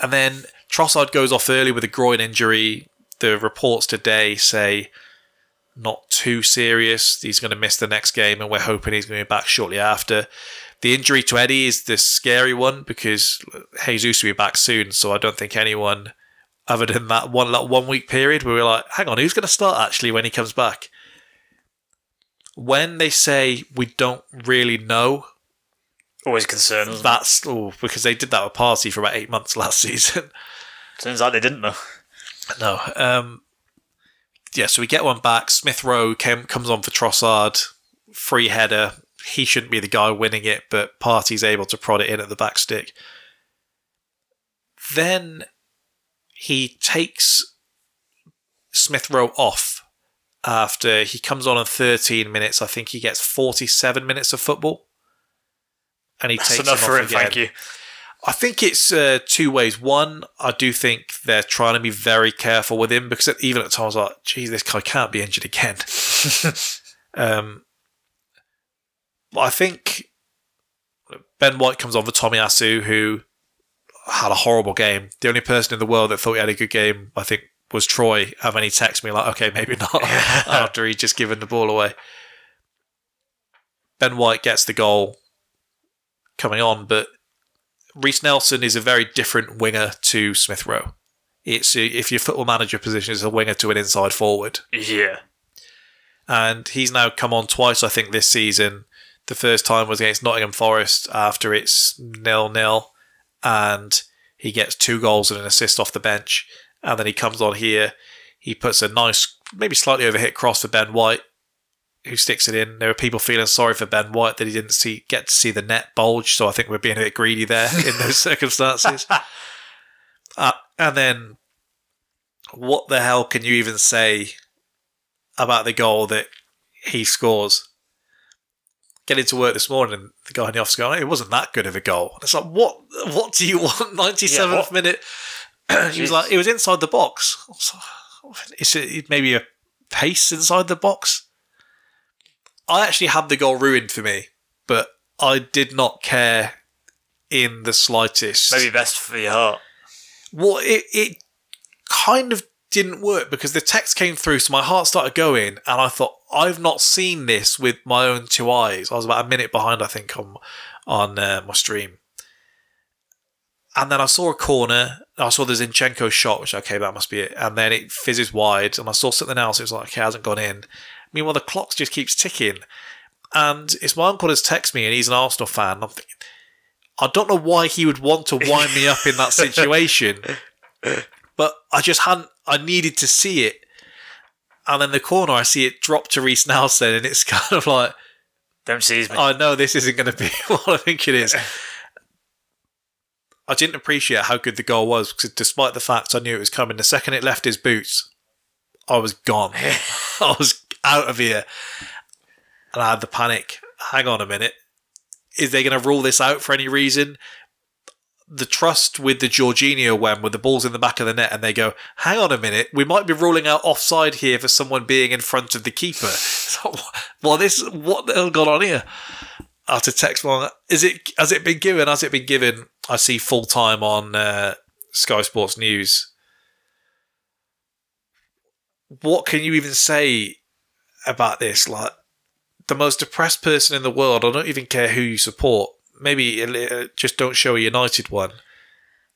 A: And then Trossard goes off early with a groin injury. The reports today say not too serious. He's going to miss the next game, and we're hoping he's going to be back shortly after. The injury to Eddie is the scary one because Jesus will be back soon, so I don't think anyone other than that one like one week period where we're like, hang on, who's going to start actually when he comes back? When they say we don't really know,
B: Always concerned.
A: that's oh, because they did that with Partey for about eight months last [LAUGHS] season.
B: Turns out they didn't know.
A: No, um, yeah. So we get one back. Smith Rowe came, comes on for Trossard, free header. He shouldn't be the guy winning it, but Partey's able to prod it in at the back stick. Then he takes Smith Rowe off after he comes on in 13 minutes. I think he gets 47 minutes of football. And he
B: That's
A: takes
B: enough for
A: off
B: him,
A: again.
B: thank you.
A: I think it's uh, two ways. One, I do think they're trying to be very careful with him because even at times, like, geez, this guy can't be injured again. [LAUGHS] um, but I think Ben White comes on for Tomiyasu, who had a horrible game. The only person in the world that thought he had a good game, I think, was Troy. And then he texted me like, okay, maybe not, [LAUGHS] [LAUGHS] after he'd just given the ball away. Ben White gets the goal coming on, but Reiss Nelson is a very different winger to Smith Rowe. It's if your football manager position is a winger to an inside forward,
B: Yeah.
A: and he's now come on twice. I think this season. The first time was against Nottingham Forest after it's nil nil, and he gets two goals and an assist off the bench, and then he comes on here. He puts a nice, maybe slightly overhit cross for Ben White, who sticks it in. There are people feeling sorry for Ben White that he didn't see get to see the net bulge. So I think we're being a bit greedy there [LAUGHS] in those circumstances. Uh, and then, what the hell can you even say about the goal that he scores? Getting to work this morning, and the guy in the office going, "It wasn't that good of a goal." And it's like, what? What do you want? [LAUGHS] Ninety seventh
B: what?
A: minute. [CLEARS THROAT] he was like, "It was inside the box." Is it maybe a pace inside the box? I actually had the goal ruined for me, but I did not care in the slightest.
B: Maybe best for your heart.
A: Well, it, it kind of didn't work because the text came through, so my heart started going, and I thought, I've not seen this with my own two eyes. I was about a minute behind, I think, on on uh, my stream, And then I saw a corner. I saw the Zinchenko shot, which okay, that must be it. And then it fizzes wide, and I saw something else. It was like, okay, it hasn't gone in. Meanwhile, the clock just keeps ticking. And it's my uncle has texted me, and he's an Arsenal fan. I'm thinking, I don't know why he would want to wind me up in that [LAUGHS] situation, but I just hadn't. I needed to see it. And then the corner, I see it drop to Reiss Nelson, and it's [LAUGHS] kind of like,
B: Don't seize me.
A: I know this isn't going to be [LAUGHS] what I think it is. I didn't appreciate how good the goal was because, despite the fact I knew it was coming, the second it left his boots, I was gone. I was out of here, and I had the panic. Hang on a minute, is they going to rule this out for any reason? The trust with the Jorginho when with the balls in the back of the net, and they go, "Hang on a minute, we might be ruling out offside here for someone being in front of the keeper." So, well, this what the hell gone on here? I have to text one. Is it has it been given? Has it been given? I see full time on uh, Sky Sports News. What can you even say about this? Like the most depressed person in the world. I don't even care who you support. Maybe uh, just don't show a United one.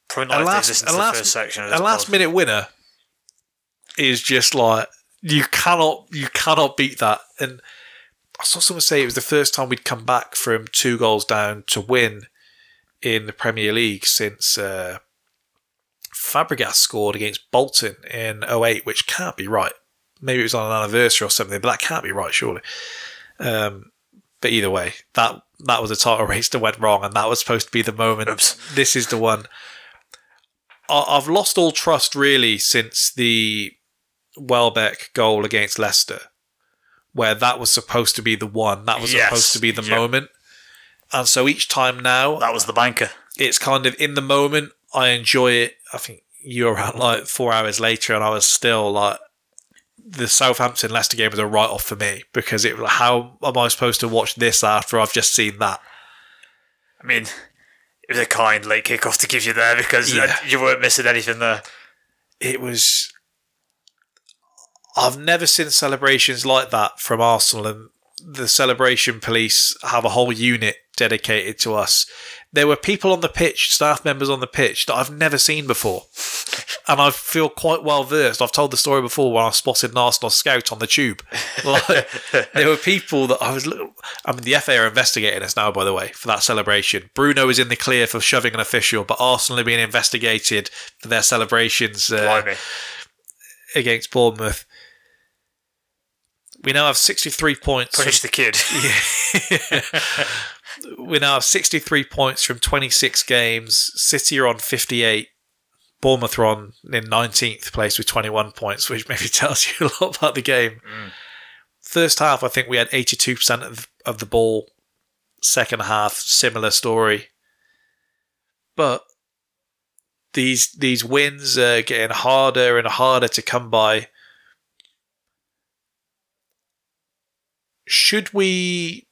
B: Probably not
A: a last- a last-
B: first section of
A: A last minute winner is just like you cannot you cannot beat that. And I saw someone say it was the first time we'd come back from two goals down to win in the Premier League since uh, Fabregas scored against Bolton in 08, which can't be right. Maybe it was on an anniversary or something, but that can't be right, surely. Um, but either way, that that was a title [LAUGHS] race that went wrong, and that was supposed to be the moment.
B: Oops.
A: This is the one. I- I've lost all trust really since the Welbeck goal against Leicester, where that was supposed to be the one. That was
B: Yes.
A: supposed to be the
B: Yeah.
A: moment. And so each time now,
B: That was the banker.
A: it's kind of in the moment. I enjoy it. I think you were around like four hours later, and I was still like, the Southampton Leicester game was a write off for me because it. How am I supposed to watch this after I've just seen that?
B: I mean, it was a kind late kickoff to give you there because uh,
A: Yeah.
B: you weren't missing anything there.
A: It was. I've never seen celebrations like that from Arsenal, and the celebration police have a whole unit dedicated to us. There were people on the pitch, staff members on the pitch that I've never seen before. And I feel quite well versed. I've told the story before when I spotted an Arsenal scout on the tube. [LAUGHS] Like, there were people that I was. I mean, the FA are investigating us now, by the way, for that celebration. Bruno is in the clear for shoving an official, but Arsenal are being investigated for their celebrations uh, against Bournemouth. We now have 63 points.
B: Punish the kid. [LAUGHS]
A: we now have 63 points from 26 games. City are on 58. Bournemouth are on in 19th place with 21 points, which [LAUGHS] maybe tells you a lot about the game. Mm. First half, I think we had 82% of, of the ball. Second half, similar story. But these these wins are getting harder and harder to come by. Should we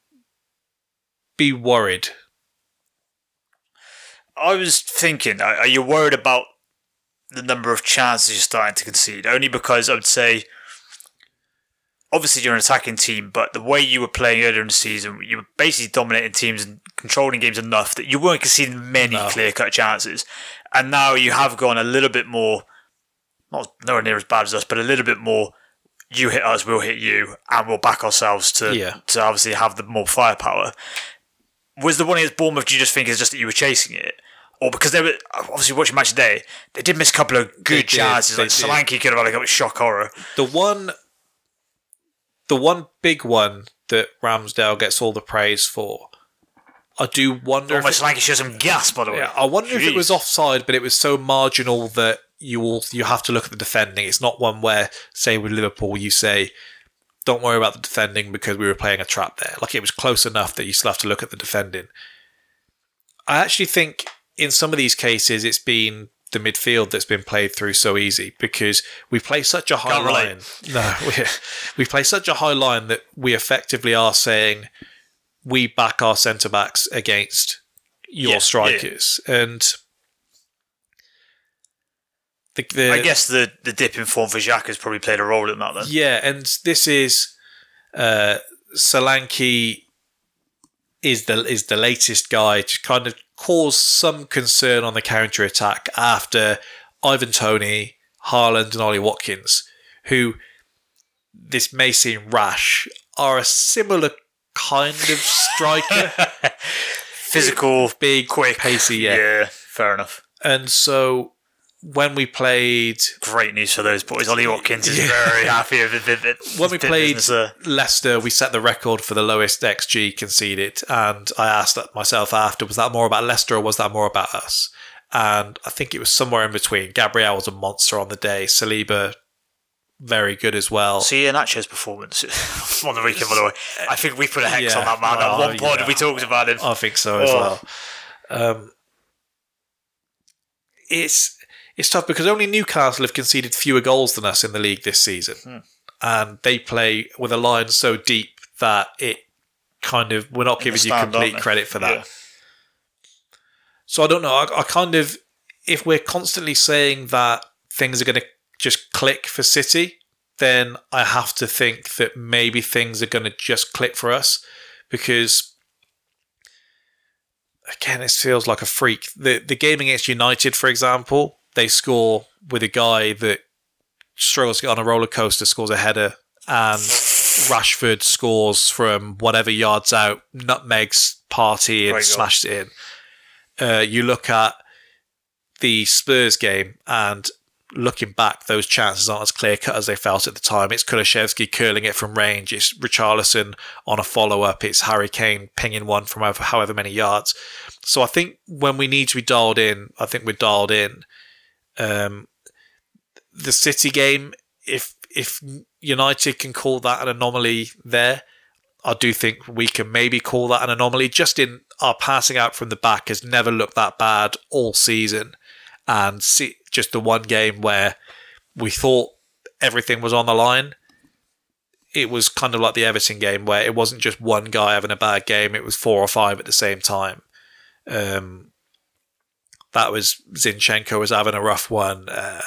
A: be worried?
B: I was thinking, are you worried about the number of chances you're starting to concede? Only because I would say, obviously you're an attacking team, but the way you were playing earlier in the season, you were basically dominating teams and controlling games enough that you weren't conceding many
A: No.
B: clear cut chances. And now you have gone a little bit more, not nowhere near as bad as us, but a little bit more. You hit us, we'll hit you, and we'll back ourselves to
A: Yeah.
B: to obviously have the more firepower was the one against Bournemouth? Do you just think it's just that you were chasing it, or because they were obviously watching match today? They did miss a couple of good
A: did,
B: chances.
A: they
B: Like
A: did.
B: Solanke could have had like a shock horror.
A: The one, the one big one that Ramsdale gets all the praise for. I do wonder. If
B: my
A: it-
B: showed some gas, by the way.
A: Yeah, I wonder if it was offside, but it was so marginal that you all you have to look at the defending. It's not one where, say, with Liverpool, you say, "Don't worry about the defending because we were playing a trap there." Like it was close enough that you still have to look at the defending. I actually think in some of these cases, it's been the midfield that's been played through so easy because we play such a high line. No, [LAUGHS] we, we play such a high line that we effectively are saying we back our centre backs against your
B: Yeah, yeah.
A: strikers, and the, the
B: I guess the the dip in form for Jacques has probably played a role in that. Then
A: yeah, and this is uh, Solanke is the is the latest guy to kind of cause some concern on the counter attack after Ivan Toney, Haaland, and Ollie Watkins, who this may seem rash, are a similar kind of striker. [LAUGHS]
B: Physical,
A: Big,
B: quick,
A: pacey, yeah.
B: yeah. Fair enough.
A: And so when we played
B: Great news for those boys. Ollie Watkins is
A: Yeah.
B: very happy with it. [LAUGHS]
A: when we played
B: there.
A: Leicester, we set the record for the lowest XG conceded, and I asked that myself after, was that more about Leicester or was that more about us? And I think it was somewhere in between. Gabriel was a monster on the day. Saliba, very good as well.
B: See Nacho's performance [LAUGHS] on the weekend, by the way. I think we put a hex
A: Yeah.
B: on that man. At one point,
A: yeah.
B: we talked about him.
A: I think so as
B: Oh.
A: well. Um, it's it's tough because only Newcastle have conceded fewer goals than us in the league this season,
B: Hmm.
A: and they play with a line so deep that it kind of we're not
B: In
A: giving you
B: stand,
A: complete credit for that.
B: Yeah.
A: So I don't know. I, I kind of if we're constantly saying that things are going to just click for City, then I have to think that maybe things are going to just click for us because again, this feels like a freak. The the game against United, for example, they score with a guy that struggles to get on a roller coaster, scores a header, and [LAUGHS] Rashford scores from whatever yards out, nutmegs Partey and
B: Great goal.
A: smashes it in. Uh, you look at the Spurs game and looking back, those chances aren't as clear cut as they felt at the time. It's Kulusevski curling it from range. It's Richarlison on a follow up. It's Harry Kane pinging one from however many yards. So I think when we need to be dialed in, I think we're dialed in. Um, the City game, if if United can call that an anomaly there, I do think we can maybe call that an anomaly. Just in our passing out from the back has never looked that bad all season, and see, just the one game where we thought everything was on the line. It was kind of like the Everton game where it wasn't just one guy having a bad game; it was four or five at the same time. Um, that was Zinchenko was having a rough one. Uh,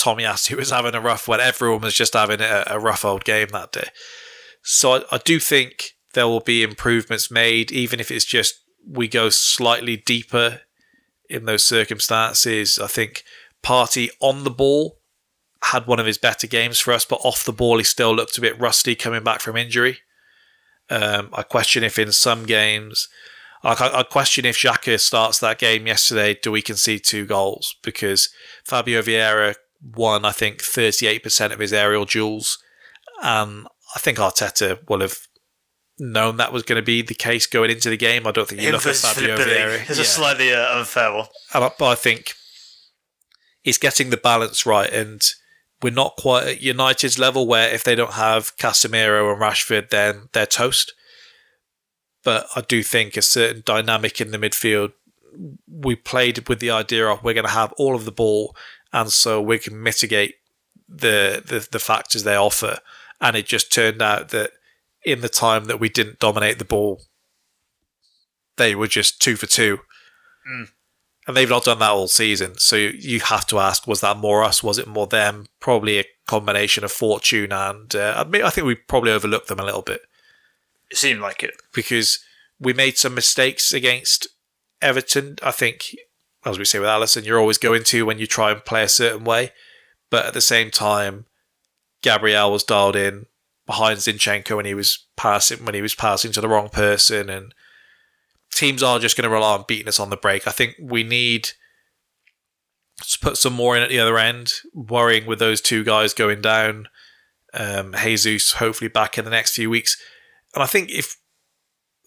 A: Tomiyasu was having a rough one. Everyone was just having a, a rough old game that day. So I, I do think there will be improvements made, even if it's just we go slightly deeper in those circumstances. I think Partey on the ball had one of his better games for us, but off the ball he still looked a bit rusty coming back from injury. Um, I question if in some games, like I, I question if Xhaka starts that game yesterday, do we concede two goals? Because Fabio Vieira won, I think, 38% of his aerial duels. Um, I think Arteta will have known that was going to be the case going into the game. I don't think you look at Fabio Vieira.
B: is
A: Yeah.
B: a slightly uh, unfair one.
A: But I think he's getting the balance right, and we're not quite at United's level where if they don't have Casemiro and Rashford, then they're toast. But I do think a certain dynamic in the midfield. We played with the idea of we're going to have all of the ball, and so we can mitigate the the, the factors they offer. And it just turned out that in the time that we didn't dominate the ball, they were just two for two and they've not done that all season. So you, you have to ask: was that more us? Was it more them? Probably a combination of fortune and uh, I, mean, I think we probably overlooked them a little bit
B: It seemed like it.
A: because we made some mistakes against Everton. I think, as we say with Alisson, you're always going to when you try and play a certain way, but at the same time, Gabriel was dialed in behind Zinchenko when he was passing when he was passing to the wrong person and teams are just going to rely on beating us on the break. I think we need to put some more in at the other end, worrying with those two guys going down. Um, Jesus hopefully back in the next few weeks. And I think if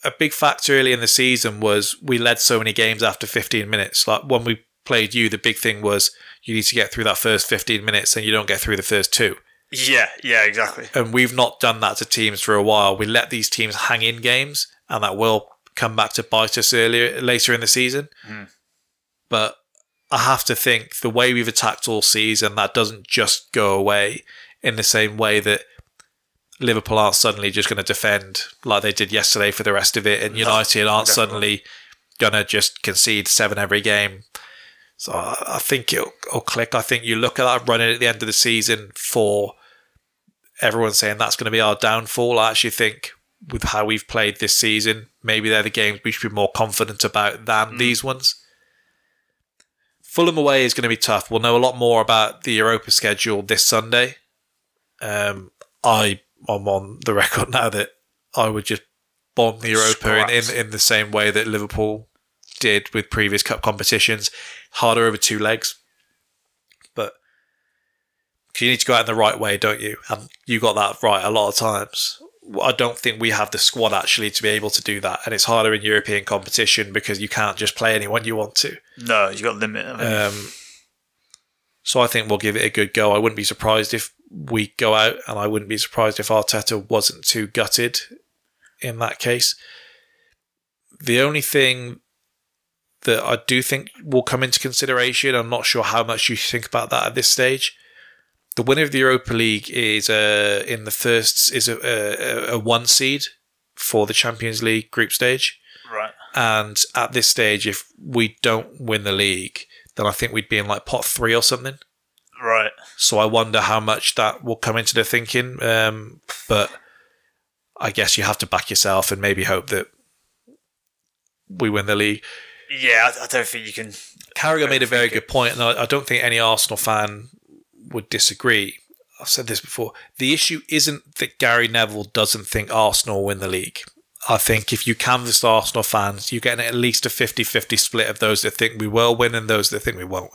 A: a big factor early in the season was we led so many games after 15 minutes. Like when we played you, the big thing was you need to get through that first 15 minutes and you don't get through the first two.
B: Yeah, yeah, exactly.
A: And we've not done that to teams for a while. We let these teams hang in games, and that will come back to bite us earlier later in the season. Hmm. But I have to think the way we've attacked all season, that doesn't just go away in the same way that Liverpool aren't suddenly just going to defend like they did yesterday for the rest of it, and United aren't
B: definitely.
A: suddenly going to just concede seven every game. So I think it'll, it'll click. I think you look at that running at the end of the season for everyone saying that's going to be our downfall. I actually think with how we've played this season. Maybe they're the games we should be more confident about than these ones. Fulham away is going to be tough. We'll know a lot more about the Europa schedule this Sunday. Um, I am on the record now that I would just bomb the Europa in, in, in the same way that Liverpool did with previous cup competitions. Harder over two legs. But you need to go out in the right way, don't you? And you got that right a lot of times. I don't think we have the squad actually to be able to do that, and it's harder in European competition because you can't just play anyone you want to.
B: No, you got a limit. I mean,
A: Um, so I think we'll give it a good go. I wouldn't be surprised if we go out, and I wouldn't be surprised if Arteta wasn't too gutted in that case. The only thing that I do think will come into consideration, I'm not sure how much you think about that at this stage. The winner of the Europa League is uh, in the first is a, a, a one seed for the Champions League group stage.
B: right.
A: And at this stage, if we don't win the league, then I think we'd be in like pot three or something.
B: Right.
A: So I wonder how much that will come into the thinking. Um, but I guess you have to back yourself and maybe hope that we win the league.
B: Yeah, I, I don't think you can.
A: Carragher made a very good point, and I, I don't think any Arsenal fan would disagree. I've said this before. The issue isn't that Gary Neville doesn't think Arsenal win the league. I think if you canvass Arsenal fans, you're getting at least a 50 50 split of those that think we will win and those that think we won't.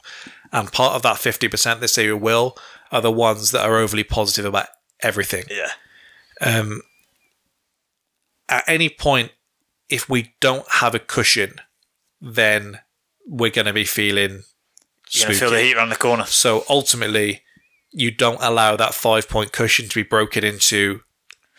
A: And part of that 50% that say we will are the ones that are overly positive about everything.
B: Yeah.
A: Um, at any point, if we don't have a cushion, then we're going to be feeling
B: You're going to feel the heat around the corner.
A: So ultimately, you don't allow that five point cushion to be broken into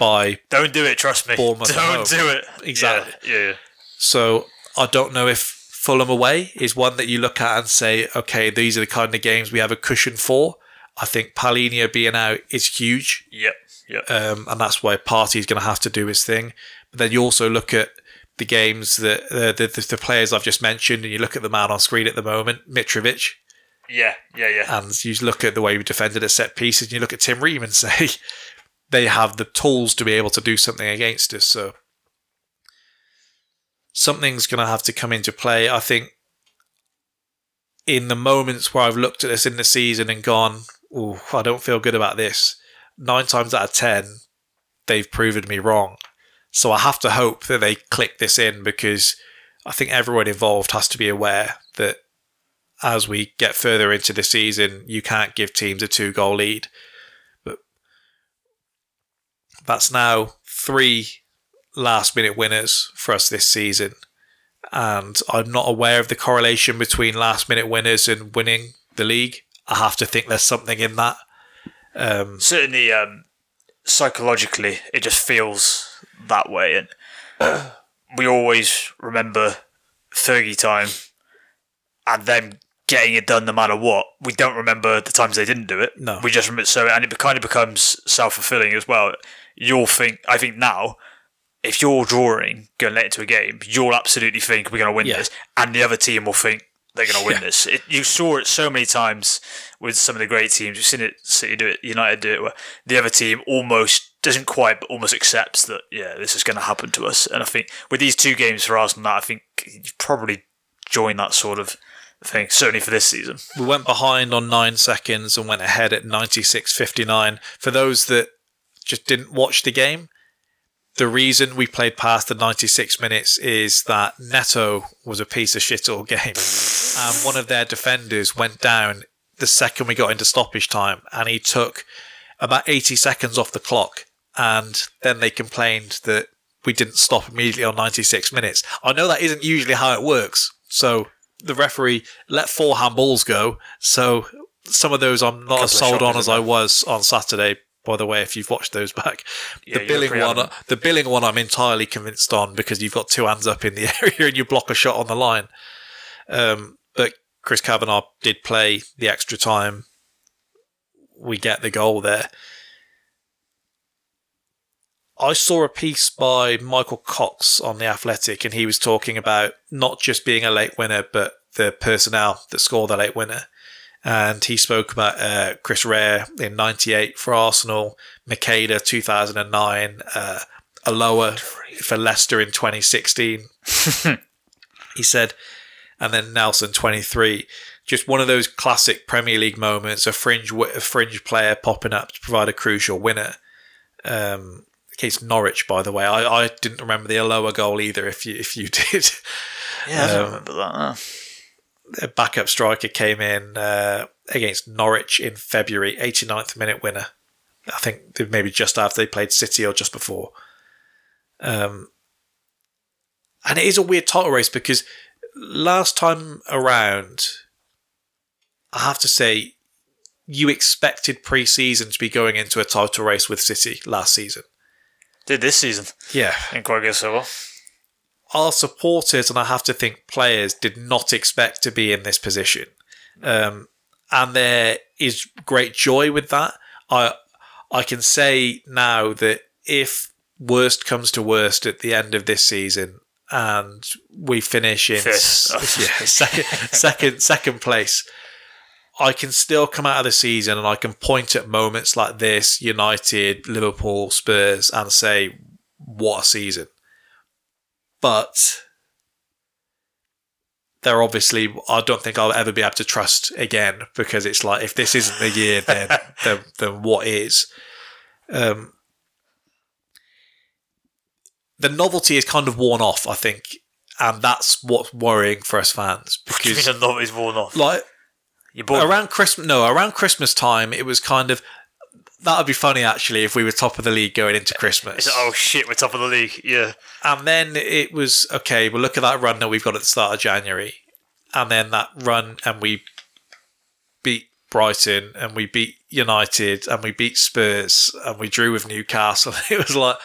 A: by.
B: Don't do it, trust me.
A: Bournemouth
B: Don't do it.
A: Exactly.
B: Yeah, yeah.
A: So I don't know if Fulham away is one that you look at and say, okay, these are the kind of games we have a cushion for. I think Palhinha being out is huge,
B: Yep. Yep.
A: um, and that's why Partey is going to have to do his thing. But then you also look at the games that uh, the, the the players I've just mentioned, and you look at the man on screen at the moment, Mitrovic,
B: yeah. Yeah. Yeah.
A: and you look at the way we defended at set pieces, and you look at Tim Ream and [LAUGHS] say they have the tools to be able to do something against us. So something's going to have to come into play. I think in the moments where I've looked at this in the season and gone, "Oh, I don't feel good about this," nine times out of ten, they've proven me wrong. So I have to hope that they click this in because I think everyone involved has to be aware that as we get further into the season, you can't give teams a two goal lead. That's now three last minute winners for us this season. And I'm not aware of the correlation between last minute winners and winning the league. I have to think there's something in that. Um,
B: Certainly, um, psychologically, it just feels that way, and [CLEARS THROAT] we always remember Fergie time, and them getting it done no matter what. We don't remember the times they didn't do it.
A: No.
B: we just remember so, and it kind of becomes self fulfilling as well. You'll think, I think now. If you're drawing going late into a game, you'll absolutely think we're going to win
A: Yeah.
B: this, and the other team will think they're going to win
A: Yeah.
B: this. It, you saw it so many times with some of the great teams. You've seen it, City do it, United do it, where the other team almost doesn't quite, but almost accepts that yeah, this is going to happen to us. And I think with these two games for Arsenal, I think you probably join that sort of thing. Certainly for this season.
A: we went behind on nine seconds and went ahead at 96.59. For those that just didn't watch the game, the reason we played past the 96 minutes is that Neto was a piece of shit all game. And one of their defenders went down the second we got into stoppage time and he took about 80 seconds off the clock. And then they complained that we didn't stop immediately on 96 minutes. I know that isn't usually how it works. So the referee let four handballs go. So some of those I'm not as sold on as I was on Saturday. By the way, if you've watched those back, [LAUGHS]
B: Yeah,
A: the billing one, the billing one, I'm entirely convinced on because you've got two hands up in the [LAUGHS] area and you block a shot on the line. Um, but Chris Kavanagh did play the extra time. We get the goal there. I saw a piece by Michael Cox on The Athletic, and he was talking about not just being a late winner, but the personnel that scored the late winner. And he spoke about uh, Chris Wreh in '98 for Arsenal, Macheda 2009, uh, Ulloa for Leicester in 2016. [LAUGHS] he said, and then Nelson 23. Just one of those classic Premier League moments, a fringe a fringe player popping up to provide a crucial winner. Um, case Norwich, by the way, I, I didn't remember the Ulloa goal either. If you if you [LAUGHS] did,
B: Yeah, I don't
A: Um,
B: remember that.
A: A backup striker came in uh, against Norwich in February, 89th minute winner. I think maybe just after they played City or just before. Um, and it is a weird title race because last time around, I have to say, you expected pre-season to be going into a title race with City last season.
B: Did this season.
A: Yeah,
B: Didn't quite go so well.
A: Our supporters and I have to think players did not expect to be in this position. Um, and there is great joy with that. I I can say now that if worst comes to worst at the end of this season and we finish in yeah, second second second place, I can still come out of the season and I can point at moments like this, United, Liverpool, Spurs, and say, what a season. But they're obviously, I don't think I'll ever be able to trust again because it's like, if this isn't the year, then, [LAUGHS] then, then what is? Um, the novelty is kind of worn off, I think. And that's what's worrying for us fans
B: What do you
A: because,
B: the love is worn off?
A: like,
B: You bought
A: around Christmas, no, around Christmas time, it was kind of that would be funny actually if we were top of the league going into Christmas.
B: Oh shit, we're top of the league. Yeah.
A: And then it was okay. Well, look at that run that we've got at the start of January, and then that run, and we beat Brighton, and we beat United, and we beat Spurs, and we drew with Newcastle. [LAUGHS] It was like,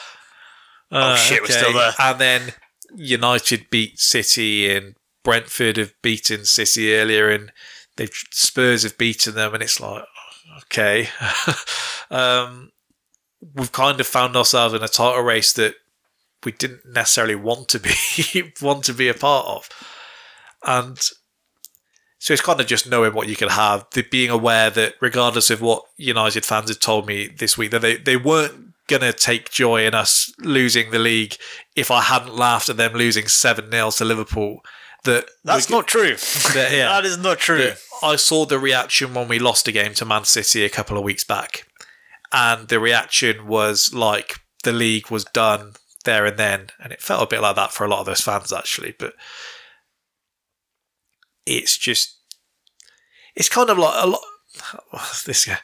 A: uh,
B: shit, we're still there.
A: And then United beat City, and Brentford have beaten City earlier, and they've Spurs have beaten them, and it's like, okay. [LAUGHS] um, we've kind of found ourselves in a title race that we didn't necessarily want to be [LAUGHS] want to be a part of, and so it's kind of just knowing what you can have, being aware that regardless of what United fans had told me this week, that they they weren't gonna take joy in us losing the league if I hadn't laughed at them losing seven 0 to Liverpool. That
B: That's not true. [LAUGHS]
A: that- yeah,
B: that is not true.
A: I saw the reaction when we lost a game to Man City a couple of weeks back, and the reaction was like the league was done there and then, and it felt a bit like that for a lot of those fans actually. But it's just, it's kind of like a lot. [LAUGHS] This guy.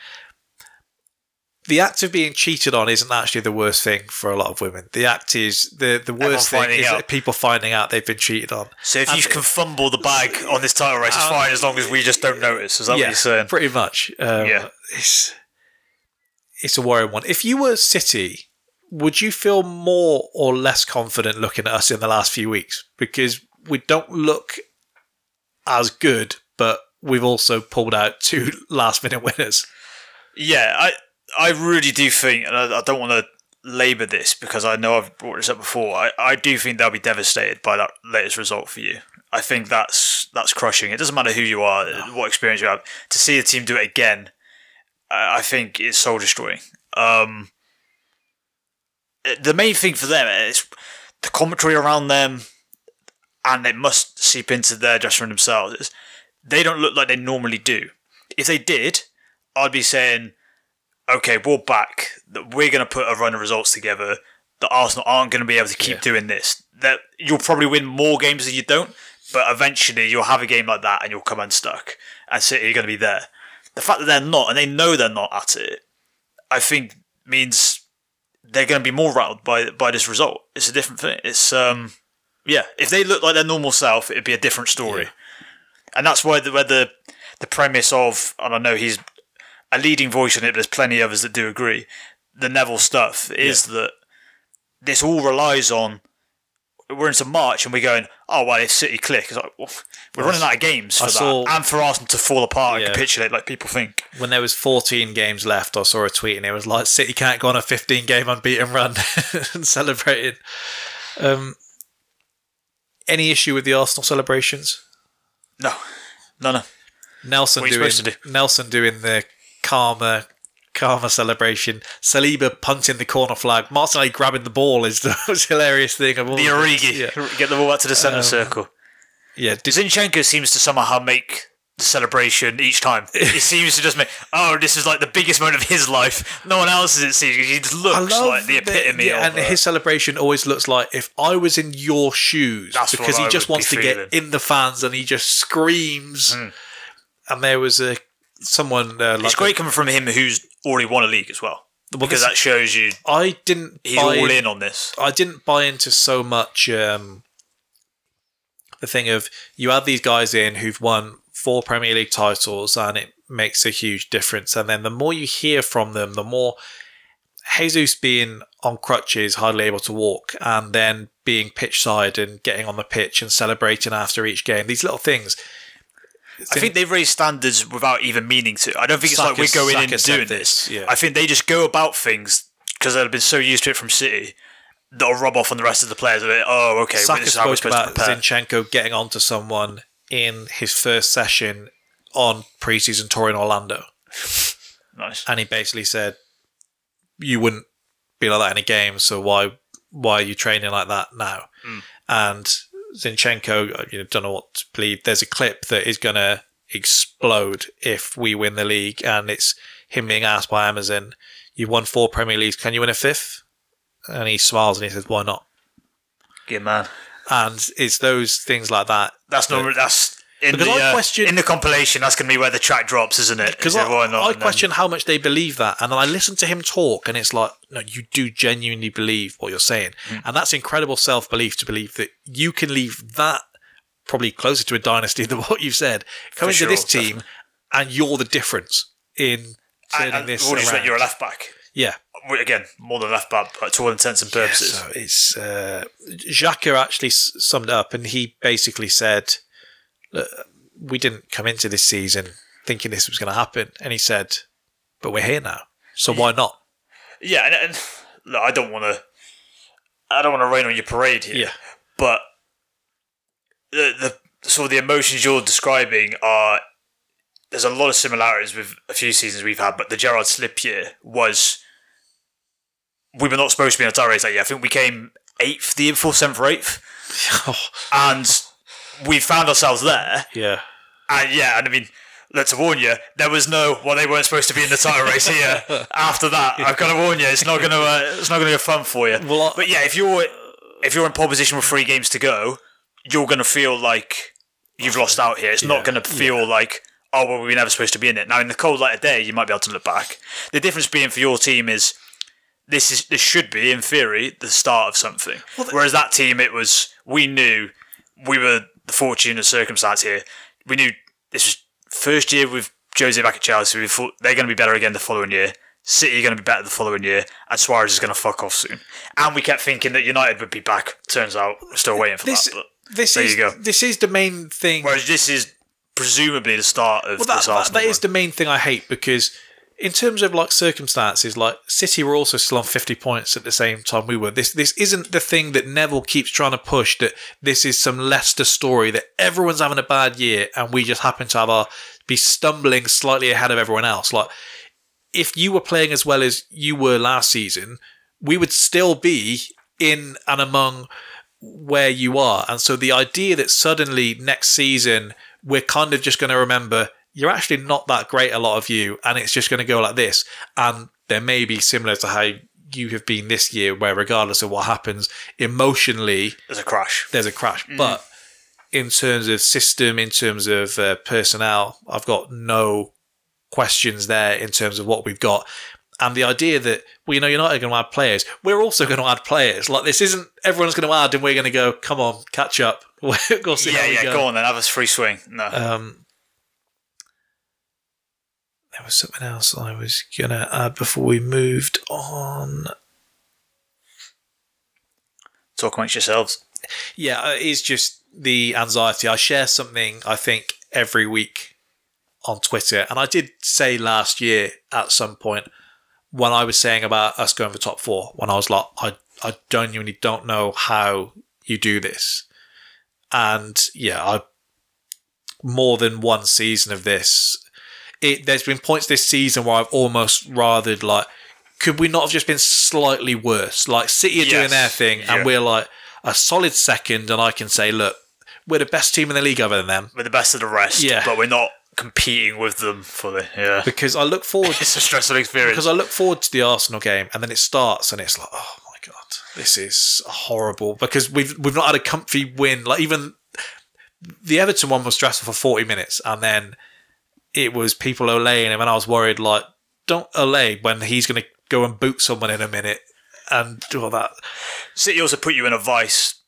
A: The act of being cheated on isn't actually the worst thing for a lot of women. The act is the the worst thing is
B: out.
A: people finding out they've been cheated on.
B: So if you can fumble the bag on this title race, it's
A: Um,
B: fine as long as we just don't notice. Is that what you're saying?
A: Pretty much. Um,
B: Yeah.
A: It's it's a worrying one. If you were City, would you feel more or less confident looking at us in the last few weeks? Because we don't look as good, but we've also pulled out two [LAUGHS] last minute winners.
B: Yeah, I I really do think, and I, I don't want to labour this because I know I've brought this up before. I, I do think they'll be devastated by that latest result for you. I think that's that's crushing. It doesn't matter who you are, what experience you have. To see a team do it again, I, I think is soul destroying. Um, the main thing for them is the commentary around them, and it must seep into their dressing room themselves. Is they don't look like they normally do. If they did, I'd be saying, okay, we're back. That we're going to put a run of results together. That Arsenal aren't going to be able to keep
A: Yeah.
B: doing this. That you'll probably win more games than you don't, but eventually you'll have a game like that and you'll come unstuck. And City are going to be there. The fact that they're not, and they know they're not at it, I think means they're going to be more rattled by by this result. It's a different thing. It's um, yeah. If they look like their normal self, it'd be a different story.
A: Yeah.
B: And that's why the where the the premise of, and I know he's a leading voice on it, but there's plenty of others that do agree. The Neville stuff is that this all relies on. We're into March and we're going. Oh well, if City click, it's like well, we're running out of games for
A: I
B: that,
A: saw-
B: and for Arsenal to fall apart
A: Yeah.
B: and capitulate like people think.
A: When there was 14 games left, I saw a tweet and it was like City can't go on a 15 game unbeaten run [LAUGHS] and celebrating. Um, any issue with the Arsenal celebrations?
B: No, no, no.
A: Nelson
B: What are you
A: doing Nelson doing the calmer, karma celebration. Saliba punting the corner flag. Martinelli grabbing the ball is the [LAUGHS] most hilarious thing of all.
B: The. Origi.
A: Yeah.
B: Get the ball back to the centre
A: Um,
B: circle.
A: yeah. Did,
B: Zinchenko seems to somehow make the celebration each time. [LAUGHS] He seems to just make, oh, this is like the biggest moment of his life. No one else's, it seems. He just looks like the epitome
A: yeah,
B: of
A: and
B: uh,
A: his celebration always looks like if I was in your shoes
B: That's
A: because he
B: I
A: just wants
B: be
A: to
B: feeling.
A: get in the fans and he just screams. And there was a someone uh, like
B: It's great coming from him who's already won a league as well. Because
A: this-
B: that shows you
A: I didn't
B: he's
A: buy
B: all in on this.
A: I didn't buy into so much um, the thing of you add these guys in who've won four Premier League titles and it makes a huge difference. And then the more you hear from them, the more Jesus being on crutches, hardly able to walk, and then being pitch side and getting on the pitch and celebrating after each game. These little things.
B: I think they've raised standards without even meaning to. I don't think it's like we're
A: Saka-
B: going in and doing
A: this, yeah.
B: I think they just go about things because they've been so used to it from City that'll rub off on the rest of the players. A bit. Oh, okay,
A: Saka
B: this is how we're
A: spoke
B: supposed to
A: about. Zinchenko getting onto someone in his first session on preseason tour in Orlando. [LAUGHS]
B: nice.
A: and he basically said, "You wouldn't be like that in a game, so why why are you training like that now?" Mm. And Zinchenko, uh, you know, don't know what to believe. There's a clip that is going to explode if we win the league, and it's him being asked by Amazon, "You've won four Premier Leagues, can you win a fifth? And he smiles and he says, "Why not?"
B: Good man.
A: And it's those things like that.
B: That's not. That's in
A: Because
B: the
A: I
B: uh, in the compilation. That's going to be where the track drops, isn't it?
A: Because
B: Is
A: I,
B: it why not?
A: I
B: And then-
A: question how much they believe that, and then I listen to him talk, and it's like, no, you do genuinely believe what you're saying,
B: Mm.
A: and that's incredible self belief to believe that you can leave that probably closer to a dynasty [LAUGHS] than what you've said, coming
B: sure,
A: this team,
B: definitely.
A: and you're the difference in turning
B: And,
A: this around.
B: you're a left back.
A: yeah.
B: Again, more than left back, but to all intents and purposes.
A: So it's uh, Xhaka actually summed up, and he basically said, "Look, "We didn't come into this season thinking this was going to happen," and he said, "But we're here now, so why not?"
B: Yeah, and, and look, I don't want to. I don't want to rain on your parade here.
A: Yeah.
B: but the the sort of the emotions you're describing are there's a lot of similarities with a few seasons we've had, but the Gerrard slip year was we were not supposed to be in a title race that year. I think we came eighth the year before, seventh or eighth, [LAUGHS] oh. and we found ourselves there.
A: yeah.
B: And yeah, and I mean, let's warn you, there was no well, they weren't supposed to be in the title race here. [LAUGHS] After that, I've got to warn you, it's not gonna uh, it's not gonna be fun for you.
A: Well, I-
B: but yeah, if you're if you're in pole position with three games to go, you're gonna feel like you've lost out here. It's
A: Yeah.
B: not gonna feel like oh well, we were never supposed to be in it. Now in the cold light of day, you might be able to look back. The difference being for your team is this is this should be in theory the start of something. Whereas that team, it was we knew we were the fortunate circumstance here. We knew this was first year with Jose back at Chelsea. We thought they're going to be better again the following year. City are going to be better the following year, and Suarez is going to fuck off soon. And we kept thinking that United would be back. Turns out we're still waiting for
A: This
B: that. But
A: this
B: there
A: is
B: you go.
A: this is the main thing.
B: whereas this is presumably the start of
A: well, that,
B: this
A: that,
B: Arsenal
A: that is the main thing I hate because in terms of like circumstances, like City were also still on fifty points at the same time we were. This this isn't the thing that Neville keeps trying to push that this is some Leicester story that everyone's having a bad year and we just happen to have our be stumbling slightly ahead of everyone else. Like if you were playing as well as you were last season, we would still be in and among where you are. And so the idea that suddenly next season we're kind of just going to remember you're actually not that great, a lot of you, and it's just going to go like this. And there may be similar to how you have been this year, where regardless of what happens emotionally,
B: There's a crash.
A: there's a crash. But in terms of system, in terms of uh, personnel, I've got no questions there in terms of what we've got. And the idea that, well, you know, you're not going to add players. We're also going to add players. Like, this isn't everyone's going to add and we're going to go, come on, catch up. [LAUGHS] we'll see
B: Yeah,
A: we
B: yeah.
A: go.
B: Go on then. Have us free swing. No.
A: Um, there was something else I was going to add before we moved on.
B: Talk amongst yourselves.
A: Yeah, uh, it's just the anxiety. I share something, I think, every week on Twitter. And I did say last year at some point when I was saying about us going for top four, when I was like, I, I genuinely don't know how you do this. And yeah, I more than one season of this. It, there's been points this season where I've almost rathered like, could we not have just been slightly worse? Like City are doing their thing,
B: Yeah.
A: and we're like a solid second, and I can say, look, we're the best team in the league other than them.
B: We're the best of the rest,
A: Yeah.
B: but we're not competing with them for the yeah.
A: Because I look forward [LAUGHS]
B: It's a stressful experience.
A: because I look forward to the Arsenal game, and then it starts, and it's like, oh my god, this is horrible. Because we've we've not had a comfy win. Like even the Everton one was stressful for forty minutes, and then it was people olaying him, and I was worried, like, don't olay when he's going to go and boot someone in a minute and do all that.
B: City also put you in a vice,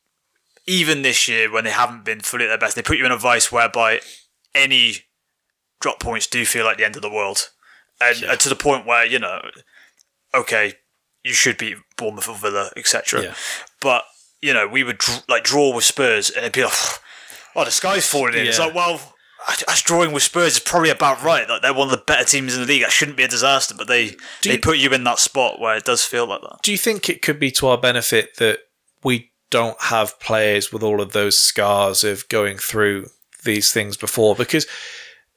B: even this year when they haven't been fully at their best. They put you in a vice whereby any drop points do feel like the end of the world, and, and uh, to the point where you know, okay, you should beat Bournemouth or Villa, etc.
A: Yeah.
B: But you know, we would dr- like draw with Spurs, and it'd be like, [SIGHS] oh, the sky's falling in. It's like, well. Us drawing with Spurs is probably about right. Like they're one of the better teams in the league. That shouldn't be a disaster, but they
A: Do
B: they
A: you-
B: put you in that spot where it does feel like that.
A: Do you think it could be to our benefit that we don't have players with all of those scars of going through these things before? Because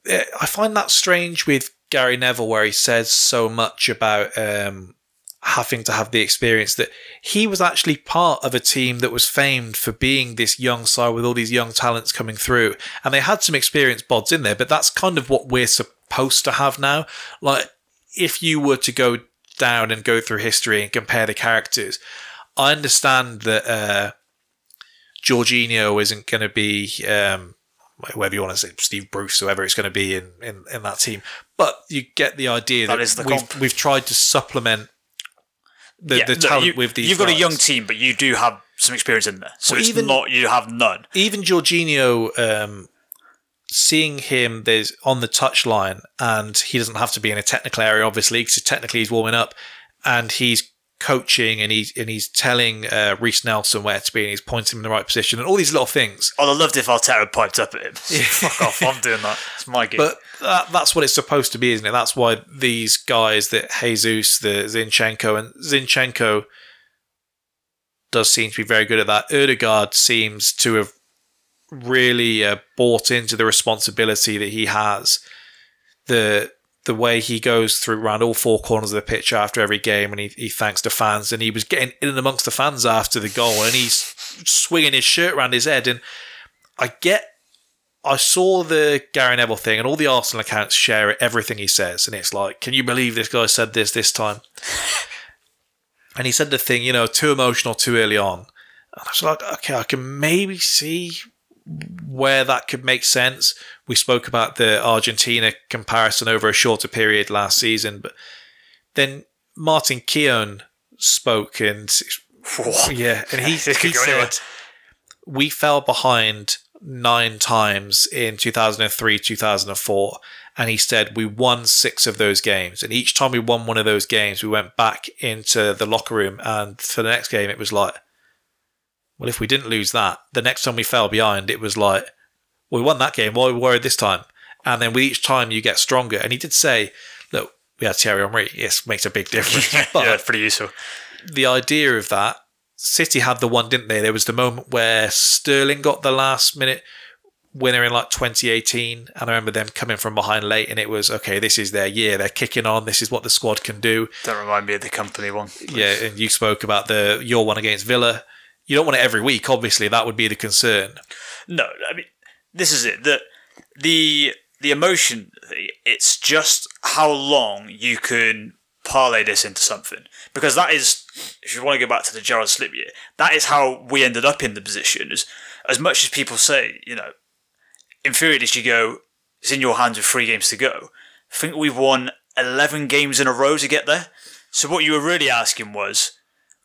A: eh, I find that strange with Gary Neville, where he says so much about um, having to have the experience that he was actually part of a team that was famed for being this young side with all these young talents coming through. And they had some experienced bods in there, but that's kind of what we're supposed to have now. Like, if you were to go down and go through history and compare the characters, I understand that uh, Jorginho isn't going to be, um, whatever you want to say, Steve Bruce, whoever it's going to be in, in, in that team. But you get the idea that,
B: the
A: we've,
B: comp.
A: we've tried to supplement the,
B: Yeah,
A: the
B: look,
A: talent
B: you,
A: with these
B: You've got a young team, but you do have some experience in there. So
A: Well,
B: it's
A: even-
B: not you have none.
A: even Jorginho, um, seeing him there's on the touchline, and he doesn't have to be in a technical area, obviously, because technically he's warming up, and he's coaching and he's and he's telling uh, Reiss Nelson where to be, and he's pointing him in the right position, and all these little things.
B: I'd have loved if Arteta piped up at him. [LAUGHS] Fuck off, I'm doing that. It's my game.
A: But that, that's what it's supposed to be, isn't it? That's why these guys, that Jesus, the Zinchenko, and Zinchenko does seem to be very good at that. Odegaard seems to have really uh, bought into the responsibility that he has. The the way he goes through around all four corners of the pitch after every game, and he, he thanks the fans, and he was getting in and amongst the fans after the goal, and he's swinging his shirt around his head, and I get I saw the Gary Neville thing, and all the Arsenal accounts share everything he says, and it's like, can you believe this guy said this this time? [LAUGHS] and he said the thing, you know, too emotional too early on. And I was like, okay, I can maybe see where that could make sense. We spoke about the Argentina comparison over a shorter period last season, but then Martin Keown spoke, and yeah, and he, [LAUGHS] he
B: could go anywhere.
A: said we fell behind nine times in 2003, 2004. And he said we won six of those games. And each time we won one of those games, we went back into the locker room. And for the next game, it was like, well, if we didn't lose that, the next time we fell behind, it was like, we won that game. Why are we worried this time? And then with each time, you get stronger. And he did say, look, we had Thierry Henry. Yes, makes a big [LAUGHS] difference. But
B: yeah, pretty useful.
A: the idea of that, City had the one, didn't they? There was the moment where Sterling got the last minute winner in like 2018, and I remember them coming from behind late, and it was okay. This is their year. They're kicking on. This is what the squad can do.
B: Don't remind me of the company one.
A: Yeah, and you spoke about the your one against Villa. You don't want it every week, obviously. That would be the concern.
B: No, I mean this is it. The the the emotion. It's just how long you can parlay this into something because that is, if you want to go back to the Gerrard Slip year, that is how we ended up in the position. As as much as people say, you know, in theory, you go, it's in your hands with three games to go. I think we've won eleven games in a row to get there. So what you were really asking was,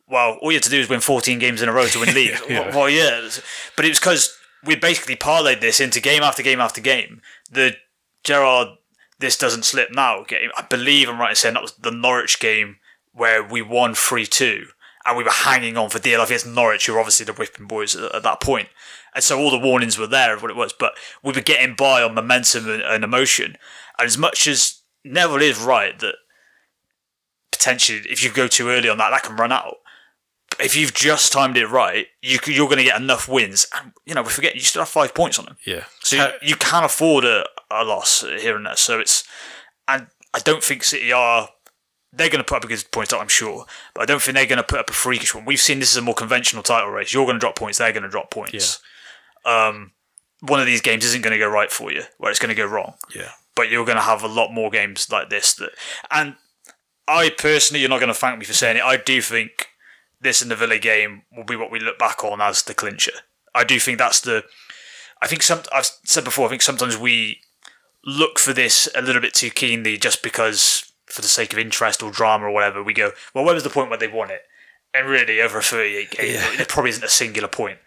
B: well, all you have to do is win 14 games in a row to win [LAUGHS] league.
A: Yeah.
B: Well, yeah. But it was because we basically parlayed this into game after game after game. The Gerrard, this doesn't slip now game. I believe I'm right in saying that was the Norwich game where we won 3 2 and we were hanging on for dear life against Norwich, who were obviously the whipping boys at, at that point. And so all the warnings were there of what it was, but we were getting by on momentum and, and emotion. And as much as Neville is right that potentially if you go too early on that, that can run out if you've just timed it right, you, you're going to get enough wins. And, you know, we forget you still have five points on them.
A: Yeah.
B: So you, you can afford a, a loss here and there. So it's and I don't think City are. They're going to put up a good points, I'm sure, but I don't think they're going to put up a freakish one. We've seen this is a more conventional title race. You're going to drop points, they're going to drop points. Um, one of these games isn't going to go right for you, where it's going to go wrong
A: Yeah.
B: but you're going to have a lot more games like this. That, and I personally, you're not going to thank me for saying it. I do think this and the Villa game will be what we look back on as the clincher. I do think that's the. I think some. I've said before. I think sometimes we look for this a little bit too keenly, just because for the sake of interest or drama or whatever. We go, well, where was the point where they won it? And really, over a 38 game,
A: Yeah.
B: there probably isn't a singular point.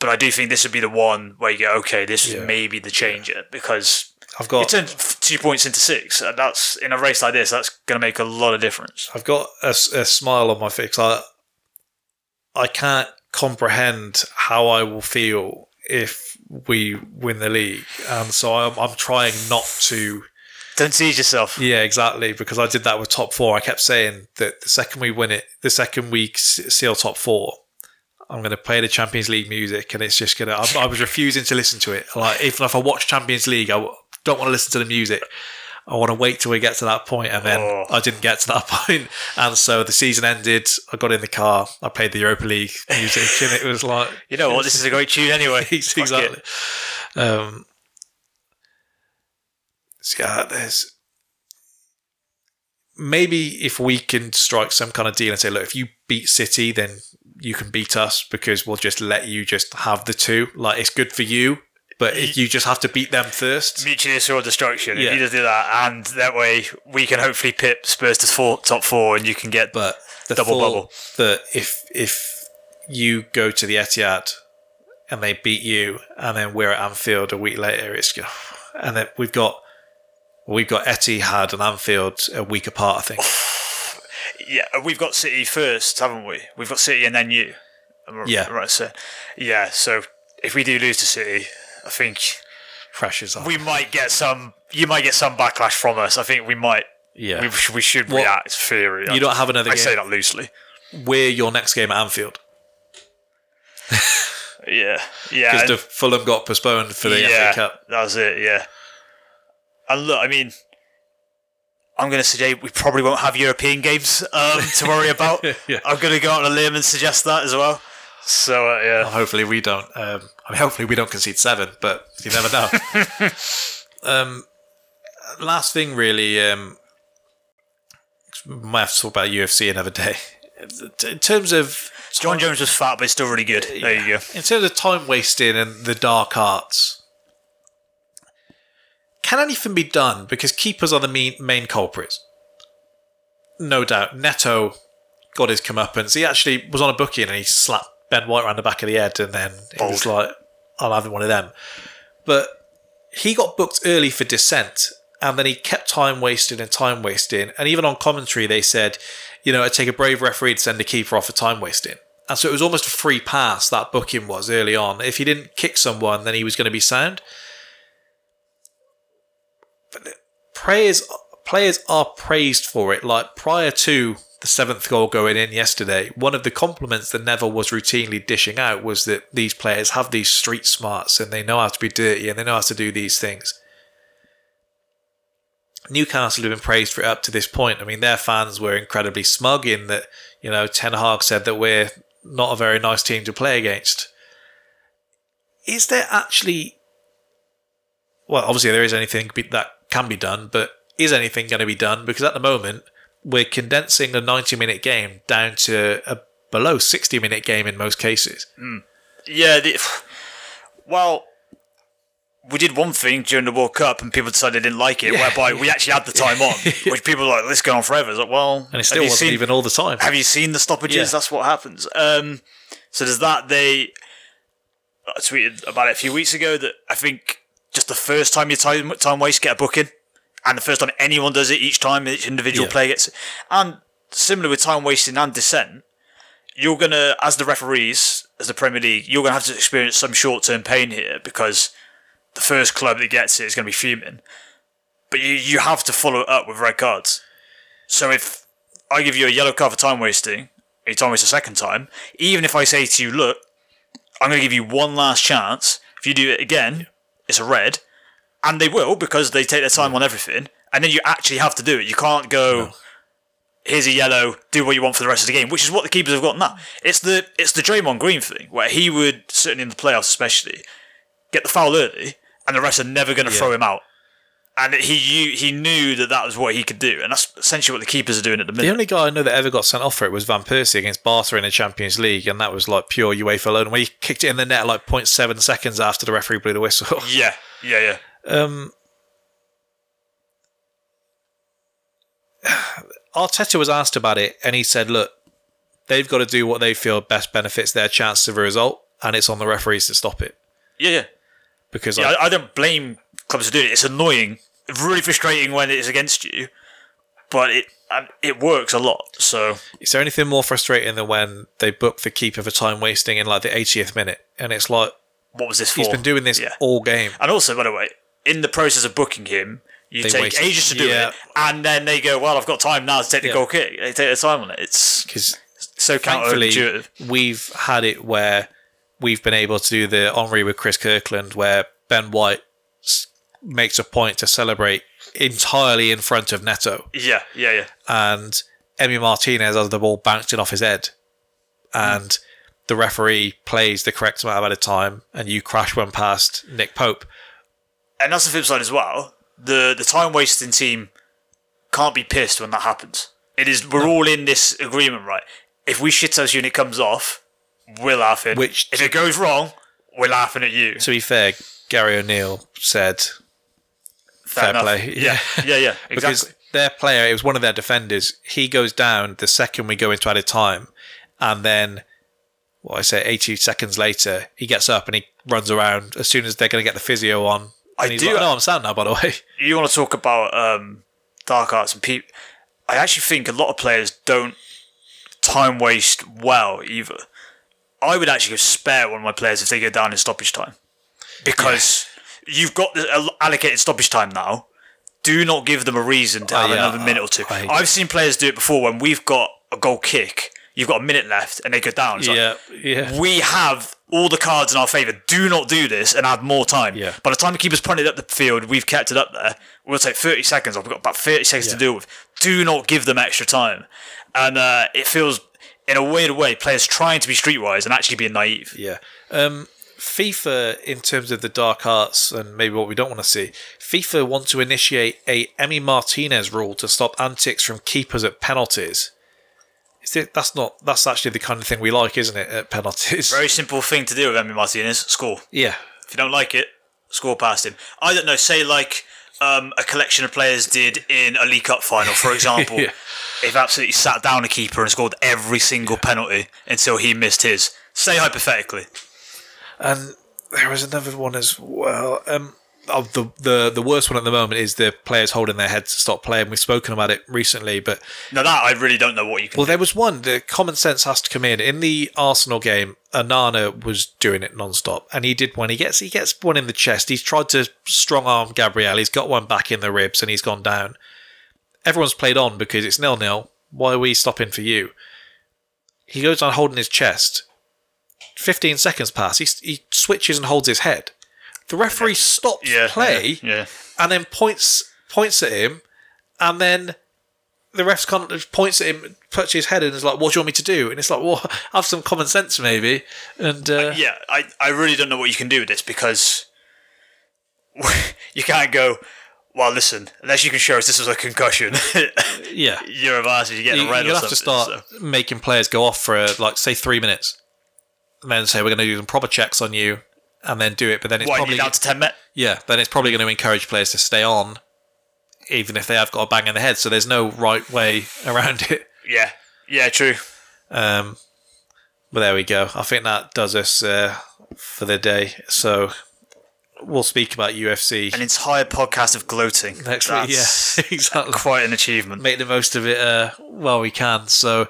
B: But I do think this would be the one where you go, okay, this
A: Yeah.
B: is maybe the changer because
A: I've got
B: turn f- two points into six. And that's in a race like this. That's going to make a lot of difference.
A: I've got a smile on my face. I I can't comprehend how I will feel if we win the league, and so I'm, I'm trying not to.
B: Don't tease yourself.
A: Yeah, exactly. Because I did that with top four. I kept saying that the second we win it, the second we seal top four, I'm going to play the Champions League music, and it's just going to. I was refusing to listen to it. Like even if I watch Champions League, I don't want to listen to the music. I want to wait till we get to that point, and then
B: Oh.
A: I didn't get to that [LAUGHS] point, and so the season ended. I got in the car, I played the Europa League music, and it was like [LAUGHS]
B: You know what? This is a great tune anyway. [LAUGHS]
A: Exactly. Um, so yeah, there's maybe if we can strike some kind of deal and say, look, if you beat City, then you can beat us because we'll just let you just have the two. Like it's good for you, but if you just have to beat them first.
B: Mutually assured destruction.
A: Yeah.
B: If you just do that, and that way we can hopefully pip Spurs to four, top four, and you can get.
A: But the
B: Double bubble.
A: that if if you go to the Etihad and they beat you, and then we're at Anfield a week later, it's and then we've got we've got Etihad and Anfield a week apart. I think.
B: Yeah, we've got City first, haven't we? We've got City and then you. Am
A: Yeah.
B: Right. So, yeah. So if we do lose to City, I think
A: on.
B: we might get some. You might get some backlash from us. I think we might.
A: yeah,
B: We, sh- we should
A: Well,
B: react. It's theory.
A: you don't have another
B: I say
A: game.
B: that loosely.
A: we're your next game at Anfield [LAUGHS]
B: Yeah. Yeah.
A: because
B: and-
A: Fulham got postponed for the FA Cup.
B: That was it, yeah. And look, I mean, I'm going to suggest we probably won't have European games um, to worry about. [LAUGHS]
A: Yeah.
B: I'm going to go out on a limb and suggest that as well. So, uh, yeah.
A: Hopefully we don't. Um, I mean, hopefully we don't concede seven, but you never know. [LAUGHS] um, last thing, really, um, we might have to talk about UFC another day. In terms of
B: Jon Jones was fat, but he's still really good. There you go.
A: in terms of time wasting and the dark arts, can anything be done? Because keepers are the main, main culprits. No doubt. Neto got his comeuppance. He actually was on a booking and he slapped Ben White around the back of the head, and then it was like, I'm having one of them. But he got booked early for dissent, and then he kept time wasting and time wasting. And even on commentary, they said, you know, it'd take a brave referee to send a keeper off for time wasting. And so it was almost a free pass that booking was early on. If he didn't kick someone, then he was going to be sound. But players, players are praised for it. Like prior to the seventh goal going in yesterday, one of the compliments that Neville was routinely dishing out was that these players have these street smarts and they know how to be dirty and they know how to do these things. Newcastle have been praised for it up to this point. I mean, their fans were incredibly smug in that, you know, Ten Hag said that we're not a very nice team to play against. Is there actually, well, obviously there is anything that can be done, but is anything going to be done? Because at the moment, we're condensing a 90 minute game down to a below 60 minute game in most cases.
B: Yeah, the, well, we did one thing during the World Cup and people decided they didn't like it, whereby we actually had the [LAUGHS] time on, which people were like, this going on forever. It's like, well,
A: And it still wasn't
B: seen-
A: even all the time.
B: Have you seen the stoppages?
A: Yeah.
B: That's what happens. Um, so there's that. They I tweeted about it a few weeks ago that I think just the first time you time time waste get a booking, and the first time anyone does it, each time each individual
A: Yeah.
B: player gets it, and similar with time wasting and dissent, you're gonna as the referees as the Premier League, you're gonna have to experience some short term pain here because the first club that gets it is gonna be fuming, but you you have to follow it up with red cards. So if I give you a yellow card for time wasting, you time waste a second time, even if I say to you, look, I'm going to give you one last chance. If you do it again, it's a red, and they will because they take their time on everything, and then you actually have to do it. You can't go. Here's a yellow. Do what you want for the rest of the game, which is what the keepers have got now. It's the it's the Draymond Green thing where he would certainly in the playoffs especially get the foul early, and the rest are never going to throw him out. And he he knew that that was what he could do, and that's essentially what the keepers are doing at the minute.
A: The only guy I know that ever got sent off for it was Van Persie against Barca in the Champions League, and that was like pure UEFA alone. When he kicked it in the net like 0.7 seconds after the referee blew the whistle. [LAUGHS]
B: yeah, yeah, yeah.
A: Um, Arteta was asked about it, and he said, "Look, they've got to do what they feel best benefits their chance of a result, and it's on the referees to stop it."
B: Yeah, yeah.
A: Because
B: Yeah, I, I don't blame clubs for doing it. It's annoying, really frustrating when it is against you, but it and it works a lot. So
A: is there anything more frustrating than when they book the keeper for time wasting in like the 80th minute, and it's like
B: what was this for?
A: he's been doing this
B: Yeah.
A: all game.
B: And also, by the way, in the process of booking him, you
A: They
B: take
A: waste-
B: ages to do
A: yeah.
B: it, and then they go, "Well, I've got time now to take the
A: Yeah.
B: goal kick." They take their time on it. It's
A: Because
B: so
A: thankfully
B: counterintuitive.
A: we've had it where we've been able to do the Henry with Chris Kirkland, where Ben White s- makes a point to celebrate entirely in front of Neto,
B: Yeah, yeah, yeah.
A: and Emi Martinez has the ball bouncing off his head, and the referee plays the correct amount of time, and you crash one past Nick Pope.
B: And that's the flip side as well. The the time wasting team can't be pissed when that happens. It is we're all in this agreement, right? If we shit us unit comes off, we're laughing.
A: Which-
B: if it goes wrong, we're laughing at you.
A: To be fair, Gary O'Neill said fair
B: enough.
A: play.
B: Yeah, yeah, yeah. [LAUGHS] Exactly.
A: because their player, it was one of their defenders. He goes down the second we go into added time, and then, what I say, 80 seconds later, he gets up and he runs around as soon as they're going to get the physio on.
B: I do-
A: Like, no, I'm sound now, by the way. [LAUGHS]
B: you want to talk about um, dark arts and people. I actually think a lot of players don't time waste well either. I would actually spare one of my players if they go down in stoppage time because you've got the allocated stoppage time now. Do not give them a reason to
A: Oh,
B: have
A: yeah,
B: another minute or two. I've seen players do it before when we've got a goal kick. You've got a minute left, and they go down. It's like,
A: yeah, yeah.
B: we have all the cards in our favour. Do not do this and add more time.
A: Yeah.
B: By the time the keeper's punted up the field, we've kept it up there. We'll take 30 seconds off. We've got about 30 seconds to deal with. Do not give them extra time. And uh, it feels, in a weird way, players trying to be streetwise and actually being naive.
A: Yeah. Um, FIFA, in terms of the dark arts and maybe what we don't want to see, FIFA want to initiate a Emi Martinez rule to stop antics from keepers at penalties. It? That's not. That's actually the kind of thing we like, isn't it? At penalties.
B: Very simple thing to do with Emi Martinez score.
A: yeah.
B: If you don't like it, score past him. I don't know, say like um, a collection of players did in a League Cup final, for [LAUGHS] example.
A: Yeah.
B: They've absolutely sat down a keeper and scored every single penalty until he missed his. Say hypothetically.
A: And there was another one as well. Um, oh, the the the worst one at the moment is the players holding their heads to stop playing. We've spoken about it recently, but
B: Now that I really don't know what you can
A: Well, there was one. The common sense has to come in. In the Arsenal game, Onana was doing it non-stop, and he did one. He gets he gets one in the chest. He's tried to strong arm Gabriel. He's got one back in the ribs, and he's gone down. Everyone's played on because it's nil nil. Why are we stopping for you? He goes on holding his chest. Fifteen seconds pass. He he switches and holds his head. The referee stops
B: yeah,
A: play
B: Yeah, yeah.
A: and then points points at him, and then the ref kind of points at him, puts his head in, and is like, "What do you want me to do?" And it's like, "Well, [LAUGHS] have some common sense, maybe." And uh,
B: Yeah, I, I really don't know what you can do with this because [LAUGHS] you can't go, well, listen, unless you can show us this was a concussion, [LAUGHS]
A: yeah,
B: you're a varsity, you get
A: you,
B: a red
A: you'll have to start
B: so-
A: making players go off for like say three minutes, and then say we're going to do some proper checks on you, and then do it. But then it's
B: What,
A: probably
B: down to 10 minutes?
A: yeah, then it's probably going to encourage players to stay on, even if they have got a bang in the head. So there's no right way [LAUGHS] around it.
B: Yeah, yeah, true.
A: Um, but there we go. I think that does us uh, for the day. So we'll speak about UFC
B: An entire podcast of gloating.
A: next week. [LAUGHS]
B: That's
A: Yeah, exactly.
B: Quite an achievement.
A: Make the most of it uh, while we can. So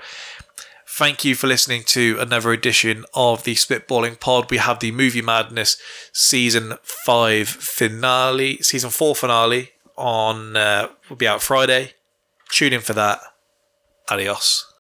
A: thank you for listening to another edition of the Spitballing Pod. We have the Movie Madness season five finale, season four finale on uh, will be out Friday. Tune in for that. Adios.